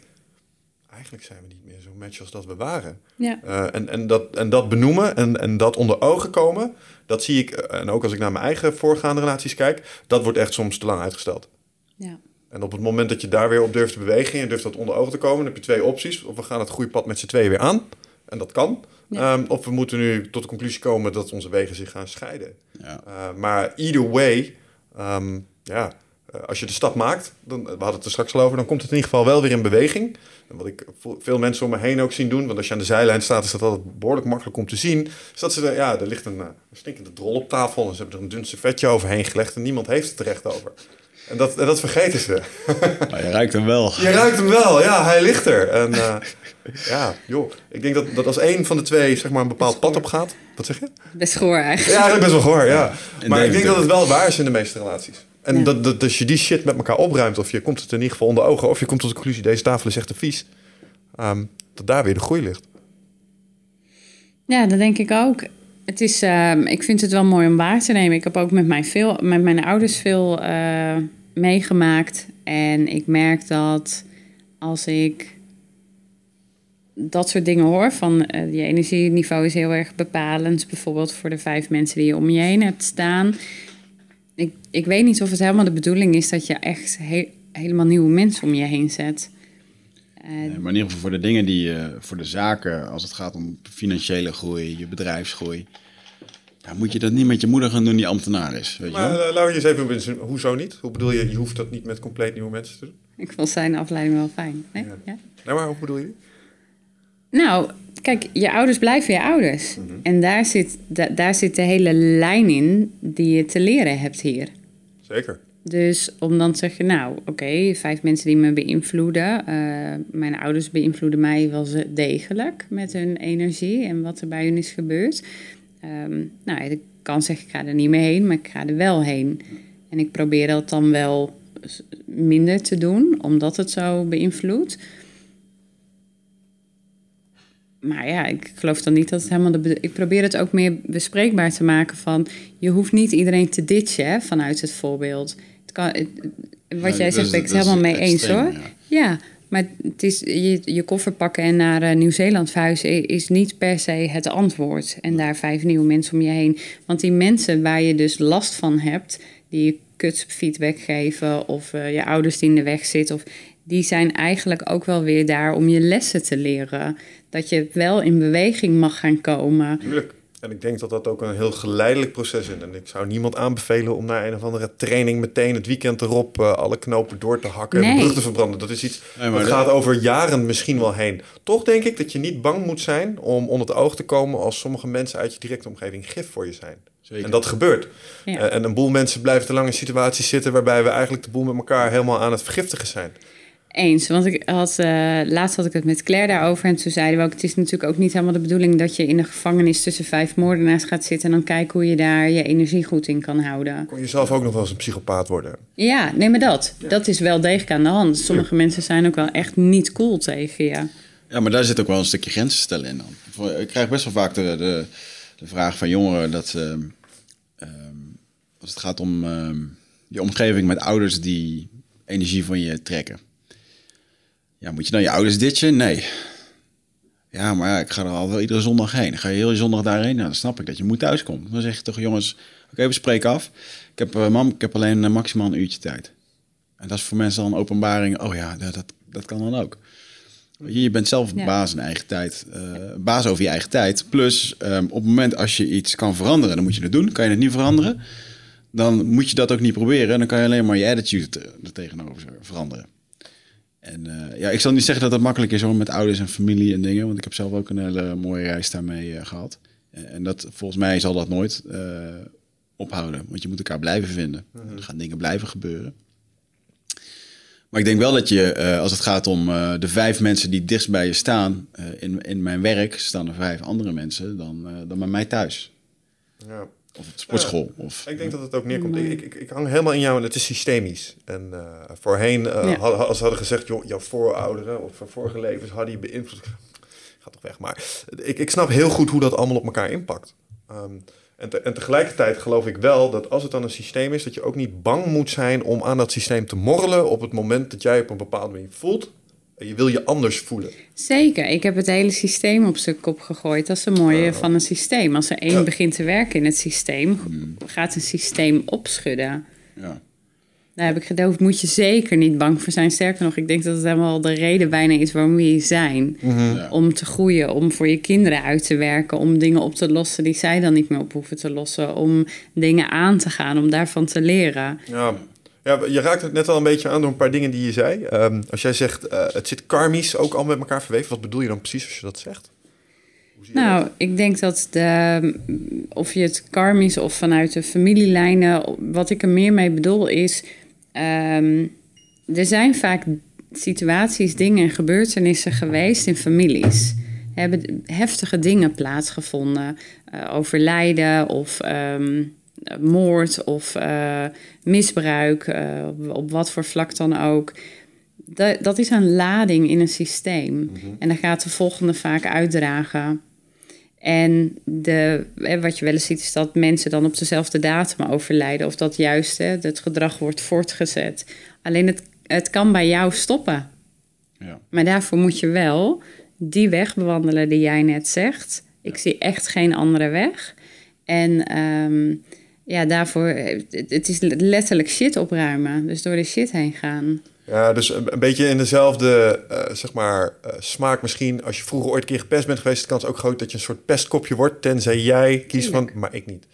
eigenlijk zijn we niet meer zo match als dat we waren. Ja. Uh, en, en, dat, en dat benoemen en, en dat onder ogen komen, dat zie ik, en ook als ik naar mijn eigen voorgaande relaties kijk, dat wordt echt soms te lang uitgesteld. Ja. En op het moment dat je daar weer op durft te bewegen en durft dat onder ogen te komen, dan heb je twee opties. Of we gaan het groeipad met z'n tweeën weer aan. En dat kan. Ja. Um, of we moeten nu tot de conclusie komen dat onze wegen zich gaan scheiden. Ja. Uh, maar either way, um, ja, uh, als je de stap maakt, dan, we hadden het er straks al over, dan komt het in ieder geval wel weer in beweging. En wat ik veel mensen om me heen ook zien doen, want als je aan de zijlijn staat, is dat altijd behoorlijk makkelijk om te zien. Is dat ze er, ja, er ligt een, een stinkende drol op tafel en ze hebben er een dun servetje overheen gelegd en niemand heeft het er recht over. En dat, en dat vergeten ze. Maar je ruikt hem wel. Je ruikt hem wel, ja, hij ligt er. En uh, ja, joh, ik denk dat, dat als één van de twee zeg maar een bepaald pad op gaat. Wat zeg je? Best goor eigenlijk. Ja, eigenlijk best wel goor, ja. Maar ik denk dat het wel waar is in de meeste relaties. En Ja. dat, dat als je die shit met elkaar opruimt, of je komt het in ieder geval onder ogen, of je komt tot de conclusie, deze tafel is echt te vies, ehm, dat daar weer de groei ligt. Ja, dat denk ik ook. Het is, ehm, ik vind het wel mooi om waar te nemen. Ik heb ook met mijn, veel, met mijn ouders veel eh, meegemaakt. En ik merk dat als ik dat soort dingen hoor, van eh, je energieniveau is heel erg bepalend, bijvoorbeeld voor de vijf mensen die je om je heen hebt staan. Ik, ik weet niet of het helemaal de bedoeling is dat je echt he- helemaal nieuwe mensen om je heen zet. Eh, Nee, maar in ieder geval voor de dingen die je, voor de zaken, als het gaat om financiële groei, je bedrijfsgroei. Ja, moet je dat niet met je moeder gaan doen die ambtenaar is, weet je Maar wel? uh, laten we eens even bezinnen, hoezo niet? Hoe bedoel je, je hoeft dat niet met compleet nieuwe mensen te doen? ik vond zijn afleiding wel fijn. Nee? Ja. Ja? Nou, maar hoe bedoel je? Nou, kijk, je ouders blijven je ouders. En daar zit, da- daar zit de hele lijn in die je te leren hebt hier. Zeker. Dus om dan te zeggen, nou, oké, vijf mensen die me beïnvloeden. eh, mijn ouders beïnvloeden mij wel degelijk met hun energie en wat er bij hun is gebeurd. Ehm, nou, ik kan zeggen, ik ga er niet meer heen, maar ik ga er wel heen. En ik probeer dat dan wel minder te doen, omdat het zo beïnvloedt. Maar ja, ik geloof dan niet dat het helemaal de. Ik probeer het ook meer bespreekbaar te maken van. Je hoeft niet iedereen te ditchen hè, vanuit het voorbeeld. Het kan, het- wat jij zegt, ben ik het helemaal mee eens hoor. ja. Ja, maar het is, je, koffer pakken en naar eh, Nieuw-Zeeland verhuizen is niet per se het antwoord. En daar vijf nieuwe mensen om je heen. Want die mensen waar je dus last van hebt, die je kutfeedback geven of eh, je ouders die in de weg zitten, of, die zijn eigenlijk ook wel weer daar om je lessen te leren. Dat je wel in beweging mag gaan komen. En ik denk dat dat ook een heel geleidelijk proces is. En ik zou niemand aanbevelen om naar een of andere training meteen het weekend erop eh, alle knopen door te hakken en de brug te verbranden. Dat is iets Nee, maar dat dat- gaat over jaren misschien wel heen. Toch denk ik dat je niet bang moet zijn om onder het oog te komen als sommige mensen uit je directe omgeving gif voor je zijn. Zeker. En dat gebeurt. Ja. Eh, en een boel mensen blijven te lang in situaties zitten waarbij we eigenlijk de boel met elkaar helemaal aan het vergiftigen zijn. Eens, want ik had, eh, laatst had ik het met Claire daarover en toen zeiden we ook... het is natuurlijk ook niet helemaal de bedoeling dat je in een gevangenis tussen vijf moordenaars gaat zitten... en dan kijken hoe je daar je energie goed in kan houden. Kon je zelf ook nog wel eens een psychopaat worden? Ja, nee, maar dat, dat is wel degelijk aan de hand. Sommige mensen zijn ook wel echt niet cool tegen je. Ja, maar daar zit ook wel een stukje grenzen stellen in dan. Ik krijg best wel vaak de, de, de vraag van jongeren dat ze, ehm, als het gaat om ehm, je omgeving met ouders die energie van je trekken. Ja, moet je dan je ouders ditchen? Nee. Ja, maar ja, ik ga er al wel iedere zondag heen. Ga je heel je zondag daarheen? Nou, dan snap ik dat je moet thuiskomen. Dan zeg je toch, jongens, oké, we spreken af. Ik heb, eh, mam, ik heb alleen eh, maximaal een uurtje tijd. En dat is voor mensen dan een openbaring. Oh ja, dat, dat, dat kan dan ook. Je, bent zelf Ja. baas in eigen tijd. eh, baas over je eigen tijd. Plus, ehm, op het moment als je iets kan veranderen, dan moet je het doen. Kan je het niet veranderen, dan moet je dat ook niet proberen. Dan kan je alleen maar je attitude er tegenover veranderen. En eh, ja, ik zal niet zeggen dat dat makkelijk is hoor, met ouders en familie en dingen. Want ik heb zelf ook een hele mooie reis daarmee eh, gehad. En, en dat, volgens mij zal dat nooit eh, ophouden. Want je moet elkaar blijven vinden. Er gaan dingen blijven gebeuren. Maar ik denk wel dat je, als het gaat om de vijf mensen die dichtst bij je staan, in, in mijn werk staan er vijf andere mensen dan, dan bij mij thuis. Ja. Of op de sportschool. Of, Ik denk dat het ook neerkomt. Ik, ik, ik hang helemaal in jou en het is systemisch. En eh, voorheen, eh, Ja. had- als ze hadden gezegd, joh, jouw voorouderen of vorige levens hadden je beïnvloed. [LAUGHS] Ga toch weg. Maar ik, ik snap heel goed hoe dat allemaal op elkaar impact. Ehm, en, te- en tegelijkertijd geloof ik wel dat als het dan een systeem is, dat je ook niet bang moet zijn om aan dat systeem te morrelen op het moment dat jij op een bepaalde manier voelt. Je wil je anders voelen. Zeker. Ik heb het hele systeem op zijn kop gegooid. Dat is het mooie Oh. van een systeem. Als er één Ja. begint te werken in het systeem, Hmm. gaat een systeem opschudden. Ja. Daar heb ik gedoofd. Moet je zeker niet bang voor zijn. Sterker nog, ik denk dat het helemaal de reden bijna is waarom we hier zijn. Ja. Om te groeien, om voor je kinderen uit te werken, om dingen op te lossen die zij dan niet meer op hoeven te lossen. Om dingen aan te gaan, om daarvan te leren. Ja. Ja, je raakt het net al een beetje aan door een paar dingen die je zei. Ehm, als jij zegt, eh, het zit karmisch ook al met elkaar verweven. Wat bedoel je dan precies als je dat zegt? Nou, ik denk dat de, of je het karmisch of vanuit de familielijnen, wat ik er meer mee bedoel is, ehm, er zijn vaak situaties, dingen en gebeurtenissen geweest in families. Er hebben heftige dingen plaatsgevonden, eh, overlijden of ehm, moord of eh, misbruik, eh, op wat voor vlak dan ook. Dat, dat is een lading in een systeem. En dan gaat de volgende vaak uitdragen. En de, hè, wat je wel eens ziet is dat mensen dan op dezelfde datum overlijden. Of dat juist hè, het gedrag wordt voortgezet. Alleen het, het kan bij jou stoppen. Ja. Maar daarvoor moet je wel die weg bewandelen die jij net zegt. Ik zie echt geen andere weg. En ehm, ja, daarvoor, het, het is letterlijk shit opruimen. Dus door de shit heen gaan. Ja, dus een, een beetje in dezelfde eh, zeg maar, eh, smaak misschien. Als je vroeger ooit een keer gepest bent geweest... is de kans ook groot dat je een soort pestkopje wordt... tenzij jij kiest van, maar ik niet.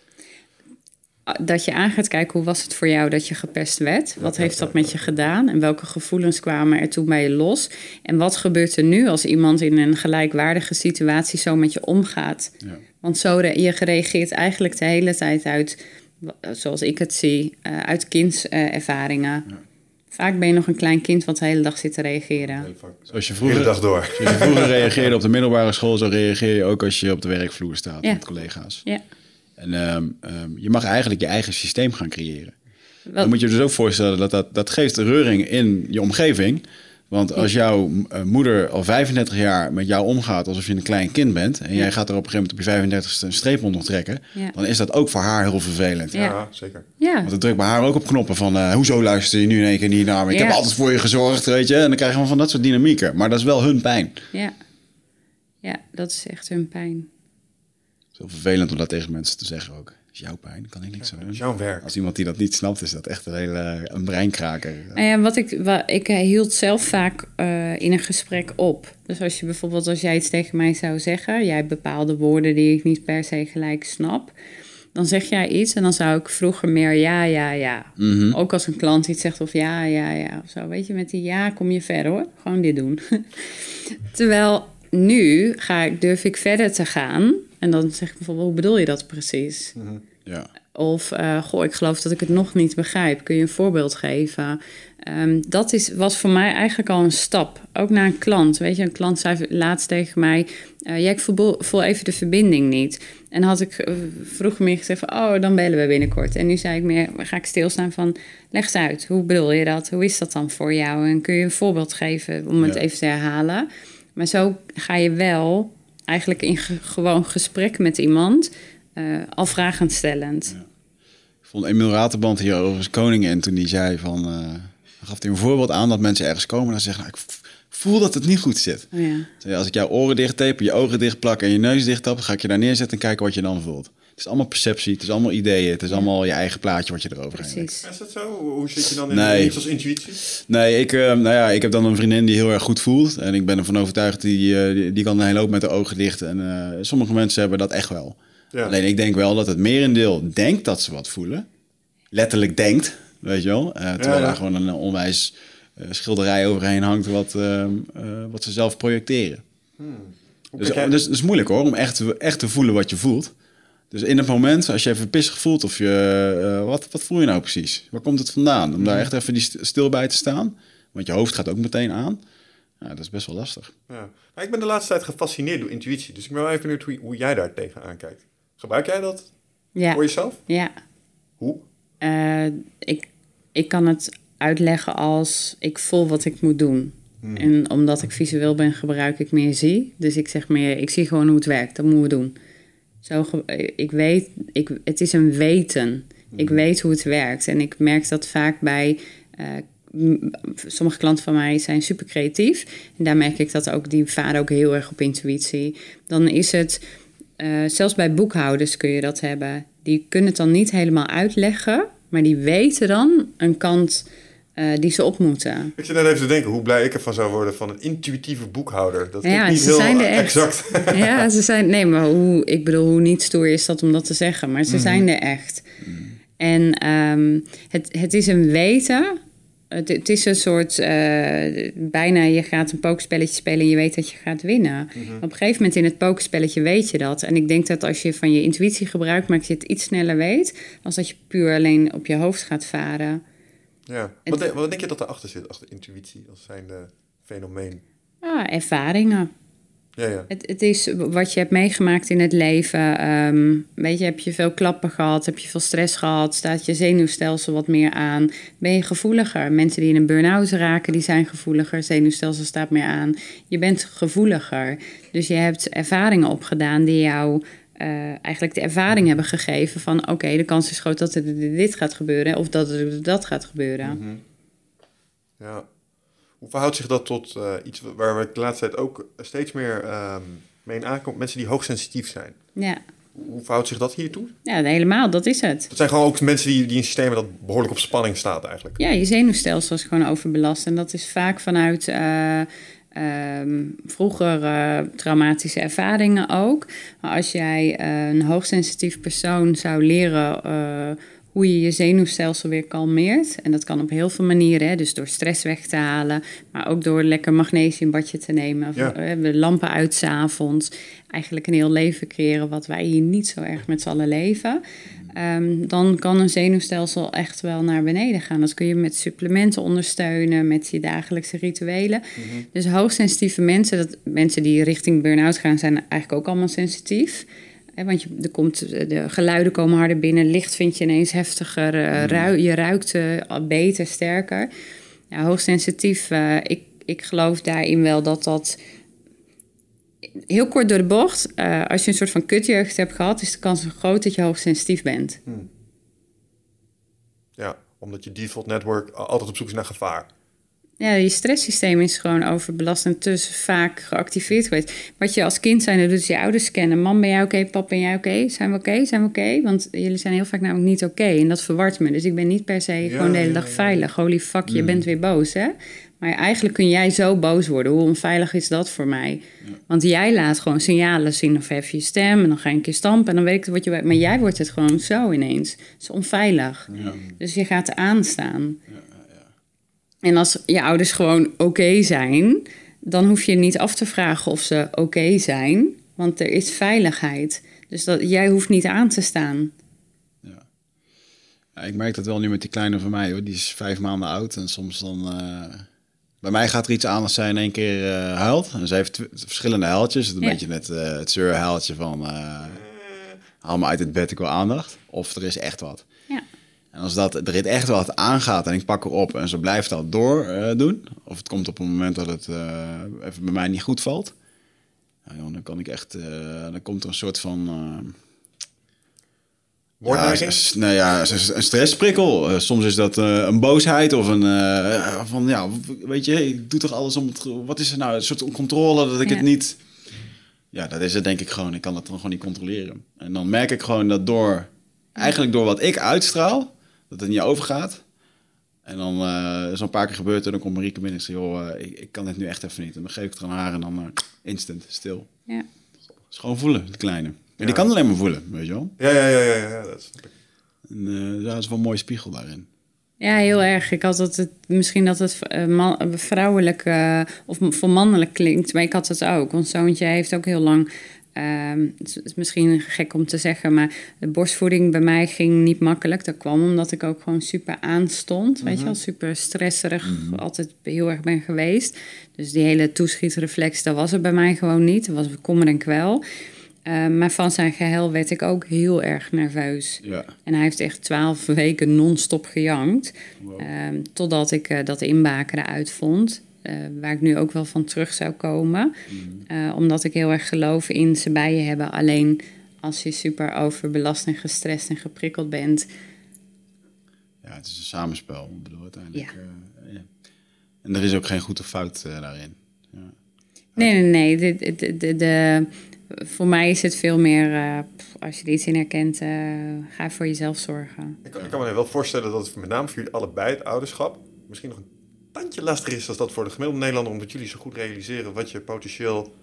dat je aan gaat kijken hoe was het voor jou dat je gepest werd. Wat heeft dat met je gedaan en welke gevoelens kwamen er toen bij je los? En wat gebeurt er nu als iemand in een gelijkwaardige situatie zo met je omgaat? Ja. Want zo re- je reageert eigenlijk de hele tijd uit, zoals ik het zie, eh, uit kindservaringen. Vaak ben je nog een klein kind wat de hele dag zit te reageren. Zoals je De hele vroeger, dag door. zoals je vroeger reageerde op de middelbare school, zo reageer je ook als je op de werkvloer staat Ja. met collega's. Ja. En ehm, ehm, je mag eigenlijk je eigen systeem gaan creëren. Wel- Dan moet je je dus ook voorstellen dat dat, dat geeft reuring in je omgeving. Want als jouw eh, moeder al 35 jaar met jou omgaat alsof je een klein kind bent... en jij gaat er op een gegeven moment op je 35ste een streep onder trekken... Ja. dan is dat ook voor haar heel vervelend. Ja, Ja. zeker. Ja, Want het drukt bij haar ook op knoppen van... eh, hoezo luister je nu in één keer niet naar me? Ik Ja. heb altijd voor je gezorgd, weet je. En dan krijg je van dat soort dynamieken. Maar dat is wel hun pijn. ja. Ja, dat is echt hun pijn. Het is heel vervelend om dat tegen mensen te zeggen ook. Is jouw pijn, kan ik niks aan Dat doen. is jouw werk. Als iemand die dat niet snapt, is dat echt een hele een breinkraker. Nou ja, wat ik, wat, ik eh, hield zelf vaak eh, in een gesprek op. Dus als je bijvoorbeeld, als jij iets tegen mij zou zeggen, jij hebt bepaalde woorden die ik niet per se gelijk snap, dan zeg jij iets en dan zou ik vroeger meer ja, ja, ja. Mhm. Ook als een klant iets zegt of ja, ja, ja of zo. Weet je, met die ja kom je ver hoor. Gewoon dit doen. [LAUGHS] Terwijl nu ga ik, durf ik verder te gaan. En dan zeg ik bijvoorbeeld, hoe bedoel je dat precies? Ja. Of, eh, goh, ik geloof dat ik het nog niet begrijp. Kun je een voorbeeld geven? Ehm, dat is, was voor mij eigenlijk al een stap. Ook naar een klant. Weet je, een klant zei laatst tegen mij... eh ja, ik voel, voel even de verbinding niet. En had ik eh, vroeger meer gezegd van... oh, dan bellen we binnenkort. En nu zei ik meer, ga ik stilstaan van... leg eens uit, hoe bedoel je dat? Hoe is dat dan voor jou? En kun je een voorbeeld geven om het Ja. even te herhalen? Maar zo ga je wel eigenlijk in ge- gewoon gesprek met iemand... eh, al vragen stellend. Ik vond Emiel Raterband hier overigens koning in toen hij zei van... dan gaf hij een voorbeeld aan dat mensen ergens komen en dan zeggen... Nou, ik voel dat het niet goed zit. Oh ja. Als ik jouw oren dicht tape, je ogen dicht plak en je neus dicht tap... ga ik je daar neerzetten en kijken wat je dan voelt. Het is allemaal perceptie, het is allemaal ideeën... het is allemaal je eigen plaatje wat je erover. Precies. Is dat zo? Hoe zit je dan in Nee. iets als intuïtie? Nee, ik, eh, nou ja, ik heb dan een vriendin die heel erg goed voelt. En ik ben ervan overtuigd, die, eh, die, die kan een hele hoop met de ogen dicht. En eh, sommige mensen hebben dat echt wel. Ja. Alleen ik denk wel dat het merendeel denkt dat ze wat voelen. Letterlijk denkt, weet je wel. Eh, terwijl Ja, ja. daar gewoon een onwijs eh, schilderij overheen hangt wat, wat ze zelf projecteren. Dus, jij- dus het is moeilijk hoor, om echt, echt te voelen wat je voelt. Dus in het moment, als je even pissig voelt of je... eh, wat, wat voel je nou precies? Waar komt het vandaan? Om daar echt even die st- stil bij te staan. Want je hoofd gaat ook meteen aan. Ja, dat is best wel lastig. Ja. Nou, ik ben de laatste tijd gefascineerd door intuïtie. Dus ik ben wel even benieuwd hoe, hoe jij daar tegenaan kijkt. Gebruik jij dat Ja, voor jezelf? ja. Hoe? Eh, ik, ik kan het uitleggen als ik voel wat ik moet doen. En omdat ik visueel ben, gebruik ik meer zie. Dus ik zeg meer, ik zie gewoon hoe het werkt. Dat moeten we doen. Zo, ik weet, ik, het is een weten. Ik weet hoe het werkt. En ik merk dat vaak bij eh, sommige klanten van mij zijn super creatief. En daar merk ik dat ook, die varen ook heel erg op intuïtie. Dan is het, eh, zelfs bij boekhouders kun je dat hebben. Die kunnen het dan niet helemaal uitleggen, maar die weten dan een kant eh, die ze op moeten. Ik zit net even te denken hoe blij ik ervan zou worden van een intuïtieve boekhouder. Dat Ja, niet ze heel zijn er echt. Ja, [LAUGHS] ze zijn. Nee, maar hoe, ik bedoel, hoe niet stoer is dat om dat te zeggen? Maar ze zijn er echt. En ehm, het, het is een weten. Het, het is een soort. eh, bijna je gaat een pokerspelletje spelen en je weet dat je gaat winnen. Op een gegeven moment in het pokerspelletje weet je dat. En ik denk dat als je van je intuïtie gebruikt maakt, je het iets sneller weet. als dat je puur alleen op je hoofd gaat varen. Ja. Wat, denk, wat denk je dat erachter zit, achter intuïtie als zijnde fenomeen? Ah, ervaringen. Ja, ja. Het, het is wat je hebt meegemaakt in het leven. Ehm, weet je, heb je veel klappen gehad? Heb je veel stress gehad? Staat je zenuwstelsel wat meer aan? Ben je gevoeliger? Mensen die in een burn-out raken, die zijn gevoeliger. Zenuwstelsel staat meer aan. Je bent gevoeliger. Dus je hebt ervaringen opgedaan die jou eh, eigenlijk de ervaring hebben gegeven van... oké, de kans is groot dat er dit gaat gebeuren of dat er dat gaat gebeuren. Mhm. ja. Hoe verhoudt zich dat tot eh, iets waar we de laatste tijd ook steeds meer ehm, mee aankomt? Mensen die hoogsensitief zijn. Ja. Hoe verhoudt zich dat hiertoe? ja, helemaal, dat is het. Dat zijn gewoon ook mensen die, die in systemen dat behoorlijk op spanning staat eigenlijk. Ja, je zenuwstelsel is gewoon overbelast. En dat is vaak vanuit eh, ehm, vroeger eh, traumatische ervaringen ook. Maar als jij eh, een hoogsensitief persoon zou leren eh, hoe je je zenuwstelsel weer kalmeert. En dat kan op heel veel manieren. Hè? Dus door stress weg te halen. Maar ook door lekker magnesiumbadje te nemen. Ja. De lampen uit 's avonds. Eigenlijk een heel leven creëren wat wij hier niet zo erg met z'n allen leven. Ehm, dan kan een zenuwstelsel echt wel naar beneden gaan. Dat kun je met supplementen ondersteunen, met je dagelijkse rituelen. Dus hoogsensitieve mensen, dat, mensen die richting burn-out gaan, zijn eigenlijk ook allemaal sensitief. Want je, er komt, de geluiden komen harder binnen, licht vind je ineens heftiger, eh, rui- je ruikt eh, beter, sterker. Ja, hoogsensitief, eh, ik, ik geloof daarin wel dat dat heel kort door de bocht, eh, als je een soort van kutjeugd hebt gehad, is de kans groot dat je hoogsensitief bent. Ja, omdat je default network altijd op zoek is naar gevaar. Ja, je stresssysteem is gewoon overbelast en te vaak geactiveerd geweest. Wat je als kind zijn, dat doet je ouders scannen. Mam, ben jij oké? Pap, ben jij oké? Zijn we oké? Zijn we oké? Want jullie zijn heel vaak namelijk niet oké. En dat verwart me. Dus ik ben niet per se gewoon de hele dag ja, ja. veilig. Holy fuck, je bent weer boos, hè? Maar eigenlijk kun jij zo boos worden. Hoe onveilig is dat voor mij? Want jij laat gewoon signalen zien of hef je stem... en dan ga je een keer stampen en dan weet ik wat je... Maar jij wordt het gewoon zo ineens. Het is onveilig. Ja. Dus je gaat aanstaan. En als je ouders gewoon oké zijn, dan hoef je niet af te vragen of ze oké zijn, want er is veiligheid. Dus dat, jij hoeft niet aan te staan. Ja, ik merk dat wel nu met die kleine van mij, hoor. die is vijf maanden oud. En soms dan. eh, bij mij gaat er iets aan als zij in één keer eh, huilt. En ze heeft verschillende huiltjes. Een Ja. beetje net eh, het zeurhuiltje van. eh, haal me uit het bed, ik wil aandacht. Of er is echt wat. Ja. En als dat, er echt wat aangaat en ik pak haar op en ze blijft dat door doen. Of het komt op een moment dat het even bij mij niet goed valt. Nou, joh, dan kan ik echt. dan komt er een soort van. Ja, nou ja, een stressprikkel. Eh, soms is dat eh, een boosheid of een eh, van ja, weet je, ik doe toch alles om het. Wat is er nou? Een soort controle dat ik Ja. het niet. Ja, dat is het denk ik gewoon. Ik kan het dan gewoon niet controleren. En dan merk ik gewoon dat door, eigenlijk door wat ik uitstraal, dat het niet overgaat. En dan eh, is een paar keer gebeurd en dan komt Marieke binnen en zegt, joh, ik, ik kan dit nu echt even niet. En dan geef ik het aan haar en dan instant, stil. Ja. Gewoon voelen, het kleine. Ja. die kan alleen maar voelen, weet je wel. Ja, ja, ja, ja, ja, dat ik. En eh, dat is wel een mooie spiegel daarin. Ja, heel erg. Ik had het, het misschien dat het eh, man, vrouwelijk eh, of voor mannelijk klinkt, maar ik had het ook. Ons zoontje heeft ook heel lang, ehm, het is misschien gek om te zeggen, maar de borstvoeding bij mij ging niet makkelijk. Dat kwam omdat ik ook gewoon super aanstond, weet je wel, super stresserig, altijd heel erg ben geweest. Dus die hele toeschietreflex, dat was er bij mij gewoon niet. Dat was kommer en kwel. Eh, maar van zijn geheel werd ik ook heel erg nerveus. Ja. En hij heeft echt twaalf [LAUGHS] weken non-stop gejankt. Ehm, totdat ik eh, dat inbakeren uitvond. eh, waar ik nu ook wel van terug zou komen. Eh, omdat ik heel erg geloof in ze bij je hebben. Alleen als je super overbelast en gestrest en geprikkeld bent. ja, het is een samenspel. Ik bedoel, uiteindelijk. Ja. ja. En er is ook geen goed of fout daarin. Ja. Nee, nee, nee. De, de, de, de- voor mij is het veel meer, eh, als je er iets in herkent, eh, ga voor jezelf zorgen. Ik kan, ik kan me wel voorstellen dat het met name voor jullie allebei het ouderschap misschien nog een tandje lastiger is dan dat voor de gemiddelde Nederlander, omdat jullie zo goed realiseren wat je potentieel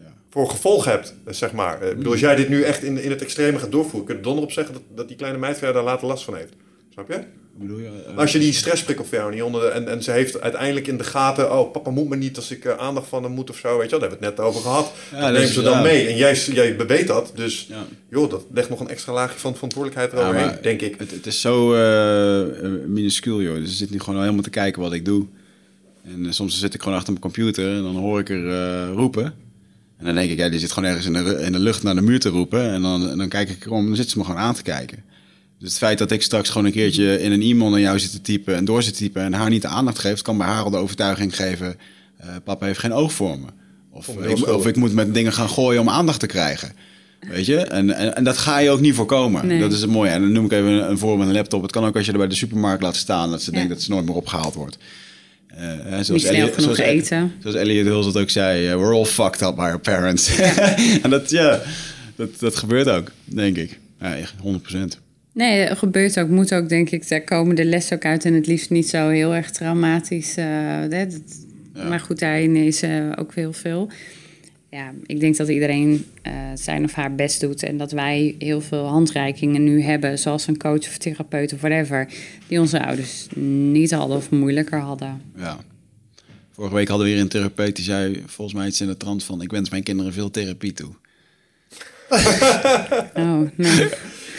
Ja. voor gevolg hebt, eh, zeg maar. Eh, Ik bedoel, als jij dit nu echt in, in het extreme gaat doorvoeren, kun je er donder op zeggen dat, dat die kleine meid daar later last van heeft. Snap je? Hoe bedoel je? Eh, als je die stressprikkel voor jou niet onder de, en, en ze heeft uiteindelijk in de gaten, oh papa moet me niet als ik eh, aandacht van hem moet of zo, weet je daar hebben we het net over gehad. Ja, dat neemt ze dan ja. mee en jij, jij beweet dat, dus Ja. joh, dat legt nog een extra laagje van verantwoordelijkheid eroverheen, denk ik. Het, het is zo eh, minuscuul, joh. Dus ze zit nu gewoon al helemaal te kijken wat ik doe. En soms zit ik gewoon achter mijn computer en dan hoor ik er roepen. En dan denk ik, ja, die zit gewoon ergens in de, in de lucht naar de muur te roepen. En dan, en dan kijk ik erom en dan zit ze me gewoon aan te kijken. Dus het feit dat ik straks gewoon een keertje in een e-mail naar jou zit te typen en door zit te typen en haar niet de aandacht geeft, kan bij haar al de overtuiging geven: eh, papa heeft geen oog voor me. Of, ik of ik moet met dingen gaan gooien om aandacht te krijgen. Weet je? En, en, en dat ga je ook niet voorkomen. Nee. Dat is het mooie. En dan noem ik even een, een voorbeeld met een laptop. Het kan ook als je er bij de supermarkt laat staan, dat ze Ja. denkt dat ze nooit meer opgehaald wordt. Eh, hè, Niet snel Elliot- genoeg zoals- eten. Zoals Elliot Hills het ook zei, eh, we're all fucked up by our parents. [LAUGHS] en dat, ja, dat, dat gebeurt ook, denk ik. Ja, echt 100%. Nee, gebeurt ook, moet ook, denk ik. Daar komen de les ook uit en het liefst niet zo heel erg traumatisch. eh, hè, dat- Ja. Maar goed, daarin is eh, ook heel veel. Ja, ik denk dat iedereen eh, zijn of haar best doet. En dat wij heel veel handreikingen nu hebben, zoals een coach of therapeut of whatever, die onze ouders niet hadden of moeilijker hadden. Ja. Vorige week hadden we weer een therapeut die zei volgens mij iets in de trant van... ik wens mijn kinderen veel therapie toe. [LAUGHS] Oh, nee.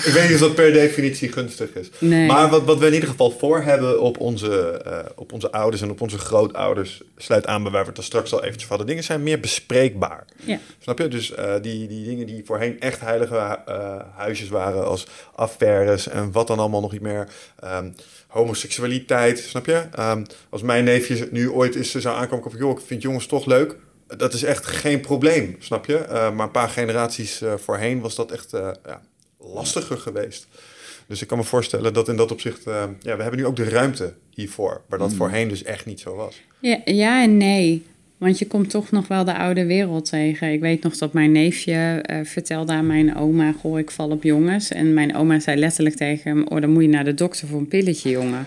Ik weet niet of dat per definitie gunstig is. Nee. Maar wat, wat we in ieder geval voor hebben op onze, eh, op onze ouders en op onze grootouders... sluit aan bij waar we het er straks al eventjes hadden. Dingen zijn meer bespreekbaar. Ja. Snap je? Dus eh, die, die dingen die voorheen echt heilige eh, huisjes waren... als affaires en wat dan allemaal nog niet meer... ehm, homoseksualiteit, snap je? Ehm, als mijn neefje nu ooit eens zou aankomen... van, joh, ik vind jongens toch leuk... Dat is echt geen probleem, snap je? Maar een paar generaties voorheen was dat echt ja, lastiger geweest. Dus ik kan me voorstellen dat in dat opzicht... eh, ja, we hebben nu ook de ruimte hiervoor. Waar dat voorheen dus echt niet zo was. Ja, ja en nee. Want je komt toch nog wel de oude wereld tegen. Ik weet nog dat mijn neefje eh, vertelde aan mijn oma... Goh, ik val op jongens. En mijn oma zei letterlijk tegen hem... Oh, dan moet je naar de dokter voor een pilletje, jongen.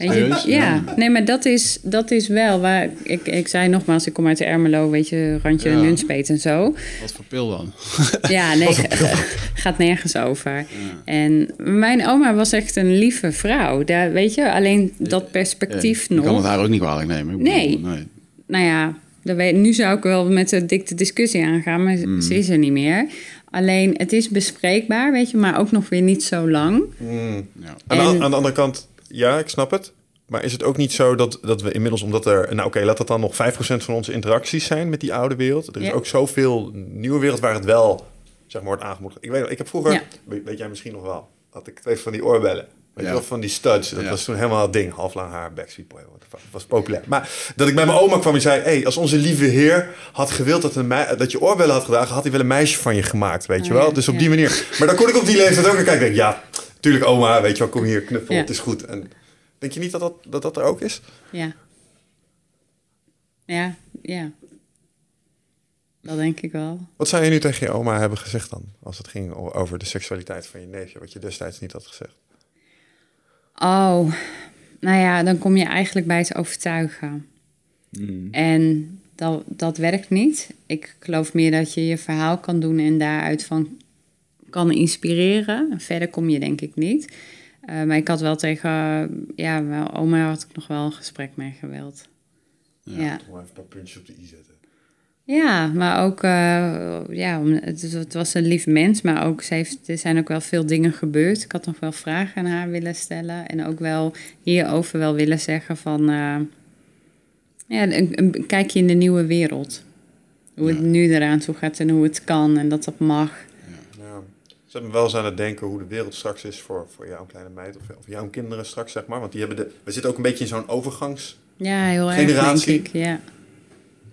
Weet je? Serieus? Ja, nee, maar dat is, dat is wel waar... Ik, ik zei nogmaals, ik kom uit de Ermelo, weet je, randje Ja. Nunspeet en zo. Wat voor pil dan? [LAUGHS] Ja, nee, [LAUGHS] gaat nergens over. En mijn oma was echt een lieve vrouw. Daar, weet je, alleen dat perspectief Ja, nog. Ik kan het haar ook niet kwalijk nemen. Bedoel, Nee. nee. nou ja, dat weet, nu zou ik wel met de dikte discussie aangaan, maar Mm. ze is er niet meer. Alleen, het is bespreekbaar, weet je, maar ook nog weer niet zo lang. Ja. Aan, de, En- aan de andere kant, ja, ik snap het. Maar is het ook niet zo dat, dat we inmiddels, omdat er... Nou oké, laat dat dan nog 5% van onze interacties zijn met die oude wereld. Er is Ja. ook zoveel nieuwe wereld waar het wel, zeg maar, wordt aangemoedigd. Ik weet ik heb vroeger, Ja. weet, weet jij misschien nog wel, had ik twee van die oorbellen. Weet Ja. je wel, van die studs. Dat Ja. was toen helemaal het ding. Half lang haar, Backstreet Boy. Dat was populair. Maar dat ik bij mijn oma kwam en zei... Hey, als onze lieve heer had gewild dat, een mei- dat je oorbellen had gedragen... had hij wel een meisje van je gemaakt, weet je Oh, wel. Dus op die manier. Maar dan kon ik op die leeftijd ook naar kijken. Ik denk, ja, tuurlijk oma, weet je wel. Kom hier, knuffel, Ja. het is goed. En denk je niet dat dat, dat, dat er ook is? Ja. Ja, ja. Dat denk ik wel. Wat zou je nu tegen je oma hebben gezegd dan? Als het ging over de seksualiteit van je neefje. Wat je destijds niet had gezegd. Oh, nou ja, dan kom je eigenlijk bij het overtuigen. Mm. En dat, dat werkt niet. Ik geloof meer dat je je verhaal kan doen en daaruit van kan inspireren. Verder kom je denk ik niet. Eh, maar ik had wel tegen, ja, mijn oma had ik nog wel een gesprek mee gewild. Ja. ja. Om even een paar puntjes op de i zetten. maar ook, eh, ja, het, het was een lief mens, maar ook, ze heeft, er zijn ook wel veel dingen gebeurd. Ik had nog wel vragen aan haar willen stellen en ook wel hierover wel willen zeggen van, eh, ja, een, een kijkje in de nieuwe wereld. Hoe het Ja. nu eraan toe gaat en hoe het kan en dat dat mag. Ja. Ze hebben me wel eens aan het denken hoe de wereld straks is voor, voor jouw kleine meid of, of jouw kinderen straks, zeg maar. Want die hebben de, we zitten ook een beetje in zo'n overgangs... Ja, heel erg, Generatie. denk ik. Ja.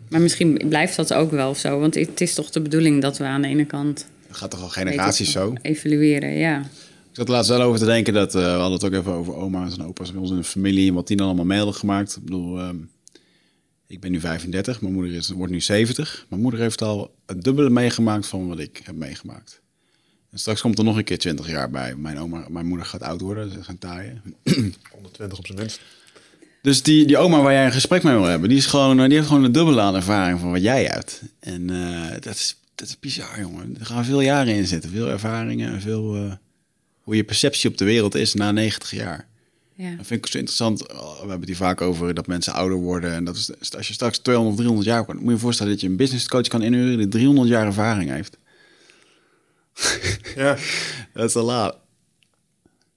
Maar misschien blijft dat ook wel zo. Want het is toch de bedoeling dat we aan de ene kant Dat gaat toch al generaties zo? evalueren. Ja, Ik zat laatst wel over te denken dat eh, we hadden het ook even over oma's en opa's bij ons in de familie en wat die dan allemaal mee hadden gemaakt. Ik bedoel, ehm, ik ben nu 35, mijn moeder is, wordt nu 70. Mijn moeder heeft al het dubbele meegemaakt van wat ik heb meegemaakt. En straks komt er nog een keer 20 jaar bij. Mijn, oma, mijn moeder gaat oud worden, ze gaan taaien. [CLEARS THROAT] 120 op zijn minst. Dus die, die oma waar jij een gesprek mee wil hebben, die, is gewoon, die heeft gewoon een dubbele aan ervaring van wat jij hebt. En eh, dat, is, dat is bizar, jongen. Er gaan veel jaren in zitten, veel ervaringen en veel eh, hoe je perceptie op de wereld is na 90 jaar. Ja. Dat vind ik zo interessant. Oh, We hebben het hier vaak over dat mensen ouder worden. En dat is, als je straks 200 of 300 jaar wordt, moet je je voorstellen dat je een business coach kan inhuren die 300 jaar ervaring heeft. [LAUGHS] Ja, Dat is al laat.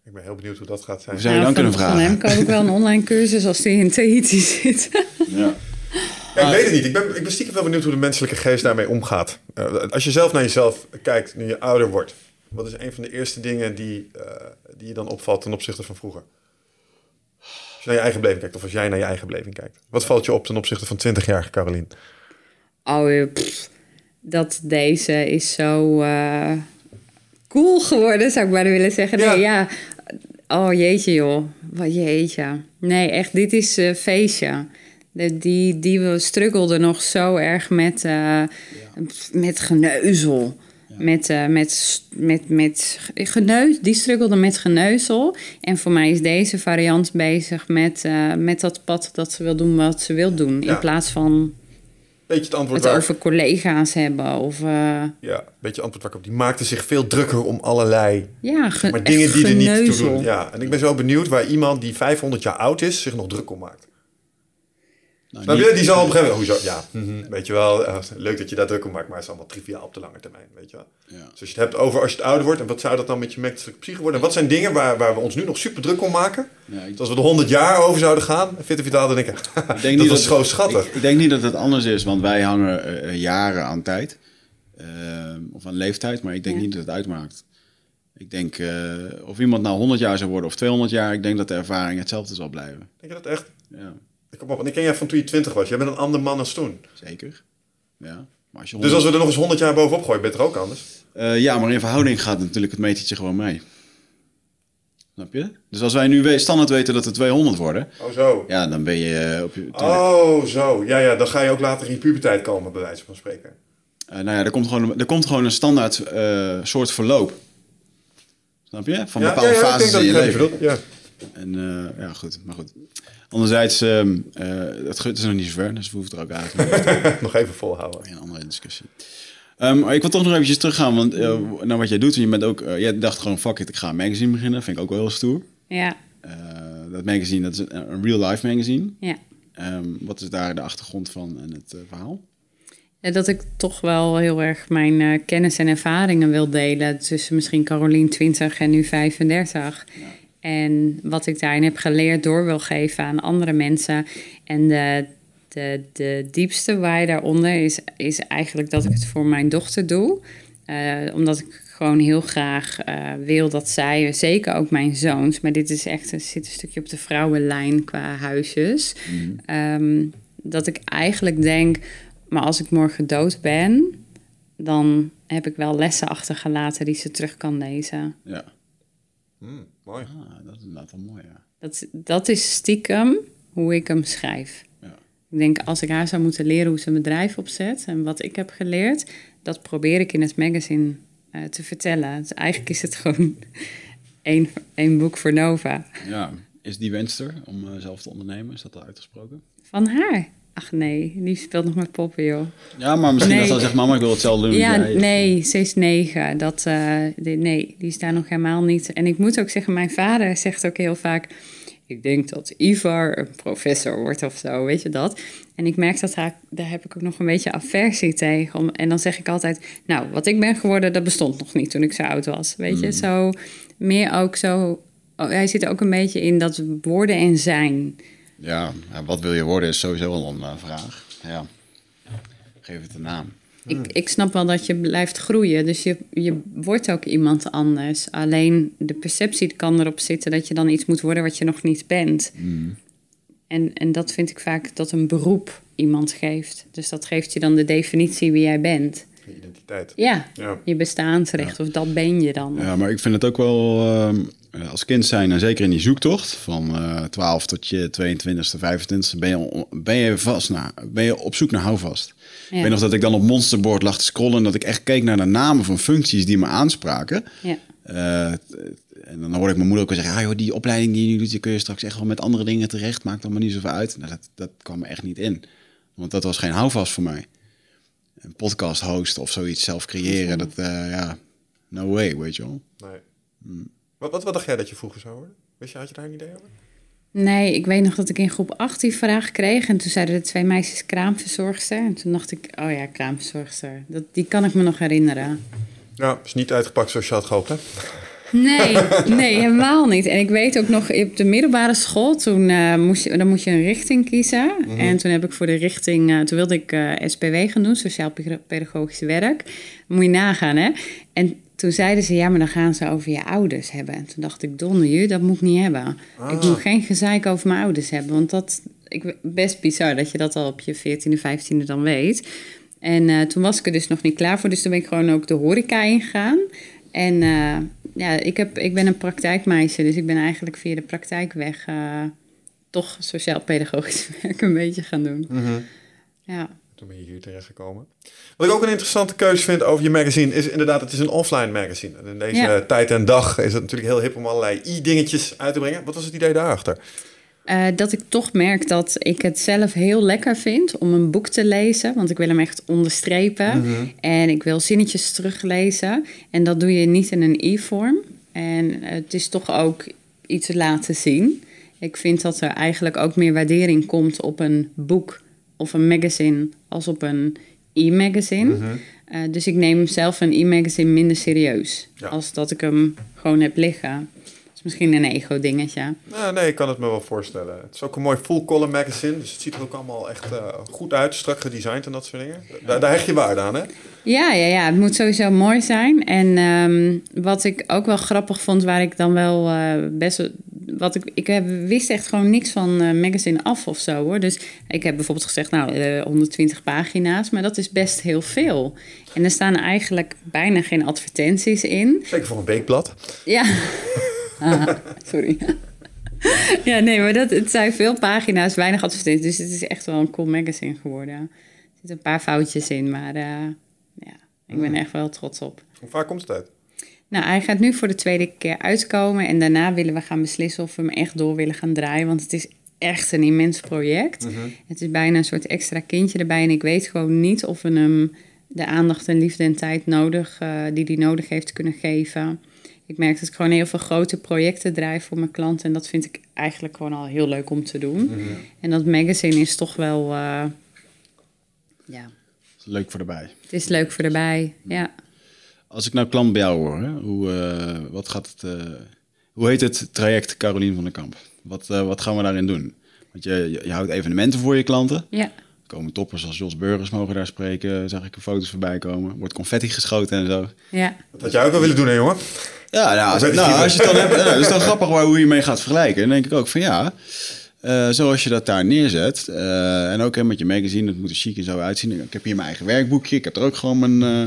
ik ben heel benieuwd hoe dat gaat zijn. Hoe zou je dan van, kunnen Van vragen? hem koop ik wel een online cursus als die in Tahiti zit. [LAUGHS] Ja. Ja, ik weet het niet. Ik ben, ik ben stiekem wel benieuwd hoe de menselijke geest daarmee omgaat. Eh, als je zelf naar jezelf kijkt, nu je ouder wordt. Wat is een van de eerste dingen die, eh, die je dan opvalt ten opzichte van vroeger? Als je naar je eigen beleving kijkt, of als jij naar je eigen beleving kijkt. Wat valt je op ten opzichte van 20-jarige Carolien? Oh, eh, pff, dat deze is zo eh, cool geworden, zou ik bijna willen zeggen. Nee, ja. Oh jeetje joh, wat jeetje. Nee, echt, dit is eh feestje. De, die, die we struggelden nog zo erg met, eh, met geneuzel. Met, met, met, met geneus, die struggelde met geneuzel. En voor mij is deze variant bezig met, met dat pad dat ze wil doen wat ze wil doen. In plaats van Beetje het antwoord het waar... over collega's hebben. Of eh, Ja, beetje antwoord waar ik op. Die maakte zich veel drukker om allerlei ja, maar dingen die er niet toe doen. Ja, en ik ben zo benieuwd waar iemand die 500 jaar oud is zich nog druk om maakt. Nou, Snap niet- je? Die zal op een gegeven moment... Hoezo? Ja, mhm, weet je wel. eh, leuk dat je daar druk om maakt, maar het is allemaal triviaal op de lange termijn. Weet je wel. Ja. Dus als je het hebt over als je het ouder wordt... en wat zou dat dan met je menselijke psyche worden? En wat zijn dingen waar, waar we ons nu nog super druk om maken? Ja, ik- Dat als we er 100 jaar over zouden gaan... Fit en Vitaal, dan denk ik... Ik dat denk niet [LAUGHS] is gewoon schattig. Ik, ik denk niet dat het anders is, want wij hangen eh, eh, jaren aan tijd. of aan leeftijd, maar ik denk Ja. niet dat het uitmaakt. Ik denk, eh, of iemand nou 100 jaar zou worden of 200 jaar, ik denk dat de ervaring hetzelfde zal blijven. Denk je dat echt? Ja, kom op, want ik ken jij van toen je 20 was. Jij bent een ander man dan toen. zeker. Ja, maar als je Dus als we er nog eens 100 jaar bovenop gooien, ben je er ook anders? Eh, ja, maar in verhouding gaat natuurlijk het metertje gewoon mee. Snap je? Dus als wij nu standaard weten dat er 200 worden, Oh, zo. ja, dan ben je eh, op je... Oh, zo. Ja, ja, dan ga je ook later in je puberteit komen, bij wijze van spreken. Eh, nou ja, er komt gewoon, er komt gewoon een standaard soort verloop. Snap je? Van ja, bepaalde ja, fases denk in je leven. bedoel. Ja. En eh, ja, goed, maar goed. Anderzijds, ehm eh, het het is nog niet zo ver, dus we hoeven er ook uit. [LAUGHS] Nog even volhouden. een andere discussie. Ehm, maar ik wil toch nog eventjes teruggaan, want naar wat jij doet. Je bent ook, jij dacht gewoon, fuck it, ik ga een magazine beginnen. Vind ik ook wel heel stoer. Ja, Eh, dat magazine, dat is een, een real-life magazine. ja. Ehm, wat is daar de achtergrond van en het verhaal? Dat ik toch wel heel erg mijn eh, kennis en ervaringen wil delen. Tussen misschien Carolien 20 en nu 35. En wat ik daarin heb geleerd door wil geven aan andere mensen. En de, de, de diepste waai daaronder is, is eigenlijk dat ik het voor mijn dochter doe. Eh, omdat ik gewoon heel graag eh, wil dat zij, zeker ook mijn zoons, maar dit is echt, er zit een stukje op de vrouwenlijn qua huisjes. Ehm, dat ik eigenlijk denk, maar als ik morgen dood ben, dan heb ik wel lessen achtergelaten die ze terug kan lezen. Ja, Hmm, mooi. ah, dat is inderdaad wel mooi, ja. Dat, dat is stiekem hoe ik hem schrijf. Ja. Ik denk, als ik haar zou moeten leren hoe ze een bedrijf opzet en wat ik heb geleerd, dat probeer ik in het magazine eh, te vertellen. Dus eigenlijk is het gewoon [LAUGHS] één, één boek voor Nova. ja. Is die wens er om eh, zelf te ondernemen? Is dat al uitgesproken? Van haar. Ach nee, die speelt nog met poppen, joh. Ja, maar misschien Nee. dat ze zegt, mama, ik wil hetzelfde doen Ja, jij. nee, ze is negen. Dat, eh, die- nee, die is daar nog helemaal niet. En ik moet ook zeggen, mijn vader zegt ook heel vaak... Ik denk dat Ivar een professor wordt of zo, weet je dat? En ik merk dat hij, daar heb ik ook nog een beetje aversie tegen. Om, en dan zeg ik altijd, nou, wat ik ben geworden, dat bestond nog niet toen ik zo oud was. Weet je, zo meer ook zo... Oh, hij zit ook een beetje in dat worden en zijn. Ja, ja, wat wil je worden is sowieso al een eh, vraag. Ja, geef het een naam. Ik, ik snap wel dat je blijft groeien, dus je, je wordt ook iemand anders. Alleen de perceptie kan erop zitten dat je dan iets moet worden wat je nog niet bent. En, en dat vind ik vaak dat een beroep iemand geeft. Dus dat geeft je dan de definitie wie jij bent. Je identiteit. Ja, Ja. je bestaansrecht, of dat ben je dan. Ja, maar ik vind het ook wel ehm, als kind zijn, en zeker in die zoektocht van eh 12 tot je 22e, 25e, ben je, ben je vast naar, ben je op zoek naar houvast. Ja. Ik weet nog dat ik dan op Monsterboard lag te scrollen en dat ik echt keek naar de namen van functies die me aanspraken. Ja. Eh, en dan hoorde ik mijn moeder ook wel zeggen, ah, joh, die opleiding die je nu doet, die kun je straks echt wel met andere dingen terecht, maakt allemaal niet zoveel uit. Nou, dat, dat kwam er echt niet in, want dat was geen houvast voor mij. Een podcast hosten of zoiets zelf creëren, dat, eh, ja, no way, weet je wel. Nee. Wat, wat, wat dacht jij dat je vroeger zou worden? Wist je, had je daar een idee over? Nee, ik weet nog dat ik in groep 8 die vraag kreeg. En toen zeiden de twee meisjes kraamverzorgster. En toen dacht ik, oh ja, kraamverzorgster. Dat, die kan ik me nog herinneren. Nou, is niet uitgepakt zoals je had gehoopt, hè? Nee, [LAUGHS] nee, helemaal niet. En ik weet ook nog, op de middelbare school, toen eh, moest je, dan moest je een richting kiezen. En toen heb ik voor de richting, eh, toen wilde ik eh, SPW gaan doen, Sociaal-Pedagogisch Werk. Moet je nagaan, hè? En toen zeiden ze, ja, maar dan gaan ze over je ouders hebben. En toen dacht ik, donder je, dat moet ik niet hebben. Ik moet geen gezeik over mijn ouders hebben, want dat... Ik, best bizar dat je dat al op je 14e, 15e dan weet. En eh, toen was ik er dus nog niet klaar voor, dus toen ben ik gewoon ook de horeca ingegaan. En eh, ja, ik, heb, ik ben een praktijkmeisje, dus ik ben eigenlijk via de praktijkweg eh, toch sociaal-pedagogisch [LAUGHS] werk een beetje gaan doen. Ja. Toen ben je hier terechtgekomen. Wat ik ook een interessante keuze vind over je magazine is inderdaad, het is een offline magazine. En in deze Ja. tijd en dag is het natuurlijk heel hip om allerlei i-dingetjes uit te brengen. Wat was het idee daarachter? Eh, dat ik toch merk dat ik het zelf heel lekker vind om een boek te lezen. Want ik wil hem echt onderstrepen. En ik wil zinnetjes teruglezen. En dat doe je niet in een e-vorm. En het is toch ook iets laten zien. Ik vind dat er eigenlijk ook meer waardering komt op een boek of een magazine als op een e-magazine. Eh, dus ik neem zelf een e-magazine minder serieus. Ja. Als dat ik hem gewoon heb liggen. Is misschien een ego-dingetje. Nou, nee, ik kan het me wel voorstellen. Het is ook een mooi full color magazine, dus het ziet er ook allemaal echt eh, goed uit, strak gedesigned en dat soort dingen. Daar, daar hecht je waarde aan, hè? Ja, ja, ja, het moet sowieso mooi zijn. En ehm, wat ik ook wel grappig vond, waar ik dan wel eh, best wel- Wat ik, ik heb, wist echt gewoon niks van eh, magazine af of zo hoor. Dus ik heb bijvoorbeeld gezegd, nou, eh, 120 pagina's, maar dat is best heel veel. En er staan eigenlijk bijna geen advertenties in. Zeker voor een weekblad. Ja. [LAUGHS] [LAUGHS] Sorry. ja, nee, maar dat, het zijn veel pagina's, weinig advertenties. Dus het is echt wel een cool magazine geworden. Er zitten een paar foutjes in, maar eh, ja, ik ben echt wel trots op. Hoe vaak komt het uit? Nou, hij gaat nu voor de tweede keer uitkomen. En daarna willen we gaan beslissen of we hem echt door willen gaan draaien. Want het is echt een immens project. Het is bijna een soort extra kindje erbij. En ik weet gewoon niet of we hem de aandacht en liefde en tijd nodig, eh, die hij nodig heeft kunnen geven. Ik merk dat ik gewoon heel veel grote projecten draai voor mijn klanten. En dat vind ik eigenlijk gewoon al heel leuk om te doen. En dat magazine is toch wel... eh, ja, Leuk voor erbij. het is leuk voor erbij. Ja. Als ik nou klant bij jou hoor, hè, hoe, eh, wat gaat het, eh, hoe heet het traject Carolien van den Kamp? Wat, eh, wat gaan we daarin doen? Want je, je, je houdt evenementen voor je klanten. Ja. Er komen toppers als Jos Burgers mogen daar spreken. Zag ik er foto's voorbij komen. Wordt confetti geschoten en zo. Ja. Dat had jij ook wel willen doen, hè, jongen? Ja, nou, als, nou, je het dan hebt, nou, dat is dan grappig waar, hoe je mee gaat vergelijken. Dan denk ik ook van ja, eh, zoals je dat daar neerzet. eh, en ook hè, met je magazine, dat moet er chic en zo uitzien. Ik heb hier mijn eigen werkboekje. Ik heb er ook gewoon mijn, eh,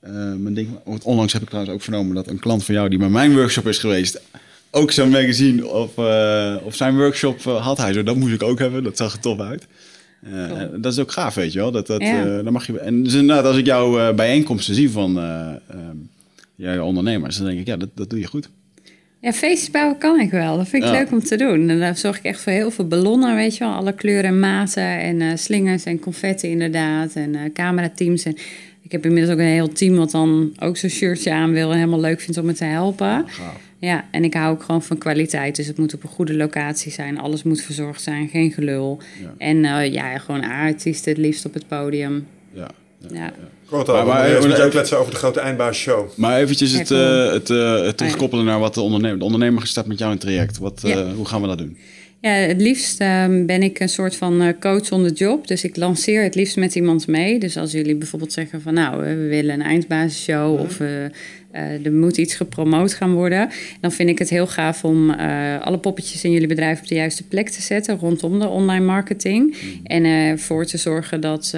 eh, mijn ding. Onlangs heb ik trouwens ook vernomen dat een klant van jou die bij mijn workshop is geweest. Ook zo'n magazine of, eh, of zijn workshop had hij zo. Dat moest ik ook hebben. Dat zag er tof uit. Eh, Cool. Dat is ook gaaf, weet je wel. Dat, dat, Ja. eh, dan mag je, en dus inderdaad, als ik jouw bijeenkomsten zie van eh, jij ondernemers, dan denk ik, ja, dat, dat doe je goed. Ja, feestjes bouwen kan ik wel. Dat vind ik Ja. leuk om te doen. En daar zorg ik echt voor heel veel ballonnen, weet je wel. Alle kleuren en maten en eh, slingers en confetti inderdaad. En eh camerateams. En ik heb inmiddels ook een heel team wat dan ook zo'n shirtje aan wil... en helemaal leuk vindt om me te helpen. Gaaf. Ja, en ik hou ook gewoon van kwaliteit. Dus het moet op een goede locatie zijn. Alles moet verzorgd zijn, geen gelul. Ja. En eh, ja, gewoon artiesten het liefst op het podium. Ja, ja. Hoor het al. Maar- kletsen over de grote eindbaas-show. Maar eventjes het, eh, het, eh, het terugkoppelen naar wat de ondernemer... De ondernemer staat met jou in het traject. Wat, eh, Ja. Hoe gaan we dat doen? Ja, het liefst ehm, ben ik een soort van eh, coach on the job. Dus ik lanceer het liefst met iemand mee. Dus als jullie bijvoorbeeld zeggen van nou, we willen een eindbasisshow of eh, eh, er moet iets gepromoot gaan worden. Dan vind ik het heel gaaf om alle poppetjes in jullie bedrijf op de juiste plek te zetten rondom de online marketing. Mm. En ervoor te zorgen dat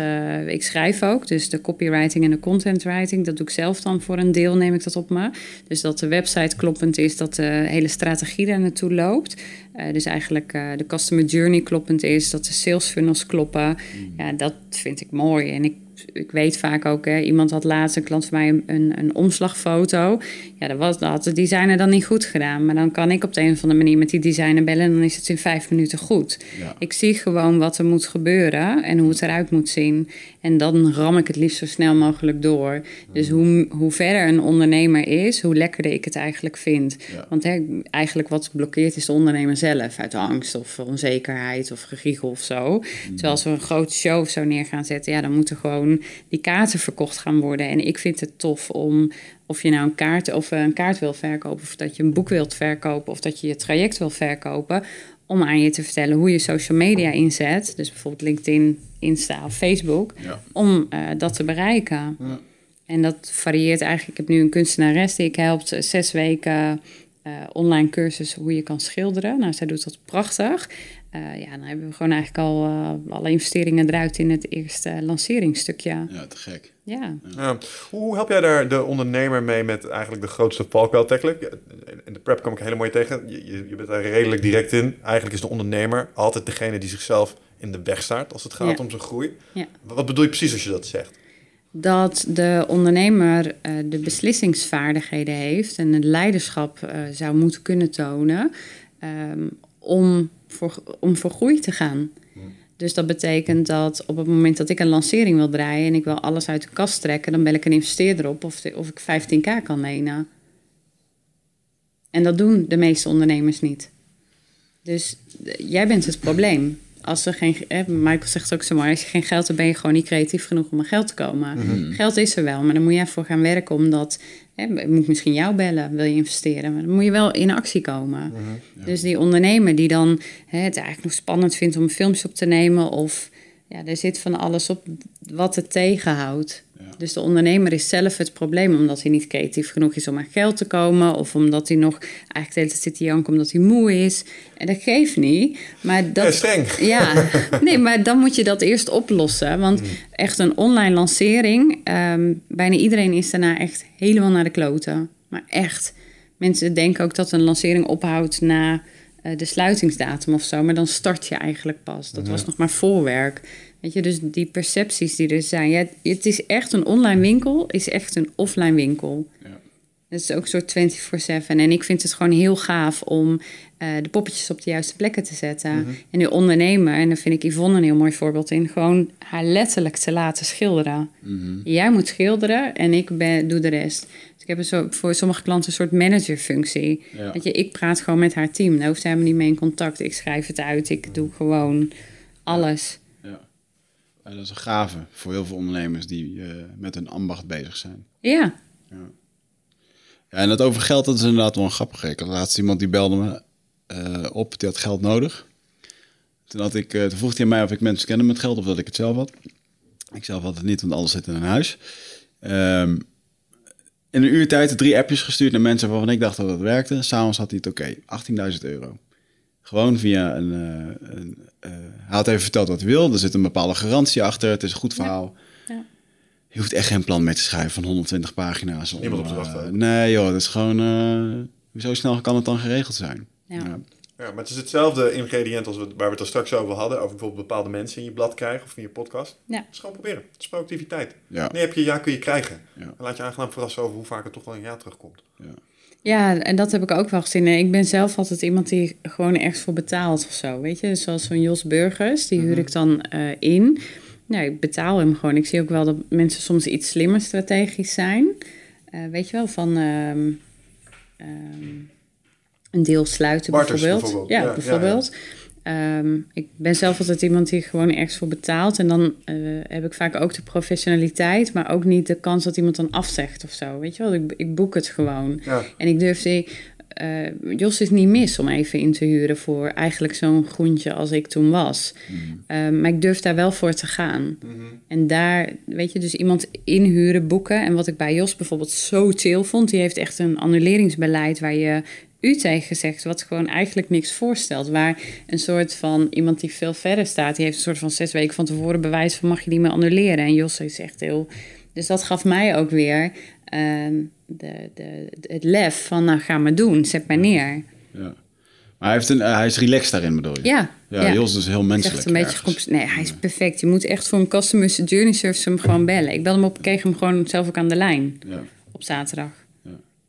ik schrijf ook. Dus de copywriting en de content writing, dat doe ik zelf dan voor een deel, neem ik dat op me. Dus dat de website kloppend is, dat de hele strategie daar naartoe loopt. Eh, dus eigenlijk eh, de customer journey kloppend is, dat de sales funnels kloppen. Ja, dat vind ik mooi. En ik, ik weet vaak ook, hè, iemand had laatst, een klant van mij, een, een, een omslagfoto. Ja, dat, was, dat had de designer dan niet goed gedaan. Maar dan kan ik op de een of andere manier met die designer bellen en dan is het in vijf minuten goed. Ja. Ik zie gewoon wat er moet gebeuren en hoe het eruit moet zien. En dan ram ik het liefst zo snel mogelijk door. Dus hoe, hoe verder een ondernemer is, hoe lekkerder ik het eigenlijk vind. Ja. Want hè, eigenlijk wat blokkeert is de ondernemer zelf. Uit angst of onzekerheid of gegiegel of zo. Terwijl als we een grote show of zo neer gaan zetten... ja, dan moeten gewoon die kaarten verkocht gaan worden. En ik vind het tof om... of je nou een kaart, of een kaart wil verkopen... of dat je een boek wilt verkopen... of dat je je traject wil verkopen... om aan je te vertellen hoe je social media inzet. Dus bijvoorbeeld LinkedIn, Insta of Facebook... Ja. om eh, dat te bereiken. Ja. En dat varieert eigenlijk. Ik heb nu een kunstenares die ik helpt zes weken eh, online cursus hoe je kan schilderen. Nou, zij doet dat prachtig. Eh, ja, dan hebben we gewoon eigenlijk al eh, alle investeringen eruit in het eerste lanceringsstukje. Ja, te gek. Ja. Ja. Hoe help jij daar de ondernemer mee met eigenlijk de grootste valkuil tackelen? In de prep kom ik hele mooi tegen. Je, je, je bent daar redelijk direct in. Eigenlijk is de ondernemer altijd degene die zichzelf in de weg staat als het gaat om zijn groei. Ja. Wat bedoel je precies als je dat zegt? Dat de ondernemer eh, de beslissingsvaardigheden heeft en het leiderschap eh, zou moeten kunnen tonen ehm, om, voor, om voor groei te gaan. Dus dat betekent dat op het moment dat ik een lancering wil draaien en ik wil alles uit de kast trekken, dan bel ik een investeerder op of, de- of ik 15k kan lenen. En dat doen de meeste ondernemers niet. Dus eh, jij bent het probleem. Als er geen, eh, Michael zegt ook zo mooi, als je geen geld hebt, ben je gewoon niet creatief genoeg om aan geld te komen. Geld is er wel, maar dan moet je ervoor gaan werken omdat, hè, ik moet misschien jou bellen, wil je investeren, maar dan moet je wel in actie komen. Dus die ondernemer die dan hè, het eigenlijk nog spannend vindt om films op te nemen of ja, er zit van alles op wat het tegenhoudt. Dus de ondernemer is zelf het probleem omdat hij niet creatief genoeg is om aan geld te komen. Of omdat hij nog eigenlijk de hele tijd zit te janken omdat hij moe is. En dat geeft niet. Maar dat, Ja, streng. [LAUGHS] Ja, nee, maar dan moet je dat eerst oplossen. Want echt een online lancering, ehm, bijna iedereen is daarna echt helemaal naar de kloten. Maar echt. Mensen denken ook dat een lancering ophoudt na eh, de sluitingsdatum of zo. Maar dan start je eigenlijk pas. Dat was nog maar voorwerk. Weet je, dus die percepties die er zijn. Ja, het is echt een online winkel, is echt een offline winkel. Ja. Het is ook een soort 24-7. En ik vind het gewoon heel gaaf om eh, de poppetjes op de juiste plekken te zetten. En die ondernemer, en daar vind ik Yvonne een heel mooi voorbeeld in, gewoon haar letterlijk te laten schilderen. Jij moet schilderen en ik ben, doe de rest. Dus ik heb een soort, voor sommige klanten een soort managerfunctie. Ja. Weet je, ik praat gewoon met haar team. Daar hoeft zij helemaal niet mee in contact. Ik schrijf het uit, ik doe gewoon alles. Dat is een gave voor heel veel ondernemers die eh, met hun ambacht bezig zijn. Ja, Ja, en dat over geld, dat is inderdaad wel een grappige. Ik had laatst iemand die belde me eh, op, die had geld nodig. Toen, had ik, eh, toen vroeg hij aan mij of ik mensen kende met geld of dat ik het zelf had. Ik zelf had het niet, want alles zit in een huis. Ehm, in een uur tijd drie appjes gestuurd naar mensen waarvan ik dacht dat het werkte. S'avonds had hij het oké, 18.000 euro. Gewoon via een... eh, een hij had even verteld wat hij wil. Er zit een bepaalde garantie achter. Het is een goed verhaal. Ja. Je hoeft echt geen plan mee te schrijven van 120 pagina's. om, Niemand op te eh, wachten nee joh, dat is gewoon... eh, zo snel kan het dan geregeld zijn. Ja. Ja, maar het is hetzelfde ingrediënt als we, waar we het er straks over hadden. Over bijvoorbeeld bepaalde mensen in je blad krijgen of in je podcast. Ja. Het is gewoon proberen. Het is productiviteit. Ja. Nee, heb je ja, kun je krijgen. Ja. En laat je aangenaam verrassen over hoe vaak het toch wel een ja terugkomt. Ja, en dat heb ik ook wel gezien. En ik ben zelf altijd iemand die gewoon ergens voor betaalt of zo. Weet je, zoals zo'n Jos Burgers, die huur ik dan eh, in. Nou, ik betaal hem gewoon. Ik zie ook wel dat mensen soms iets slimmer strategisch zijn. Eh, weet je wel, van ehm, ehm, een deel sluiten bijvoorbeeld. bijvoorbeeld. Ja, Ja, ja, bijvoorbeeld. Ehm, ik ben zelf altijd iemand die gewoon ergens voor betaalt. En dan eh, heb ik vaak ook de professionaliteit, maar ook niet de kans dat iemand dan afzegt of zo. Weet je wel, ik, ik boek het gewoon. Ja. En ik durf die, eh, Jos is niet mis om even in te huren voor eigenlijk zo'n groentje als ik toen was. Eh, maar ik durf daar wel voor te gaan. En daar, weet je, dus iemand inhuren, boeken. En wat ik bij Jos bijvoorbeeld zo chill vond, die heeft echt een annuleringsbeleid waar je u tegen zegt, wat gewoon eigenlijk niks voorstelt. Waar een soort van iemand die veel verder staat, die heeft een soort van zes weken van tevoren bewijs van mag je die maar annuleren. En Jos is echt heel. Dus dat gaf mij ook weer ehm, de, de, het lef van nou ga maar doen, zet maar neer. Ja. Maar hij, heeft een, eh, hij is relaxed daarin, bedoel je? Ja, Ja, ja. Jos is heel is menselijk. een beetje Nee, hij is perfect. Je moet echt voor een customer journey service hem gewoon bellen. Ik belde hem op, kreeg hem gewoon zelf ook aan de lijn Ja, op zaterdag.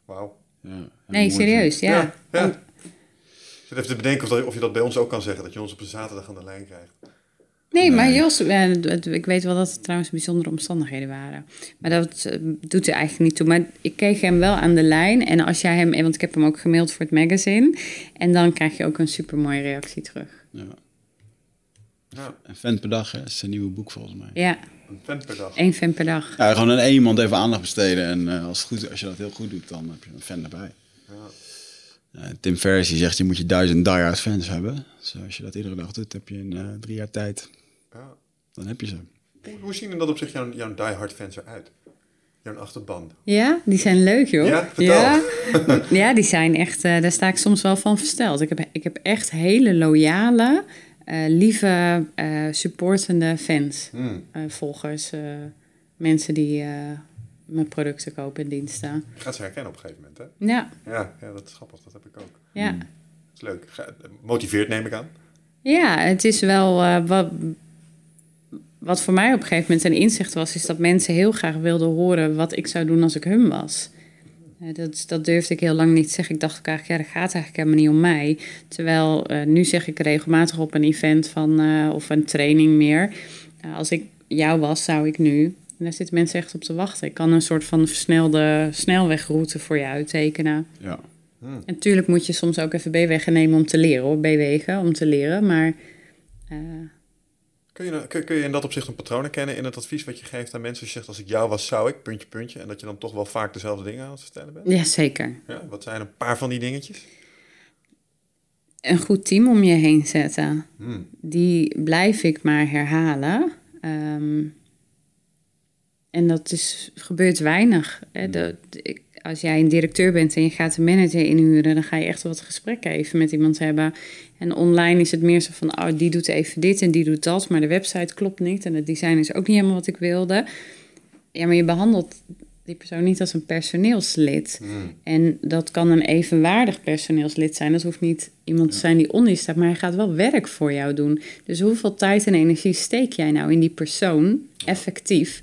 Wauw. ja. Nee, serieus, ja. Ja, ja. Ik zit even te bedenken of, dat, of je dat bij ons ook kan zeggen, dat je ons op een zaterdag aan de lijn krijgt. Nee, maar. Jos, het- ik weet wel dat het trouwens bijzondere omstandigheden waren. Maar dat eh, doet er eigenlijk niet toe. Maar ik kreeg hem wel aan de lijn. En als jij hem, want ik heb hem ook gemaild voor het magazine. En dan krijg je ook een super mooie reactie terug. Ja. Ja, Een fan per dag, hè? is zijn nieuwe boek volgens mij. Ja, een vent per dag. één fan per dag. Ja, gewoon aan één iemand even aandacht besteden. En eh, als, het goed, als je dat heel goed doet, dan heb je een fan erbij. Ja. Tim Ferriss die zegt, je moet je duizend die-hard fans hebben. Dus als je dat iedere dag doet, heb je in eh, drie jaar tijd. Ja. Dan heb je ze. Hoe, hoe zien in dat op zich jouw, jouw diehard fans eruit? Jouw achterban. Ja, die zijn leuk, joh. Ja, vertel. ja, [LAUGHS] ja, die zijn echt, eh, daar sta ik soms wel van versteld. Ik heb, ik heb echt hele loyale, eh, lieve, eh, supportende fans, Hmm. eh, volgers, eh, mensen die eh, mijn producten kopen en diensten. Je gaat ze herkennen op een gegeven moment, hè? Ja, Ja, ja dat is grappig. Dat heb ik ook. ja. Dat is leuk. Motiveert, neem ik aan. Ja, het is wel eh, wat, wat voor mij op een gegeven moment een inzicht was, is dat mensen heel graag wilden horen wat ik zou doen als ik hun was. Eh, dat, dat durfde ik heel lang niet te zeggen. Ik dacht ook eigenlijk, ja, dat gaat eigenlijk helemaal niet om mij. Terwijl eh, nu zeg ik regelmatig op een event van, of een training meer. als ik jou was, zou ik nu. En daar zitten mensen echt op te wachten. Ik kan een soort van versnelde snelwegroute voor je uittekenen. Ja. Hmm. En natuurlijk moet je soms ook even B-wegen nemen om te leren, hoor. B-wegen om te leren. Maar eh, Kun je, nou- kun, kun je in dat opzicht een patroon herkennen in het advies wat je geeft aan mensen? Als je zegt, als ik jou was, zou ik, puntje, puntje. En dat je dan toch wel vaak dezelfde dingen aan het vertellen bent? ja, zeker. Ja, wat zijn een paar van die dingetjes? Een goed team om je heen zetten. Hmm. Die blijf ik maar herhalen. Ehm, en dat is, gebeurt weinig. Hè. De- de- ik- als jij een directeur bent en je gaat een manager inhuren, dan ga je echt wat gesprekken even met iemand hebben. En online is het meer zo van, oh, die doet even dit en die doet dat, maar de website klopt niet en het design is ook niet helemaal wat ik wilde. Ja, maar je behandelt die persoon niet als een personeelslid. Hmm. En dat kan een evenwaardig personeelslid zijn. Dat hoeft niet iemand te zijn die onder je staat, maar hij gaat wel werk voor jou doen. Dus hoeveel tijd en energie steek jij nou in die persoon effectief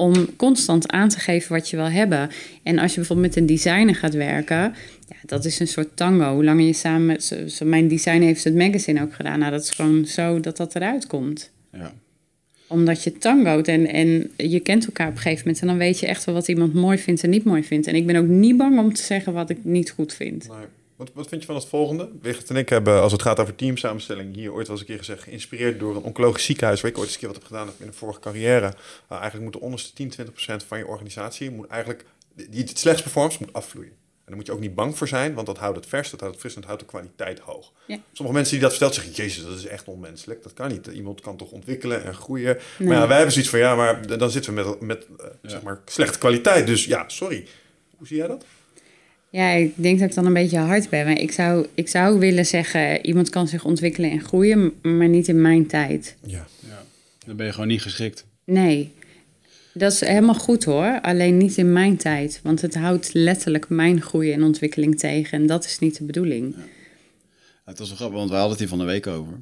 om constant aan te geven wat je wil hebben? En als je bijvoorbeeld met een designer gaat werken, ja, dat is een soort tango. Hoe langer je samen met zo, zo- mijn designer heeft het magazine ook gedaan. Nou, dat is gewoon zo dat dat eruit komt Ja. omdat je tangoot en, en je kent elkaar op een gegeven moment. En dan weet je echt wel wat iemand mooi vindt en niet mooi vindt. En ik ben ook niet bang om te zeggen wat ik niet goed vind. Nee. Wat, wat vind je van het volgende? Wigert en ik hebben, als het gaat over teamsamenstelling, hier ooit wel eens een keer gezegd, geïnspireerd door een oncologisch ziekenhuis, waar ik ooit eens een keer wat heb gedaan in een vorige carrière. Uh, eigenlijk moet de onderste 10, 20 procent van je organisatie, moet eigenlijk, die het slechts performt, moet afvloeien. En daar moet je ook niet bang voor zijn, want dat houdt het vers, dat houdt het fris en dat houdt de kwaliteit hoog. Ja. Sommige mensen die dat vertelt zeggen, jezus, dat is echt onmenselijk. Dat kan niet. Iemand kan toch ontwikkelen en groeien. Nee. Maar ja, wij hebben zoiets van, ja, maar dan zitten we met, met eh, zeg maar, slechte kwaliteit. Dus ja, sorry. Hoe zie jij dat? Ja, ik denk dat ik dan een beetje hard ben. Maar ik zou, ik zou willen zeggen, iemand kan zich ontwikkelen en groeien, maar niet in mijn tijd. Ja. ja. Dan ben je gewoon niet geschikt. Nee, dat is helemaal goed hoor. Alleen niet in mijn tijd. Want het houdt letterlijk mijn groei en ontwikkeling tegen. En dat is niet de bedoeling. Ja, het was wel grappig, want we hadden het hier van de week over.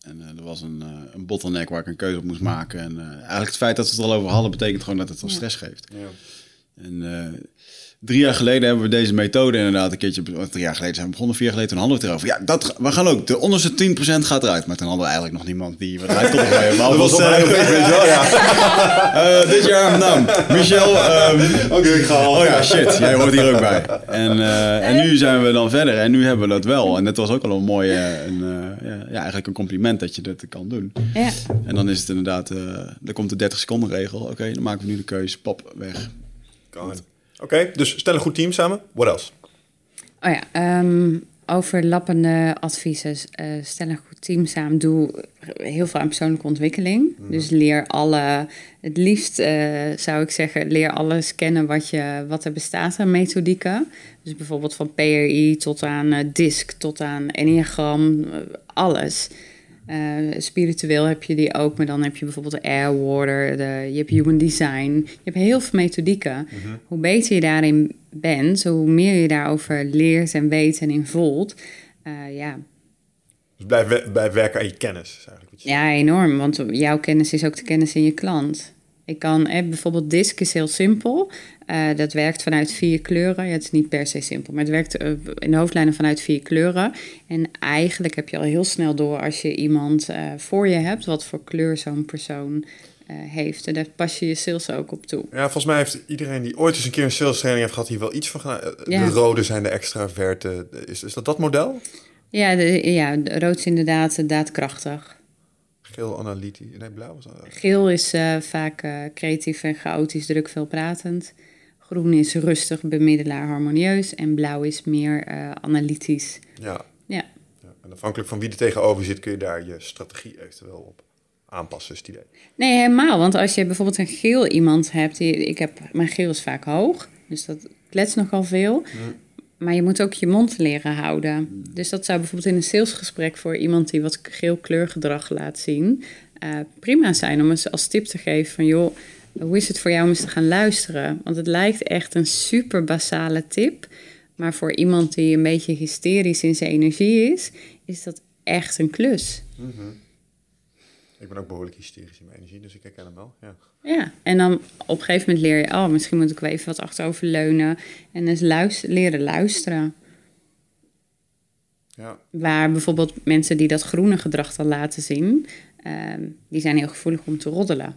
En eh, er was een, eh, een bottleneck waar ik een keuze op moest maken. En eh, eigenlijk het feit dat we het er al over hadden, betekent gewoon dat het al stress geeft. ja. En eh, drie jaar geleden hebben we deze methode inderdaad een keertje... Drie jaar geleden zijn we begonnen, vier jaar geleden, toen hadden we het erover. Ja, dat, we gaan ook, de onderste 10% gaat eruit. Maar toen hadden we eigenlijk nog niemand die wat. Maar Dat was op eh, [LAUGHS] mij weet je wel, ja. eh, dit jaar, nou, Michel... Oké, ik ga al. Oh ja, shit, jij hoort hier ook bij. En, eh, en nu zijn we dan verder en nu hebben we dat wel. En dat was ook al een mooie, een, eh, ja, ja, eigenlijk een compliment dat je dat kan doen. Ja. En dan is het inderdaad, eh er komt de 30 seconden regel. Oké, dan maken we nu de keuze, pop, weg. Kan. Oké, dus stel een goed team samen. What else? Oh ja, ehm, overlappende adviezen. Uh, stel een goed team samen. Doe heel veel aan persoonlijke ontwikkeling. Mhm. Dus leer alle, het liefst eh, zou ik zeggen, leer alles kennen wat, je, wat er bestaat aan methodieken. Dus bijvoorbeeld van PRI tot aan uh, DISC, tot aan Enneagram, alles. Spiritueel heb je die ook, maar dan heb je bijvoorbeeld de Air Water, de, je hebt Human Design. Je hebt heel veel methodieken. Hoe beter je daarin bent, hoe meer je daarover leert en weet en in voelt, uh, ja. Dus blijf, blijf werken aan je kennis, is eigenlijk wat je Ja, enorm, want jouw kennis is ook de kennis in je klant. Ik kan, eh, bijvoorbeeld DISC is heel simpel. Uh, dat werkt vanuit vier kleuren. Ja, het is niet per se simpel, maar het werkt uh, in de hoofdlijnen vanuit vier kleuren. En eigenlijk heb je al heel snel door als je iemand uh, voor je hebt, wat voor kleur zo'n persoon heeft. En daar pas je je sales ook op toe. Ja, volgens mij heeft iedereen die ooit eens een keer een sales training heeft gehad, hier wel iets van gedaan. Ja. De rode zijn de extraverte. Is, is dat dat model? Ja, de, ja de rood is inderdaad daadkrachtig. Geel analytisch. Nee, blauw dat. Geel is vaak creatief en chaotisch, druk, veelpratend. Groen is rustig, bemiddelaar, harmonieus. En blauw is meer uh, analytisch. Ja. ja. ja. En afhankelijk van wie er tegenover zit, kun je daar je strategie eventueel op aanpassen, is het idee. Nee, helemaal. Want als je bijvoorbeeld een geel iemand hebt, die, ik heb, mijn geel is vaak hoog, dus dat klets nogal veel. Mm. Maar je moet ook je mond leren houden. Dus dat zou bijvoorbeeld in een salesgesprek voor iemand die wat geel kleurgedrag laat zien, uh, prima zijn om eens als tip te geven van joh, hoe is het voor jou om eens te gaan luisteren? Want het lijkt echt een super basale tip. Maar voor iemand die een beetje hysterisch in zijn energie is, is dat echt een klus. Mm -hmm. Ik ben ook behoorlijk hysterisch in mijn energie, dus ik herken hem wel. Ja. ja, en dan op een gegeven moment leer je, oh, misschien moet ik wel even wat achterover leunen. En dus luister, leren luisteren. Ja. Waar bijvoorbeeld mensen die dat groene gedrag dan laten zien, uh, die zijn heel gevoelig om te roddelen.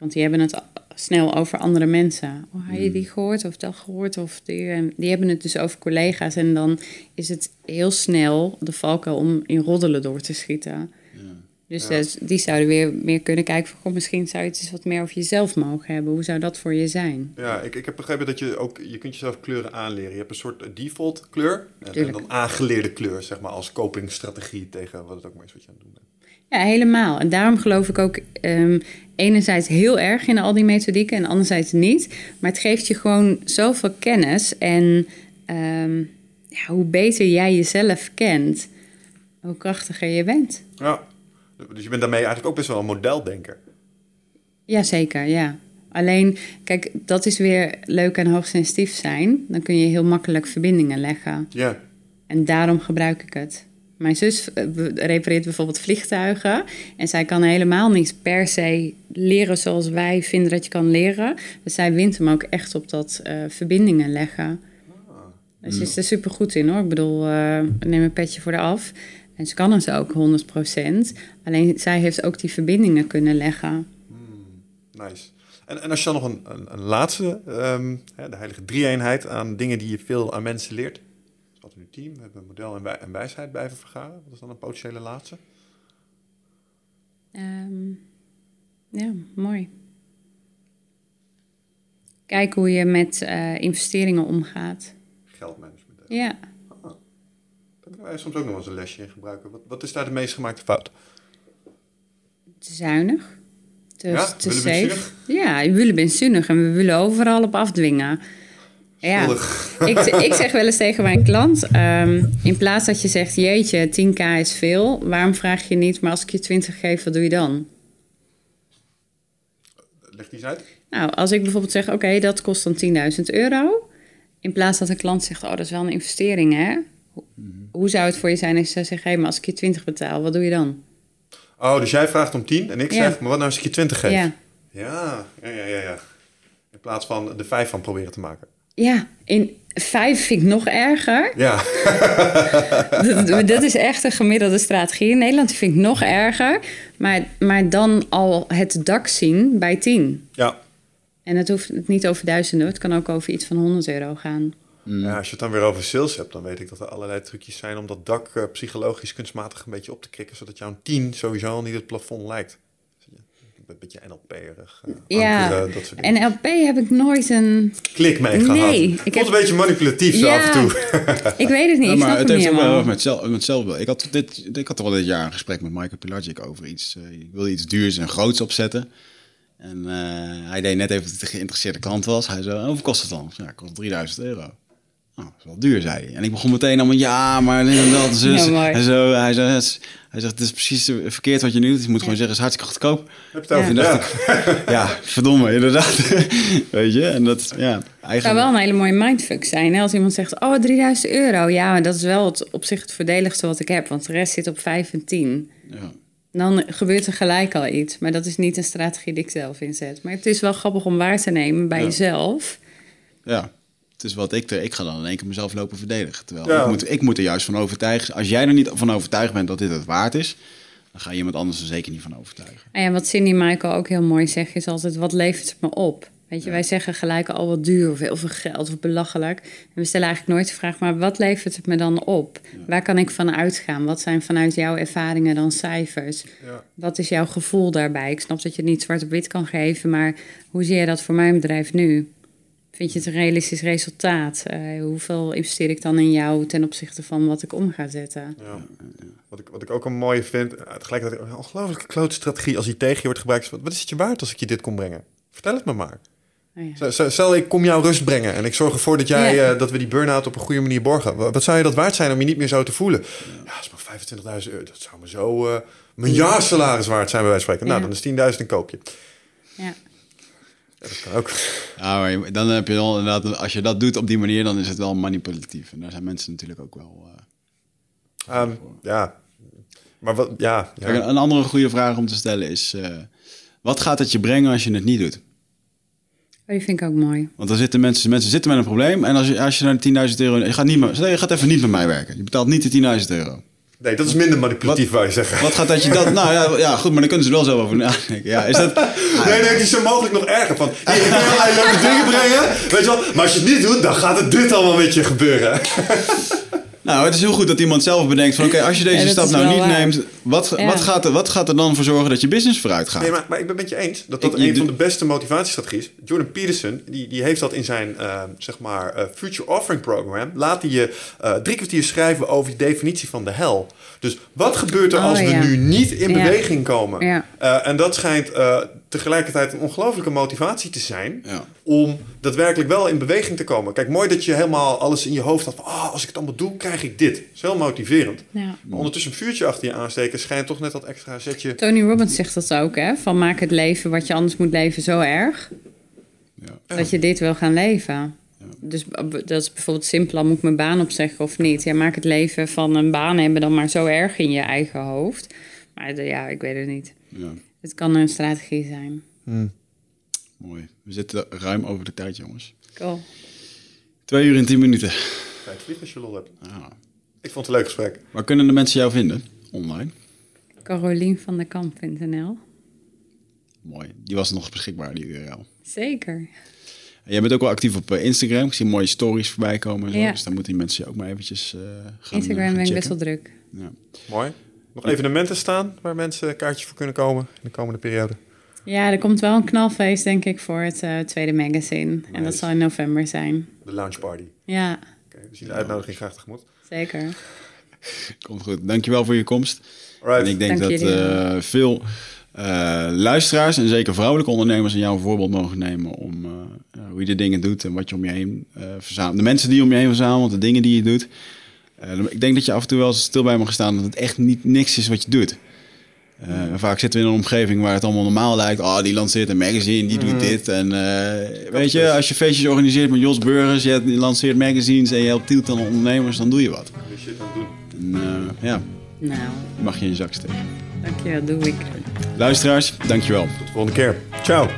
Want die hebben het snel over andere mensen. Oh, heb je die gehoord of dat gehoord? Of die, die hebben het dus over collega's. En dan is het heel snel de valkuil om in roddelen door te schieten. Ja. Dus ja. die zouden weer meer kunnen kijken van... Goh, misschien zou je het eens wat meer over jezelf mogen hebben. Hoe zou dat voor je zijn? Ja, ik, ik heb begrepen dat je ook... Je kunt jezelf kleuren aanleren. Je hebt een soort default kleur. En, en dan aangeleerde kleur, zeg maar, als copingstrategie... tegen wat het ook maar is wat je aan het doen bent. Ja, helemaal. En daarom geloof ik ook um, enerzijds heel erg in al die methodieken en anderzijds niet. Maar het geeft je gewoon zoveel kennis. En um, ja, hoe beter jij jezelf kent, hoe krachtiger je bent. Ja, dus je bent daarmee eigenlijk ook best wel een modeldenker. Jazeker, ja. Alleen, kijk, dat is weer leuk en hoogsensitief zijn. Dan kun je heel makkelijk verbindingen leggen. Ja. En daarom gebruik ik het. Mijn zus eh, repareert bijvoorbeeld vliegtuigen. En zij kan helemaal niet per se leren zoals wij vinden dat je kan leren. Dus zij wint hem ook echt op dat uh, verbindingen leggen. Ah. Dus ze is er super goed in hoor. Ik bedoel, uh, neem een petje voor de af. En ze kan het ook 100%. Alleen zij heeft ook die verbindingen kunnen leggen. Hmm, nice. En, en als je dan nog een, een, een laatste, um, de heilige drie-eenheid aan dingen die je veel aan mensen leert team. We hebben model en, wij, en wijsheid blijven vergaren. Wat is dan een potentiële laatste? Um, ja, mooi. Kijk hoe je met uh, investeringen omgaat. Geldmanagement. Ja. Ah, daar kunnen wij soms ook nog eens een lesje in gebruiken. Wat, wat is daar de meest gemaakte fout? Te zuinig. Te, ja, te safe. Ja, we willen benzinnig en we willen overal op afdwingen. Ja, ik, ik zeg wel eens tegen mijn klant: um, in plaats dat je zegt, jeetje, 10k is veel, waarom vraag je niet, maar als ik je 20 geef, wat doe je dan? Leg die eens uit. Nou, als ik bijvoorbeeld zeg, oké, okay, dat kost dan 10.000 euro. In plaats dat een klant zegt, oh, dat is wel een investering, hè? Mm-hmm. Hoe zou het voor je zijn als je zou zeggen, hé, hey, maar als ik je 20 betaal, wat doe je dan? Oh, dus jij vraagt om 10 en ik Ja. zeg, maar wat nou als ik je 20 geef? Ja. Ja, ja, ja, ja. ja. In plaats van de 5 van proberen te maken. Ja, in vijf vind ik nog erger. Ja, [LAUGHS] dat, dat is echt een gemiddelde strategie. In Nederland die vind ik nog erger. Maar, maar dan al het dak zien bij 10. ja. En het hoeft niet over duizenden, het kan ook over iets van 100 euro gaan. Ja, als je het dan weer over sales hebt, dan weet ik dat er allerlei trucjes zijn om dat dak eh, psychologisch kunstmatig een beetje op te krikken, zodat jouw 10 sowieso al niet het plafond lijkt. Een beetje NLP-erig. Uh, Ja, ankeren, dat soort dingen. en LP heb ik nooit een... Klik mee gehad. Nee, ik heb- het een beetje manipulatief zo Ja. af en toe. Ik weet het niet, Ja, ik maar snap het heeft ook wel met, zelf, met zelfbeeld. Ik had, dit, ik had toch wel dit jaar een gesprek met Michael Pelagic over iets. eh, ik wilde iets duurs en groots opzetten. En eh, hij deed net even dat een geïnteresseerde klant was. Hij zei, hoeveel kost het dan? Ja, het kost 3000 euro. Oh, dat is wel duur, zei hij. En ik begon meteen allemaal, ja, maar dit en dat. Heel mooi. en zo, hij, zei, het is- hij zegt, het is precies verkeerd wat je nu doet. Je moet gewoon zeggen, het is hartstikke goedkoop. Heb je het over? Ja. ik, [LAUGHS] ja, verdomme, inderdaad. [LAUGHS] Weet je, en dat, ja, Het zou eigenlijk... wel een hele mooie mindfuck zijn. Hè? Als iemand zegt, oh, 3000 euro. Ja, maar dat is wel het, op zich het voordeligste wat ik heb. Want de rest zit op 5 en 10. Ja. Dan gebeurt er gelijk al iets. Maar dat is niet een strategie die ik zelf inzet. Maar het is wel grappig om waar te nemen bij Ja. jezelf. Ja, het is wat ik er. Ik ga dan in één keer mezelf lopen verdedigen. Terwijl Ja. ik, moet, ik moet er juist van overtuigen. Als jij er niet van overtuigd bent dat dit het waard is, dan ga je iemand anders er zeker niet van overtuigen. En ja, wat Cindy Michael ook heel mooi zegt, is altijd: wat levert het me op? Weet je, wij zeggen gelijk al wat duur of heel veel geld of belachelijk. En we stellen eigenlijk nooit de vraag, maar wat levert het me dan op? Waar kan ik van uitgaan? Wat zijn vanuit jouw ervaringen dan cijfers? Ja. Wat is jouw gevoel daarbij? Ik snap dat je het niet zwart op wit kan geven, maar hoe zie je dat voor mijn bedrijf nu? Vind je het een realistisch resultaat? Eh, hoeveel investeer ik dan in jou ten opzichte van wat ik om ga zetten? Ja. Wat, ik, wat ik ook een mooie vind, eh, tegelijkertijd een ongelooflijke klote strategie als die tegen je wordt gebruikt. Wat, wat is het je waard als ik je dit kom brengen? Vertel het me maar. Oh ja. Stel- ik kom jou rust brengen en ik zorg ervoor dat, jij, Ja. eh, dat we die burn-out op een goede manier borgen. Wat, zou je dat waard zijn om je niet meer zo te voelen? Ja, dat is maar 25.000 euro. Dat zou me zo eh mijn jaarsalaris waard zijn bij wijze van spreken. Nou, dan is 10.000 een koopje. Ja. Dat kan ook. Ja, maar dan heb je wel inderdaad, als je dat doet op die manier, dan is het wel manipulatief. En daar zijn mensen natuurlijk ook wel. eh, Ehm, ja. Maar wat, ja. ja. Kijk, een andere goede vraag om te stellen is: eh, wat gaat het je brengen als je het niet doet? Oh, die vind ik ook mooi. Want dan zitten mensen, mensen zitten met een probleem. En als je, als je naar de 10.000 euro. Je gaat, niet meer, je gaat even niet met mij werken. Je betaalt niet de 10.000 euro. Nee, dat is minder manipulatief, wou je zeggen. Wat gaat dat je dat. Nou ja, ja, goed, maar dan kunnen ze er wel zo over nadenken. Ja, is dat. [LAUGHS] Nee, nee, die is zo mogelijk nog erger. Van, ik kan je allerlei leuke dingen brengen. Weet je wel? Maar als je het niet doet, dan gaat het dit allemaal met je gebeuren. [LAUGHS] Nou, het is heel goed dat iemand zelf bedenkt van... oké, als je deze Ja, stap nou niet waar. neemt... Wat, Ja. wat, gaat er, wat gaat er dan voor zorgen dat je business vooruit gaat? Nee, maar, maar ik ben het met je eens dat dat Ik- je een van de beste motivatiestrategieën is. Jordan Peterson, die, die heeft dat in zijn eh, zeg maar, eh, Future Offering Program. Laat hij je eh, drie kwartier schrijven over de definitie van de hel. Dus wat gebeurt er Oh, als we nu niet in Ja. beweging komen? Ja. Eh, en dat schijnt eh, tegelijkertijd een ongelofelijke motivatie te zijn Ja. om daadwerkelijk wel in beweging te komen. Kijk, mooi dat je helemaal alles in je hoofd had van, oh, als ik het allemaal doe, krijg ik dit. Dat is heel motiverend. Ja. Maar ondertussen een vuurtje achter je aansteken schijnt toch net dat extra zetje. Tony Robbins zegt dat ook, hè? Van maak het leven wat je anders moet leven zo erg... Ja. dat je dit wil gaan leven. Dus dat is bijvoorbeeld simpel, dan moet ik mijn baan opzeggen of niet. Ja, maak het leven van een baan hebben dan maar zo erg in je eigen hoofd. Maar de- ja, ik weet het niet. Ja, Het kan een strategie zijn. mooi. We zitten ruim over de tijd, jongens. Cool. Twee uur en tien minuten. Kijk, vlieg als je lol hebt. Ah. Ik vond het een leuk gesprek. Waar kunnen de mensen jou vinden? Online. CarolienVandekamp.nl Mooi. Die was nog beschikbaar, die URL. Zeker. En jij bent ook wel actief op eh, Instagram. Ik zie mooie stories voorbij komen. En zo. Ja. Dus dan moeten die mensen je ook maar eventjes eh gaan Instagram eh, gaan ben ik best wel druk. Ja. Mooi. Nog evenementen staan waar mensen een kaartje voor kunnen komen in de komende periode. Ja, er komt wel een knalfeest, denk ik, voor het eh, tweede magazine. En dat zal in november zijn. De launch party. Ja, Oké, we zien de uitnodiging graag tegemoet. zeker. Komt goed. Dankjewel voor je komst. Alright. En ik denk Dank dat eh, veel eh, luisteraars en zeker vrouwelijke ondernemers aan jou een voorbeeld mogen nemen om eh, hoe je de dingen doet en wat je om je heen eh, verzamelt. De mensen die je om je heen verzamelt, de dingen die je doet. Eh, ik denk dat je af en toe wel stil bij mag staan dat het echt niet niks is wat je doet. Eh, vaak zitten we in een omgeving waar het allemaal normaal lijkt. Oh, die lanceert een magazine, die doet dit. En eh, weet je, als je feestjes organiseert met Jos Burgers, je lanceert magazines en je helpt tientallen ondernemers, dan doe je wat. Shit aan het doen. En eh, ja, Nou, mag je in je zak steken. dankjewel, doe ik. Luisteraars, dankjewel. Tot de volgende keer. Ciao.